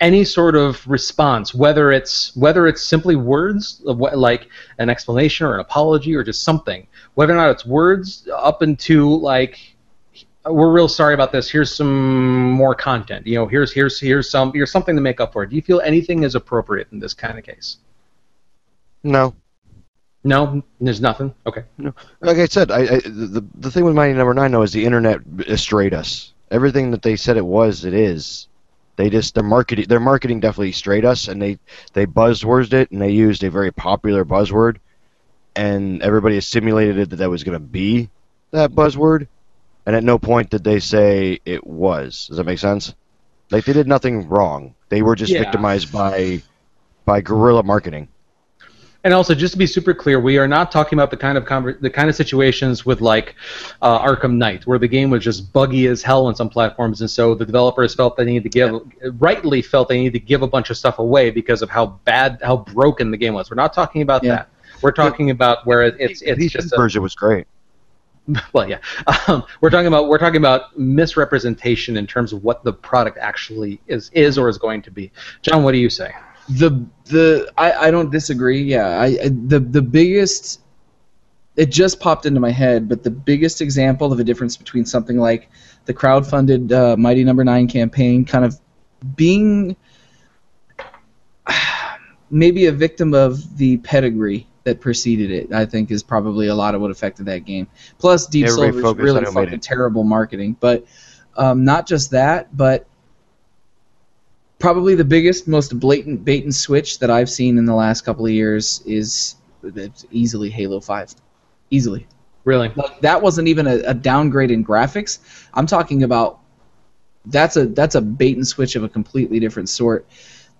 any sort of response, whether it's whether it's simply words like an explanation or an apology or just something, whether or not it's words up into like we're real sorry about this. Here's some more content. You know, here's here's here's some here's something to make up for. Do you feel anything is appropriate in this kind of case? No. No, there's nothing. Okay. No. Like I said, I, I the the thing with Mighty Number Nine though is the internet strayed us. Everything that they said it was, it is. They just their marketing their marketing definitely strayed us, and they they buzzworded it, and they used a very popular buzzword, and everybody assimilated it that that was going to be that buzzword, and at no point did they say it was. Does that make sense? Like they did nothing wrong. They were just Yeah. victimized by by guerrilla marketing. And also, just to be super clear, we are not talking about the kind of conver- the kind of situations with like uh, Arkham Knight, where the game was just buggy as hell on some platforms, and so the developers felt they needed to give, rightly felt they needed to give a bunch of stuff away because of how bad, how broken the game was. We're not talking about Yeah. that. We're talking about where it, it's it's the just a, version was great. [LAUGHS] well, yeah. Um, we're talking about we're talking about misrepresentation in terms of what the product actually is is or is going to be. John, what do you say? The the I, I don't disagree. Yeah, I, I the the biggest it just popped into my head, but the biggest example of a difference between something like the crowdfunded uh, Mighty Number Nine campaign, kind of being [SIGHS] maybe a victim of the pedigree that preceded it, I think is probably a lot of what affected that game. Plus, Deep Everybody Silver's really on who made fucking terrible marketing, but um, not just that, but probably the biggest, most blatant bait and switch that I've seen in the last couple of years is easily Halo Five, easily. Really? Like, that wasn't even a, a downgrade in graphics. I'm talking about that's a that's a bait and switch of a completely different sort.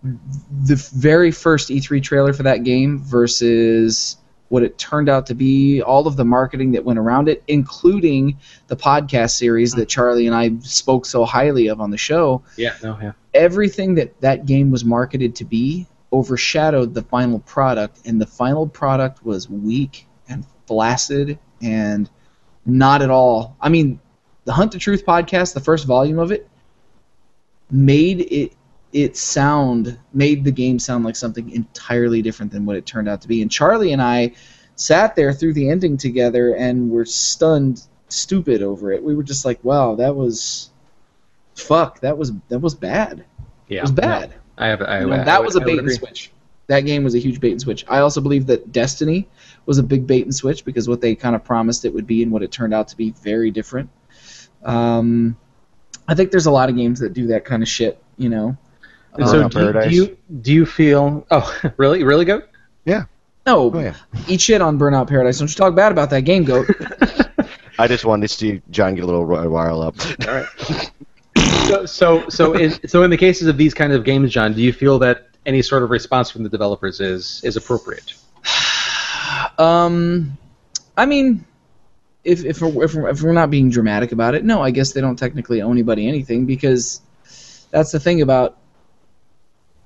The very first E3 trailer for that game versus what it turned out to be, all of the marketing that went around it, including the podcast series that Charlie and I spoke so highly of on the show Yeah. No. Yeah. everything that that game was marketed to be overshadowed the final product and the final product was weak and flaccid and not at all i mean the hunt the truth podcast the first volume of it made it it sound made the game sound like something entirely different than what it turned out to be and charlie and i sat there through the ending together and were stunned stupid over it we were just like wow that was fuck that was that was bad Yeah. it was bad. I have. I, You know, I that would- was a bait and switch. That game was a huge bait and switch. I also believe that Destiny was a big bait and switch because what they kind of promised it would be and what it turned out to be very different. Um, I think there's a lot of games that do that kind of shit. You know. And so do, you- do you do you feel? Oh, [LAUGHS] really? Really good? Yeah. No, Oh yeah. eat shit on Burnout Paradise. Don't you talk bad about that game, goat. [LAUGHS] I just wanted to see John get a little rile up. All right. so, so, so in so in the cases of these kinds of games, John, do you feel that any sort of response from the developers is is appropriate? [SIGHS] Um, I mean, if if we're, if we're, if we're not being dramatic about it, no, I guess they don't technically owe anybody anything because that's the thing about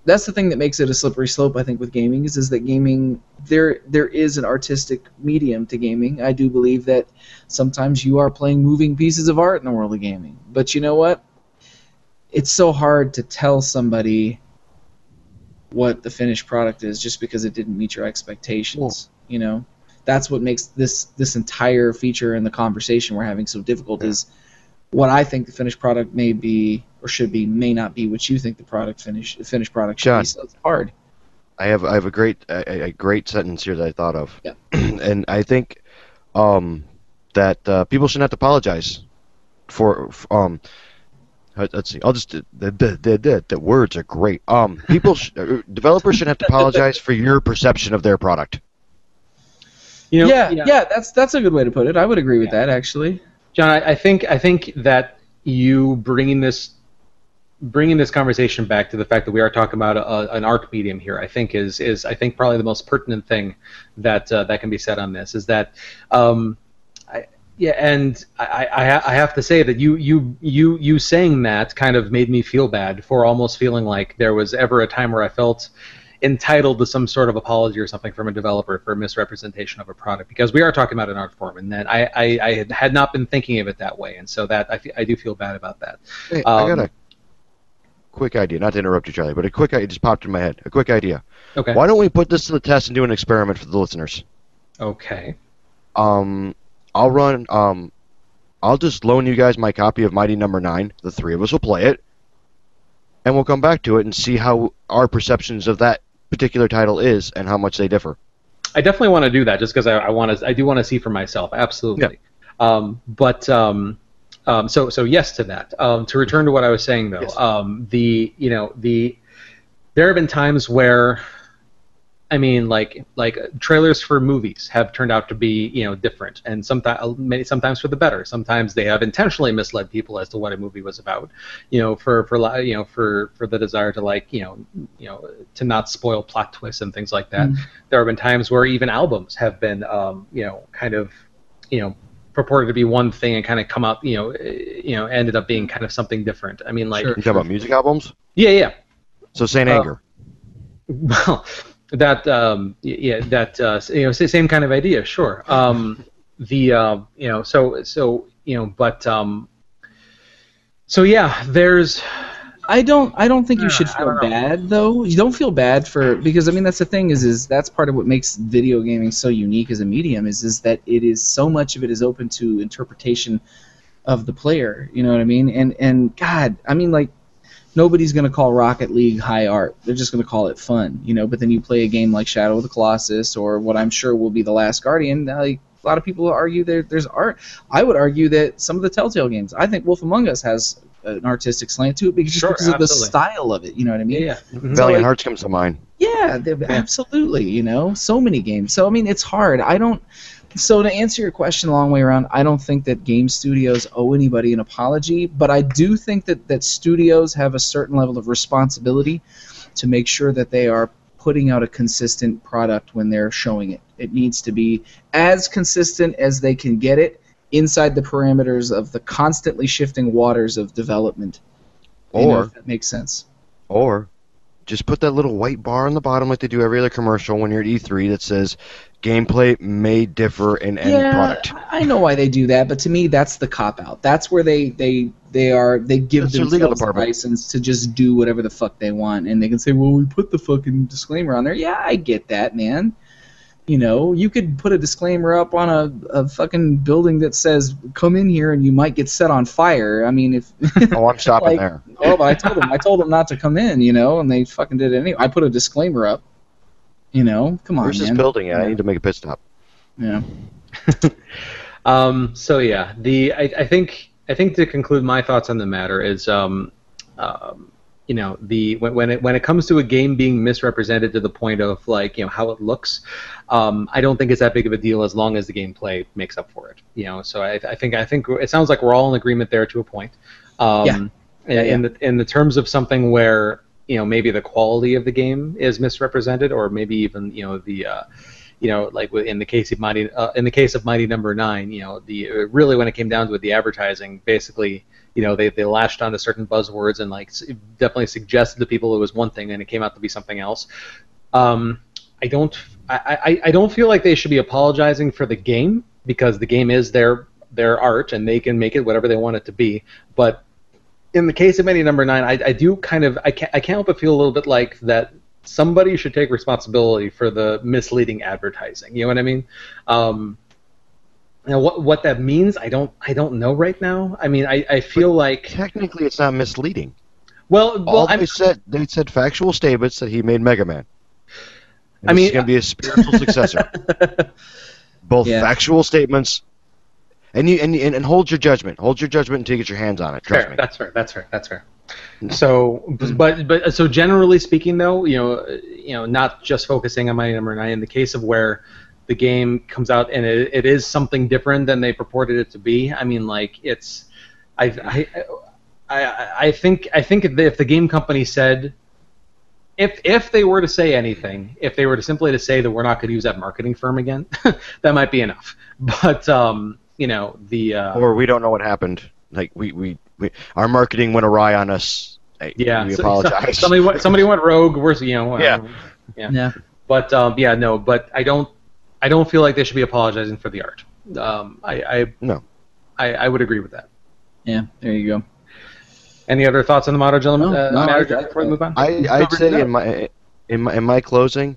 that's the thing that makes it a slippery slope. I think with gaming is is that gaming there there is an artistic medium to gaming. I do believe that sometimes you are playing moving pieces of art in the world of gaming, but you know what? It's so hard to tell somebody what the finished product is just because it didn't meet your expectations. you know, that's what makes this this entire feature and the conversation we're having so difficult. Is what I think the finished product may be or should be may not be what you think the product finish the finished product should John. be. So it's hard. I have I have a great a, a great sentence here that I thought of, Yeah. [CLEARS THROAT] and I think um, that uh, people shouldn't have to apologize for f- um. uh, Let's see. I'll just the the the, the, the words are great. Um, people sh- uh, [LAUGHS] developers shouldn't have to apologize for your perception of their product. You know, yeah, yeah, that's that's a good way to put it. I would agree with that actually. John, I, think I think that you bringing this bringing this conversation back to the fact that we are talking about a, an art medium here, I think is is I think probably the most pertinent thing that uh, that can be said on this is that. Um, I, yeah, and I, I, I have to say that you, you, you, you saying that kind of made me feel bad for almost feeling like there was ever a time where I felt entitled to some sort of apology or something from a developer for misrepresentation of a product because we are talking about an art form and that I, I, I had- not been thinking of it that way and so that I, I do feel bad about that. Hey, I Um, got a quick idea. Not to interrupt you, Charlie, but a quick idea just popped in my head. A quick idea. Okay. Why don't we put this to the test and do an experiment for the listeners? Okay. Um, I'll run. Um, I'll just loan you guys my copy of Mighty Number Nine. The three of us will play it, and we'll come back to it and see how our perceptions of that particular title is and how much they differ. I definitely want to do that just because I, I want to. I do want to see for myself. Absolutely. Yeah. Um, but um, um, so so yes to that. Um, to return to what I was saying though, Yes. um, the you know the there have been times where I mean like like trailers for movies have turned out to be you know different and sometimes many sometimes for the better. Sometimes they have intentionally misled people as to what a movie was about. You know for for you know for for the desire to like you know you know to not spoil plot twists and things like that Mm. there have been times where even albums have been, um, you know, kind of, you know, purported to be one thing and kind of come out, you know, eh, you know, ended up being kind of something different. I mean, like, Sure. You talking about music albums? yeah, yeah. So Saint Uh, Anger. [LAUGHS] Well, that, um, yeah, that, uh, you know, same kind of idea, sure. Um, the, uh, you know, so, so, you know, but, um, so yeah, there's, I don't. I don't think you should feel bad though. You don't feel bad for because I mean that's the thing is is that's part of what makes video gaming so unique as a medium is is that it is so much of it is open to interpretation of the player. You know what I mean? And and God, I mean like nobody's gonna call Rocket League high art. They're just gonna call it fun. You know. But then you play a game like Shadow of the Colossus or what I'm sure will be the Last Guardian. Like a lot of people argue there there's art. I would argue that some of the Telltale games. I think Wolf Among Us has an artistic slant to it because just Sure, because of the style of it. You know what I mean? yeah, Mhm. Valiant like- Hearts comes to mind. Yeah, they- absolutely. You know, so many games. So I mean, it's hard. I don't. So to answer your question a long way around, I don't think that game studios owe anybody an apology, but I do think that that studios have a certain level of responsibility to make sure that they are putting out a consistent product when they're showing it. It needs to be as consistent as they can get it inside the parameters of the constantly shifting waters of development. You know, Or if that makes sense. Or just put that little white bar on the bottom like they do every other commercial when you're at E3 that says gameplay may differ in any yeah, product. I know why they do that, but to me, that's the cop out. That's where they they they are they give That's themselves a license to just do whatever the fuck they want, and they can say, "Well, we put the fucking disclaimer on there." Yeah, I get that, man. You know, you could put a disclaimer up on a, a fucking building that says, "Come in here and you might get set on fire." I mean, if [LAUGHS] Oh, I'm [LAUGHS] stopping Like- there. oh, but I told them I told them not to come in, you know, and they fucking did it anyway. I put a disclaimer up. You know, come on, Where's this man. building? Yeah, I need to make a pit stop. Yeah. [LAUGHS] Um, so yeah, the I, I think I think to conclude my thoughts on the matter is um, um, you know the when, when it when it comes to a game being misrepresented to the point of like you know how it looks, um, I don't think it's that big of a deal as long as the gameplay makes up for it. You know, so I, I think I think it sounds like we're all in agreement there to a point. Um, Yeah. in- Yeah, In the in the terms of something where you know maybe the quality of the game is misrepresented, or maybe even you know the uh, you know, like in the case of Mighty, uh, in the case of Mighty Number Nine, you know, the uh, really when it came down to it, the advertising basically, you know, they, they latched onto certain buzzwords and like definitely suggested to people it was one thing and it came out to be something else. Um, I don't, I, I, I don't feel like they should be apologizing for the game because the game is their their art and they can make it whatever they want it to be. But in the case of any Number Nine, I, I do kind of, I can't, I can't help but feel a little bit like that somebody should take responsibility for the misleading advertising. You know what I mean? Um, now, what what that means, I don't I don't know right now. I mean, I, I feel like Technically, it's not misleading. well, well All I'm, they said, they said factual statements that he made Mega Man. And I mean- is going to be a spiritual successor. [LAUGHS] Both Yeah. factual statements, and you and, and and hold your judgment. Hold your judgment until you get your hands on it. Trust fair. me. That's fair. That's fair. That's fair. So, but but so generally speaking, though, you know, you know, not just focusing on my Number Nine. In the case of where the game comes out and it, it is something different than they purported it to be. I mean, like it's, I I I, I think I think if the, game company said. If, if they were to say anything, if they were to simply to say that we're not going to use that marketing firm again, [LAUGHS] that might be enough. But um, you know the uh, Or we don't know what happened. Like we, we, we our marketing went awry on us. Hey, Yeah, we so- apologize. so- somebody went, somebody went rogue. We're you know. Yeah. uh, yeah. Yeah. But um, yeah, no. But I don't. I don't feel like they should be apologizing for the art. Um, I, I No. I, I would agree with that. Yeah. There you go. Any other thoughts on the Motto gentlemen? No, uh, no, manager I, before I, we move on, I, I'd say enough. in my in my in my closing,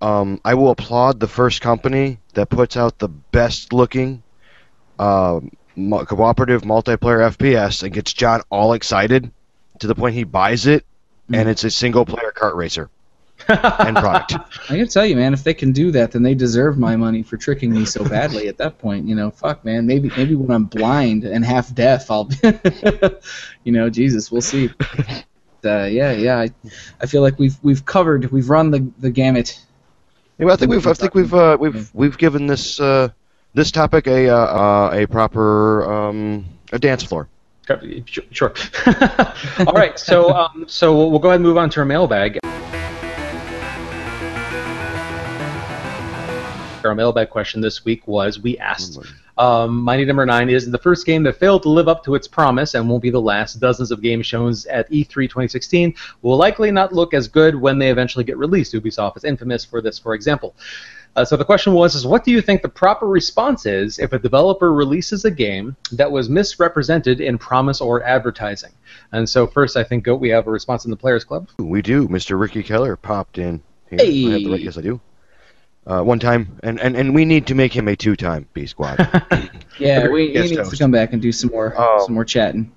um, I will applaud the first company that puts out the best looking uh, cooperative multiplayer FPS and gets John all excited to the point he buys it, and it's a single player kart racer end product. [LAUGHS] I gotta tell you, man, if they can do that, then they deserve my money for tricking me so badly. At that point, you know, fuck, man. Maybe, maybe when I'm blind and half deaf, I'll, [LAUGHS] you know, Jesus, we'll see. Uh, yeah, yeah. I, I feel like we've we've covered, we've run the the gamut. Yeah, I think we've I think we've uh, we've we've given this uh, this topic a uh, uh, a proper um, a dance floor. Sure. sure. [LAUGHS] All right. So, um, so we'll, we'll go ahead and move on to our mailbag. Our mailbag question this week was: We asked, um, Mighty Number Nine is the first game that failed to live up to its promise and won't be the last. Dozens of games shown at E E3 2016 will likely not look as good when they eventually get released. Ubisoft is infamous for this, for example. Uh, so the question was: Is what do you think the proper response is if a developer releases a game that was misrepresented in promise or advertising? And so first, I think Goat, we have a response in the Players Club. We do. Mr. Ricky Keller popped in. Here. Hey. I right, yes, I do. Uh, one time, and, and, and we need to make him a two-time B squad. [LAUGHS] Yeah, we, he Guest needs to come back and do some more Oh. some more chatting.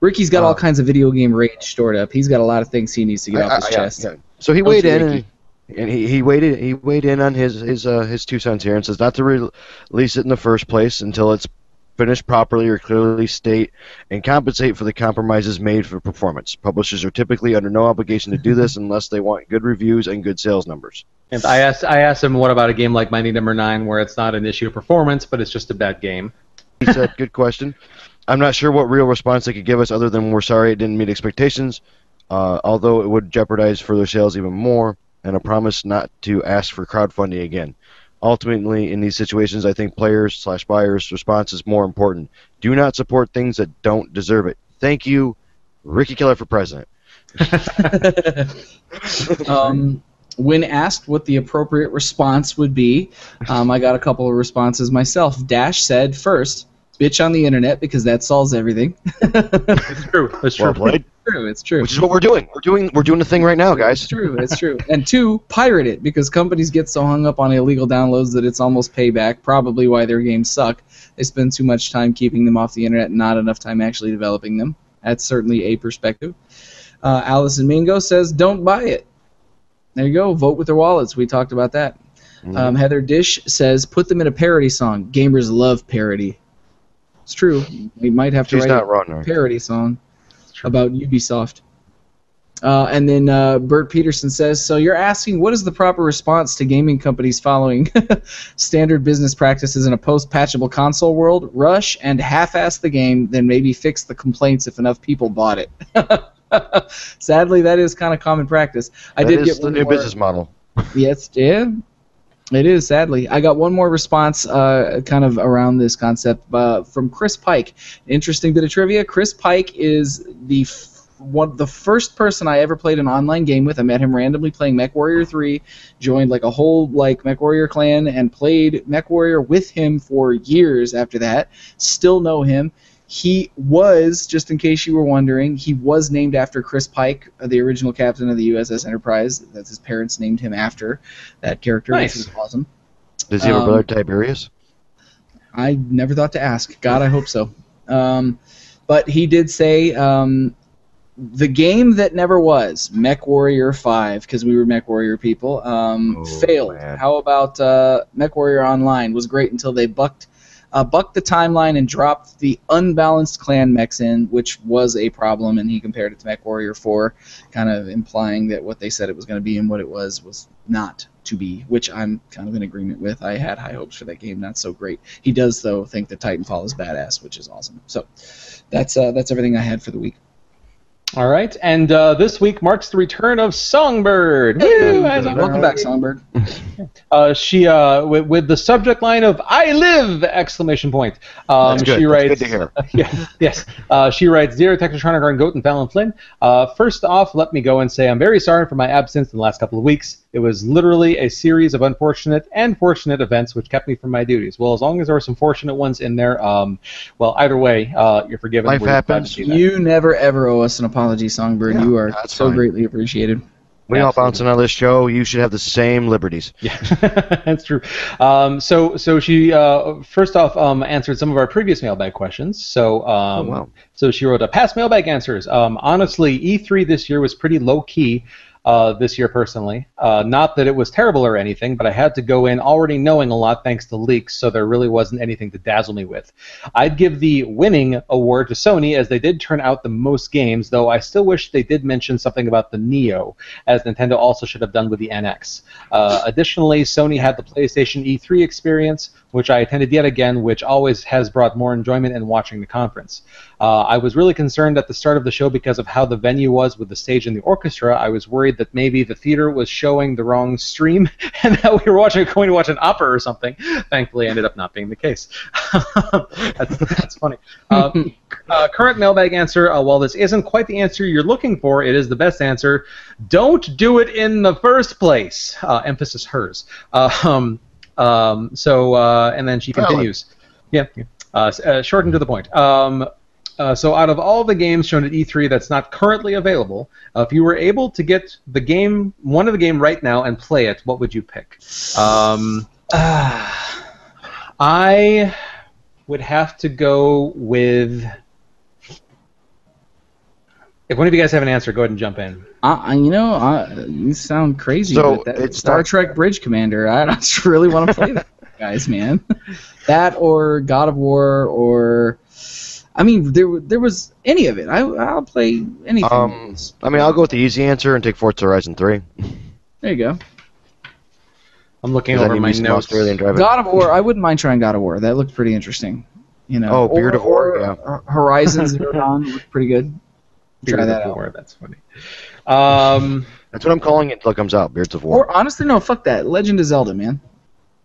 Ricky's got Uh, all kinds of video game rage stored up. He's got a lot of things he needs to get I- off his I- chest. yeah. So he Don't weighed in, Ricky? and, and he, he weighed he weighed in on his his uh, his two cents here, and says not to re- release it in the first place until it's finished properly or clearly state and compensate for the compromises made for performance. Publishers are typically under no obligation to do this unless they want good reviews and good sales numbers. And I asked, I asked him, what about a game like Mighty Number Nine, where it's not an issue of performance, but it's just a bad game? He said, "Good question. I'm not sure what real response they could give us other than we're sorry it didn't meet expectations, uh, although it would jeopardize further sales even more, and a promise not to ask for crowdfunding again. Ultimately, in these situations, I think players slash buyers' response is more important. Do not support things that don't deserve it. Thank you, Ricky Keller for president. [LAUGHS] [LAUGHS] um, when asked what the appropriate response would be, um, I got a couple of responses myself. Dash said first, bitch on the internet because that solves everything. [LAUGHS] It's true. It's true. Well played. true, it's true. Which is what we're doing. We're doing we're doing the thing right now, It's guys. true. It's true. And two, pirate it because companies get so hung up on illegal downloads that it's almost payback. Probably why their games suck. They spend too much time keeping them off the internet and not enough time actually developing them. That's certainly a perspective. Uh, Allison Mingo says, "Don't buy it." There you go. Vote with their wallets. We talked about that. Mhm. Um, Heather Dish says, "Put them in a parody song. Gamers love parody." It's true. We might have to She's write a wrong. Parody song about Ubisoft. Uh, and then uh, Bert Peterson says, "So you're asking what is the proper response to gaming companies following [LAUGHS] standard business practices in a post-patchable console world? Rush and half-ass the game, then maybe fix the complaints if enough people bought it." [LAUGHS] [LAUGHS] Sadly, that is kind of common practice. I That did is get the new more- business model. [LAUGHS] Yes, yeah, it is. Sadly, I got one more response, uh, kind of around this concept uh, from Chris Pike. Interesting bit of trivia: Chris Pike is the f- one, the first person I ever played an online game with. I met him randomly playing Mech Warrior 3, joined like a whole like Mech Warrior clan, and played Mech Warrior with him for years after that. Still know him. He was, just in case you were wondering, he was named after Chris Pike, uh, the original captain of the USS Enterprise. That's his parents named him after that character, Nice. which was awesome. Does he have a Um, brother Tiberius? I never thought to ask. God, I hope so. Um, but he did say um, the game that never was, Mech Warrior 5, because we were Mech Warrior people, um, Oh, failed. man. How about uh, Mech Warrior Online? Was great until they bucked. Uh, bucked the timeline and dropped the unbalanced clan mechs in, which was a problem, and he compared it to Mech Warrior 4, kind of implying that what they said it was going to be and what it was was not to be, which I'm kind of in agreement with. I had high hopes for that game, not so great. He does though think that Titanfall is badass, which is awesome. So that's uh, that's everything I had for the week. All right, and uh, this week marks the return of Songbird. Woo! Welcome back, Songbird. [LAUGHS] Uh, she uh, with, with the subject line of "I live!" exclamation point. Um, That's good. She That's writes, good to hear. [LAUGHS] yes, yes. Uh, she writes, "Dear Technotronic and Goat and Fallon Flynn, uh, first off, let me go and say I'm very sorry for my absence in the last couple of weeks. It was literally a series of unfortunate and fortunate events which kept me from my duties. Well, as long as there were some fortunate ones in there, um, well, either way, uh, you're forgiven. Life We're happens. that. You never ever owe us an apology, Songbird. Yeah, you are so fine. greatly appreciated. We all Absolutely. bouncing on this show. You should have the same liberties. [LAUGHS] Yeah, that's true. Um, so, so she uh, first off um, answered some of our previous mailbag questions. So, um, Oh, wow. so she wrote a past mailbag answers. Um, honestly, E3 this year was pretty low key. Uh, this year, personally, uh, not that it was terrible or anything, but I had to go in already knowing a lot thanks to leaks, so there really wasn't anything to dazzle me with. I'd give the winning award to Sony as they did turn out the most games, though I still wish they did mention something about the Neo, as Nintendo also should have done with the NX. Uh, additionally, Sony had the PlayStation E3 experience, which I attended yet again, which always has brought more enjoyment in watching the conference. Uh, I was really concerned at the start of the show because of how the venue was with the stage and the orchestra. I was worried that maybe the theater was showing the wrong stream [LAUGHS] and that we were watching going to watch an opera or something. Thankfully, ended up not being the case. [LAUGHS] that's, that's funny. Uh, [LAUGHS] uh, current mailbag answer. Uh, while this isn't quite the answer you're looking for, it is the best answer. Don't do it in the first place. Uh, emphasis hers. Um, um, so uh, and then she Valid. continues. Yeah. yeah. Uh, uh, short and to the point. Um, uh, so out of all the games shown at E3 that's not currently available, uh, if you were able to get the game, one of the game right now and play it, what would you pick? Um, [SIGHS] I would have to go with. If one of you guys have an answer, go ahead and jump in. I, I- you know, I, you sound crazy. So, but that, it's Star not- Trek Bridge Commander. I [LAUGHS] just really want to play that, guys, man. [LAUGHS] That or God of War or, I mean, there there was any of it. I I'll play anything. Um, I mean, I'll go with the easy answer and take Forza Horizon 3. there you go. I'm looking I over need my me notes. God of War. I wouldn't mind trying God of War. That looked pretty interesting. You know. Oh, Beard or, of War, yeah. Horizon Zero Dawn [LAUGHS] looked pretty good. Try Beard that of out. War, That's funny. Um, That's what I'm calling it until it comes out. Beards of War. Or honestly, no, fuck that. Legend of Zelda, man.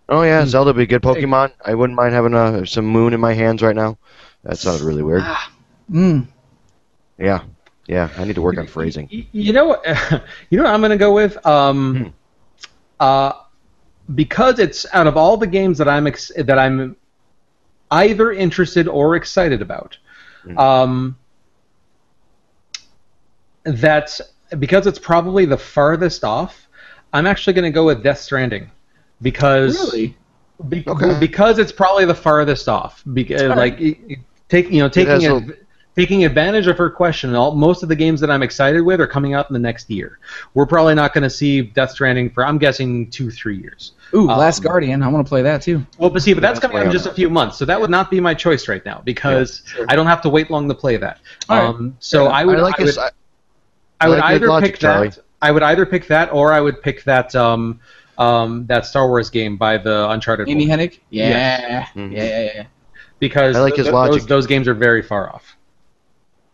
oh yeah, Zelda would be a good Pokemon. I wouldn't mind having uh, some Moon in my hands right now. That sounded really weird. Mm. Yeah, yeah. I need to work on phrasing. You know what? [LAUGHS] You know what I'm going to go with. Um, uh, because it's out of all the games that I'm ex- that I'm either interested or excited about. Um, that because it's probably the farthest off, I'm actually going to go with Death Stranding because Really? be- Okay. because it's probably the farthest off. Because like it- it- take you know taking has a- taking advantage of her question. All, most of the games that I'm excited with are coming out in the next year. We're probably not going to see Death Stranding for I'm guessing two three years. Ooh, Um, Last Guardian. I want to play that too. Well, but see, but that's that's coming out in just a few months, so that would not be my choice right now because sure. I don't have to wait long to play that. All right. Um, so I would I like I would, his. I, I would like either logic, pick Charlie. that. I would either pick that, or I would pick that um, um, that Star Wars game by the Uncharted. Amy. Hennig? Yeah. Mhm. Yeah, yeah, yeah. Because I like his th- logic. Those, those games are very far off.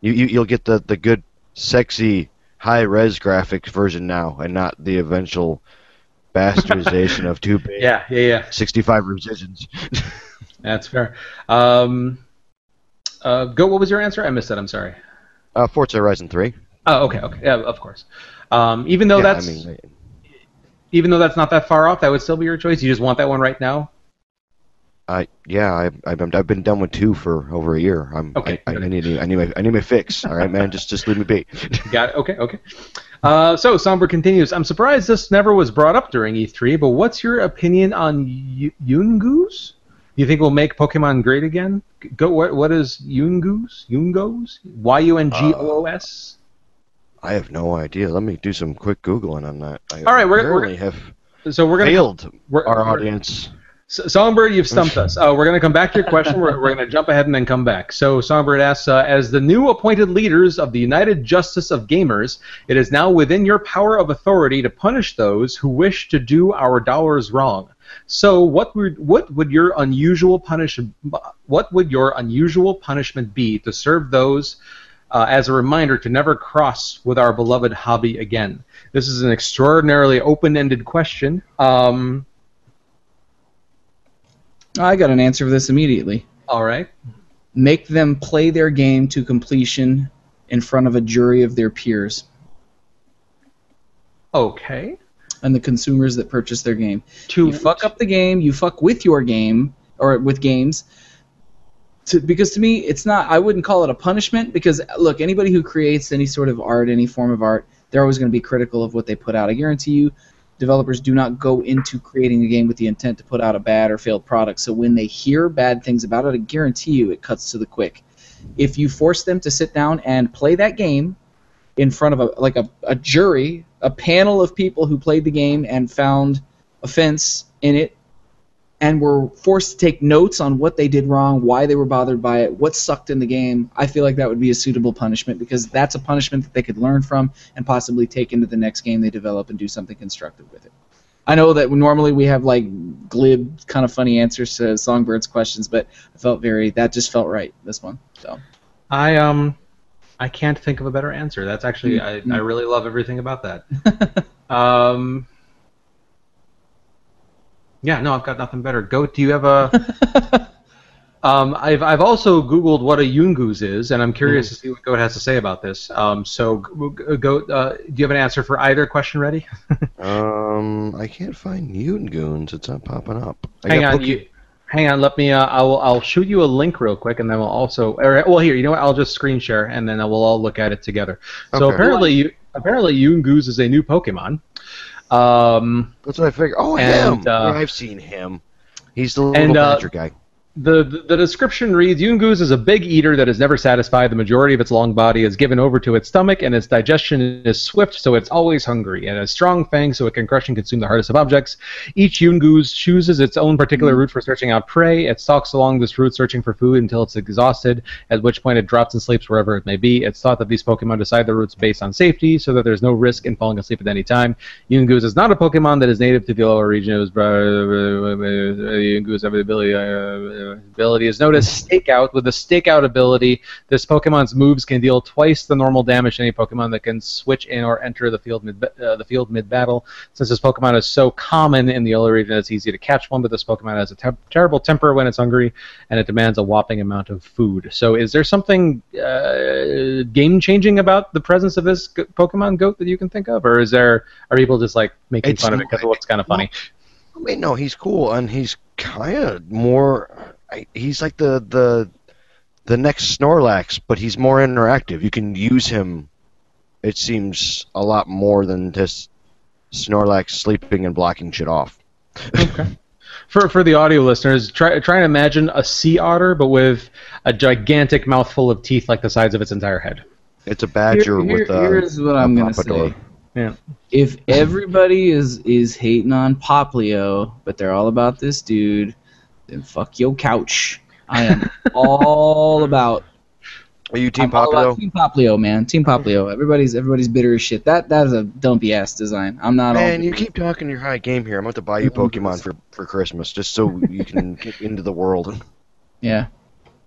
you, you you'll get the the good, sexy, high res graphics version now, and not the eventual [LAUGHS] bastardization of two big Yeah, yeah, yeah. 65 revisions. [LAUGHS] That's fair. Um, uh, go. What was your answer? I missed it. I'm sorry. uh, Forza Horizon 3. Oh, okay, okay. Yeah, of course. Um, even though yeah, that's I mean, even though that's not that far off, that would still be your choice. You just want that one right now. I yeah, I, I've been- I've been done with two for over a year. I'm Okay, I, I. I need I need my I need my fix. [LAUGHS] All right, man, just just leave me be. [LAUGHS] Got it. Okay, okay. Uh, so Somber continues. I'm surprised this never was brought up during E3, but what's your opinion on y- Yungoos? You think we'll make Pokemon great again? Go. What? What is Yungoos? Yungos? Y U N G O O S. I have no idea. Let me do some quick googling on that. I All right, we're- we're- have So we're gonna. failed We're, our we're- audience. Songbird, you've stumped us. Uh, we're going to come back to your question. We're, we're going to jump ahead and then come back. So Songbird asks, uh, as the new appointed leaders of the United Justice of Gamers, it is now within your power of authority to punish those who wish to do our dollars wrong. So what would what would your unusual punish what would your unusual punishment be to serve those uh, as a reminder to never cross with our beloved hobby again. This is an extraordinarily open-ended question. Um, I got an answer for this immediately. all right. Make them play their game to completion in front of a jury of their peers Okay. and the consumers that purchase their game. To you fuck up the game, you fuck with your game or with games. To, because to me, it's not. I wouldn't call it a punishment because look, anybody who creates any sort of art, any form of art, they're always going to be critical of what they put out. I guarantee you, developers do not go into creating a game with the intent to put out a bad or failed product. So when they hear bad things about it, I guarantee you, it cuts to the quick. If you force them to sit down and play that game in front of a like a, a jury, a panel of people who played the game and found offense in it and were forced to take notes on what they did wrong, why they were bothered by it, what sucked in the game, I feel like that would be a suitable punishment because that's a punishment that they could learn from and possibly take into the next game they develop and do something constructive with it. I know that normally we have like glib, kind of funny answers to Songbird's questions, but I felt very that just felt right this one. So I um, I can't think of a better answer. That's actually I, Mm. I really love everything about that. [LAUGHS] um, yeah, no, I've got nothing better. Goat, do you have a? [LAUGHS] um, I've I've also Googled what a Yungoos is, and I'm curious to see what Goat has to say about this. Um, so G- G- Goat, uh, do you have an answer for either question ready? [LAUGHS] Um, I can't find Yoon Goons. It's not popping up. I hang on, you, hang on. Let me. Uh, I'll I'll shoot you a link real quick, and then we'll also. Or, well, here, you know what? I'll just screen share, and then we'll all look at it together. Okay. So apparently, you, apparently, Yungoos is a new Pokemon. Um, That's what I figured. Oh, And, him. uh, yeah, I've seen him. He's the little and, uh, badger guy. The, the description reads: Yungoos is a big eater that is never satisfied. The majority of its long body is given over to its stomach, and its digestion is swift, so it's always hungry. And has strong fangs, so it can crush and consume the hardest of objects. Each Yungoos chooses its own particular route for searching out prey. It stalks along this route, searching for food until it's exhausted. At which point, it drops and sleeps wherever it may be. It's thought that these Pokemon decide their routes based on safety, so that there's no risk in falling asleep at any time. Yungoos is not a Pokemon that is native to the Alola region. It was Yungoos have the ability, uh, uh, uh, uh ability is known as Stakeout. With the Stakeout ability, this Pokemon's moves can deal twice the normal damage to any Pokemon that can switch in or enter the field mid uh, the field mid battle. Since this Pokemon is so common in the Alola region, it's easy to catch one. But this Pokemon has a te- terrible temper when it's hungry, and it demands a whopping amount of food. So, is there something uh, game changing about the presence of this Pokemon goat that you can think of, or is there are people just like making It's fun of it because it looks kind of funny? I mean, no, he's cool, and he's kind of more. I- He's like the the the next Snorlax, but he's more interactive. You can use him. It seems a lot more than just Snorlax sleeping and blocking shit off. okay. For for the audio listeners, try try and imagine a sea otter, but with a gigantic mouthful of teeth like the size of its entire head. It's a badger Here- with a. here's what a I'm gonna pompadour. say. Yeah. If everybody is is hating on Poplio, but they're all about this dude, then fuck your couch. I am [LAUGHS] all about Are you Team I'm all about Team Poplio, man. Team Poplio. Everybody's everybody's bitter as shit. That that is a dumpy ass design. I'm not Man, all. you keep talking your high game here. I'm about to buy you [LAUGHS] Pokemon for, for Christmas just so you can [LAUGHS] get into the world. Yeah,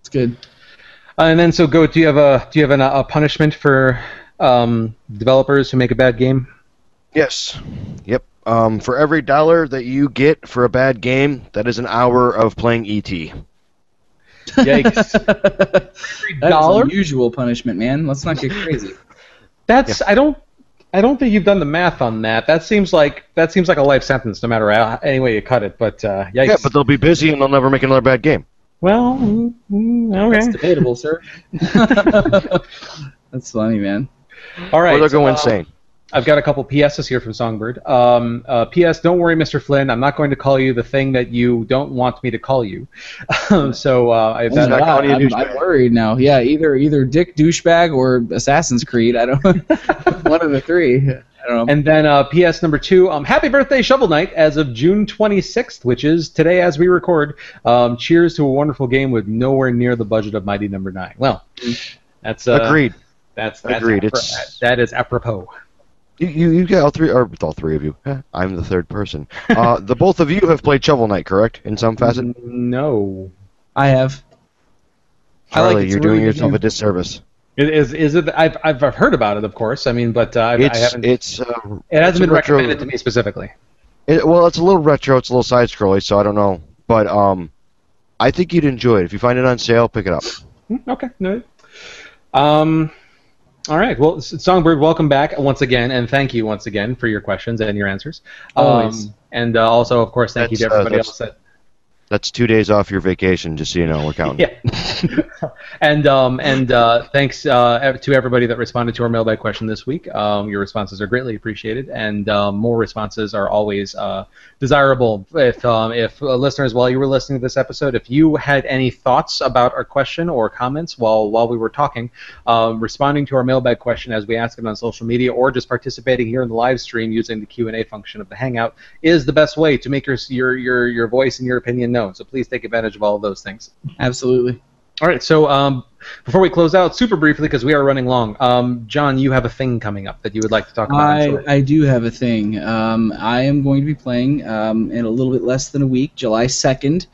it's good. Uh, and then so go. Do you have a do you have an, a punishment for um, developers who make a bad game? Yes. Yep. Um, for every dollar that you get for a bad game, that is an hour of playing E ET. Yikes! [LAUGHS] That's dollar? unusual punishment, man. Let's not get crazy. That's I don't I don't think you've done the math on that. That seems like that seems like a life sentence, no matter how, any way you cut it. But uh, yikes! Yeah, but they'll be busy and they'll never make another bad game. well, mm, mm, That's debatable, sir. [LAUGHS] That's funny, man. all right. or they'll go uh, insane. I've got a couple PSs here from Songbird. Um, uh, PS, don't worry, Mr. Flynn. I'm not going to call you the thing that you don't want me to call you. [LAUGHS] so uh, I, that, not my God, calling you a I'm. I'm worried now. Yeah, either either Dick douchebag or Assassin's Creed. I don't. [LAUGHS] one of the three. I don't know. And then uh, PS number two, um, happy birthday, Shovel Knight, as of June 26th, which is today as we record. Um, cheers to a wonderful game with nowhere near the budget of Mighty Number Nine. Well, that's uh, Agreed. That's, that's Agreed, apro- it's- that is apropos. You, you, you got all three, or all three of you. [LAUGHS] I'm the third person. Uh, [LAUGHS] the both of you have played Shovel Knight, correct? In some facet. No. I have. I like Charlie, you're a really doing yourself game. a disservice. Is is it? I've I've I've heard about it, of course. I mean, but uh, I, I haven't. it's uh, it hasn't it's been retro- recommended to me specifically. It, well, it's a little retro. It's a little side scrolly, so I don't know. But um, I think you'd enjoy it. If you find it on sale, pick it up. Hmm, Okay. No. Um. All right. Well, Songbird, welcome back once again, and thank you once again for your questions and your answers. Always. Um, and uh, also, of course, thank you to That's, uh, everybody else that That's two days off your vacation, just so you know. We're counting. [LAUGHS] Yeah. [LAUGHS] and um, and uh, thanks uh, to everybody that responded to our mailbag question this week. Um, your responses are greatly appreciated, and um, more responses are always uh, desirable. If um, if uh, listeners, while you were listening to this episode, if you had any thoughts about our question or comments while while we were talking, um, responding to our mailbag question as we ask it on social media, or just participating here in the live stream using the Q and A function of the Hangout, is the best way to make your your your your voice and your opinion known. So please take advantage of all of those things. Absolutely. All right, so um, before we close out, super briefly, because we are running long, um, John, you have a thing coming up that you would like to talk about. I, sure. I do have a thing. Um, I am going to be playing um, in a little bit less than a week, July 2nd,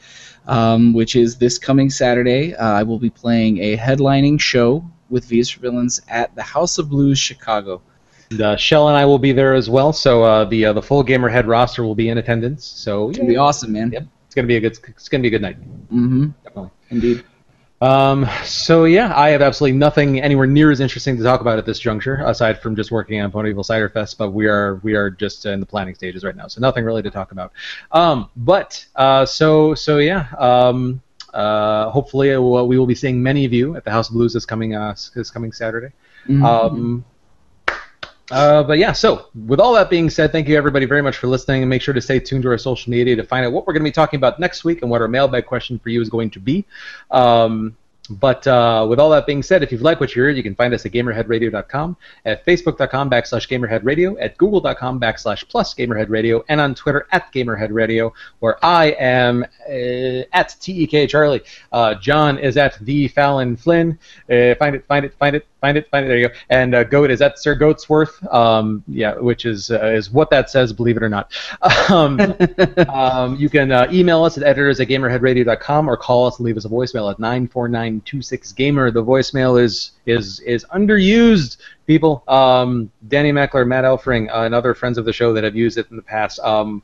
um, which is this coming Saturday. Uh, I will be playing a headlining show with V's for Villains at the House of Blues Chicago. And, uh, Shell and I will be there as well, so uh, the uh, the full Gamerhead roster will be in attendance. So It's to be awesome, man. Yep. It's gonna be a good it's gonna be a good night, Mm-hmm. definitely. Indeed. Um, so yeah, I have absolutely nothing anywhere near as interesting to talk about at this juncture, aside from just working on Ponyville Cider Fest. But we are we are just in the planning stages right now, so nothing really to talk about. Um, but uh, so so yeah. Um, uh, hopefully, uh, we will be seeing many of you at the House of Blues this coming uh, this coming Saturday. Mhm. Um, uh, but yeah, so with all that being said, thank you everybody very much for listening, and make sure to stay tuned to our social media to find out what we're going to be talking about next week and what our mailbag question for you is going to be. Um, but uh, with all that being said, if you've liked what you heard, you can find us at gamerheadradio.com, at facebook.com backslash gamerheadradio, at google.com backslash plus gamerheadradio, and on Twitter at gamerheadradio, where I am uh, at TEK Charlie. Uh, John is at the Fallon Flynn. Uh, find it, find it, find it, find it, find it. There you go. And uh, Goat is at Sir Goatsworth. Um, yeah, which is uh, is what that says, believe it or not. [LAUGHS] Um, um, you can uh, email us at editors at gamerheadradio.com or call us and leave us a voicemail at 94926gamer. The voicemail is is is underused, people. Um, Danny Meckler, Matt Elfring, uh, and other friends of the show that have used it in the past. Um,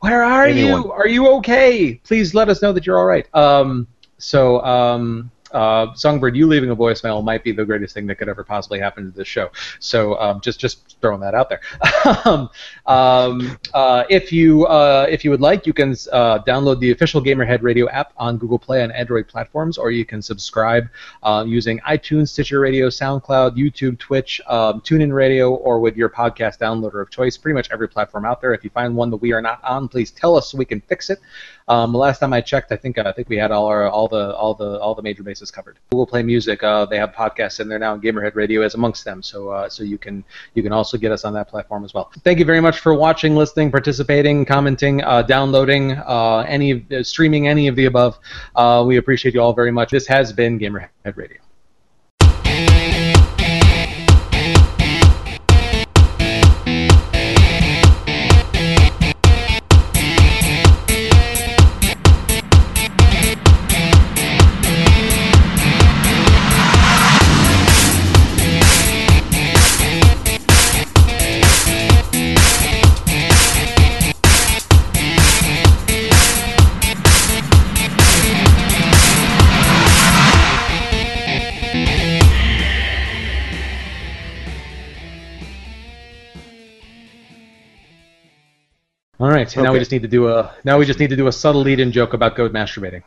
where are Anyone. you? Are you okay? Please let us know that you're all right. Um, so, um, uh, Songbird, you leaving a voicemail might be the greatest thing that could ever possibly happen to this show. So, um, just just throwing that out there. [LAUGHS] um, um, uh, if you uh, if you would like, you can uh, download the official Gamerhead Radio app on Google Play and Android platforms, or you can subscribe uh, using iTunes, Stitcher Radio, SoundCloud, YouTube, Twitch, um, TuneIn Radio, or with your podcast downloader of choice. Pretty much every platform out there. If you find one that we are not on, please tell us so we can fix it. Um, last time I checked, I think I think we had all our all the all the all the major bases covered. Google Play Music, uh, they have podcasts in there now, and Gamerhead Radio is amongst them. So uh, so you can you can also get us on that platform as well. Thank you very much for watching, listening, participating, commenting, uh, downloading, uh, any of, uh, streaming any of the above. Uh, we appreciate you all very much. This has been Gamerhead Radio. Right, so now we just need to do a now we just need to do a subtle lead-in joke about goat masturbating.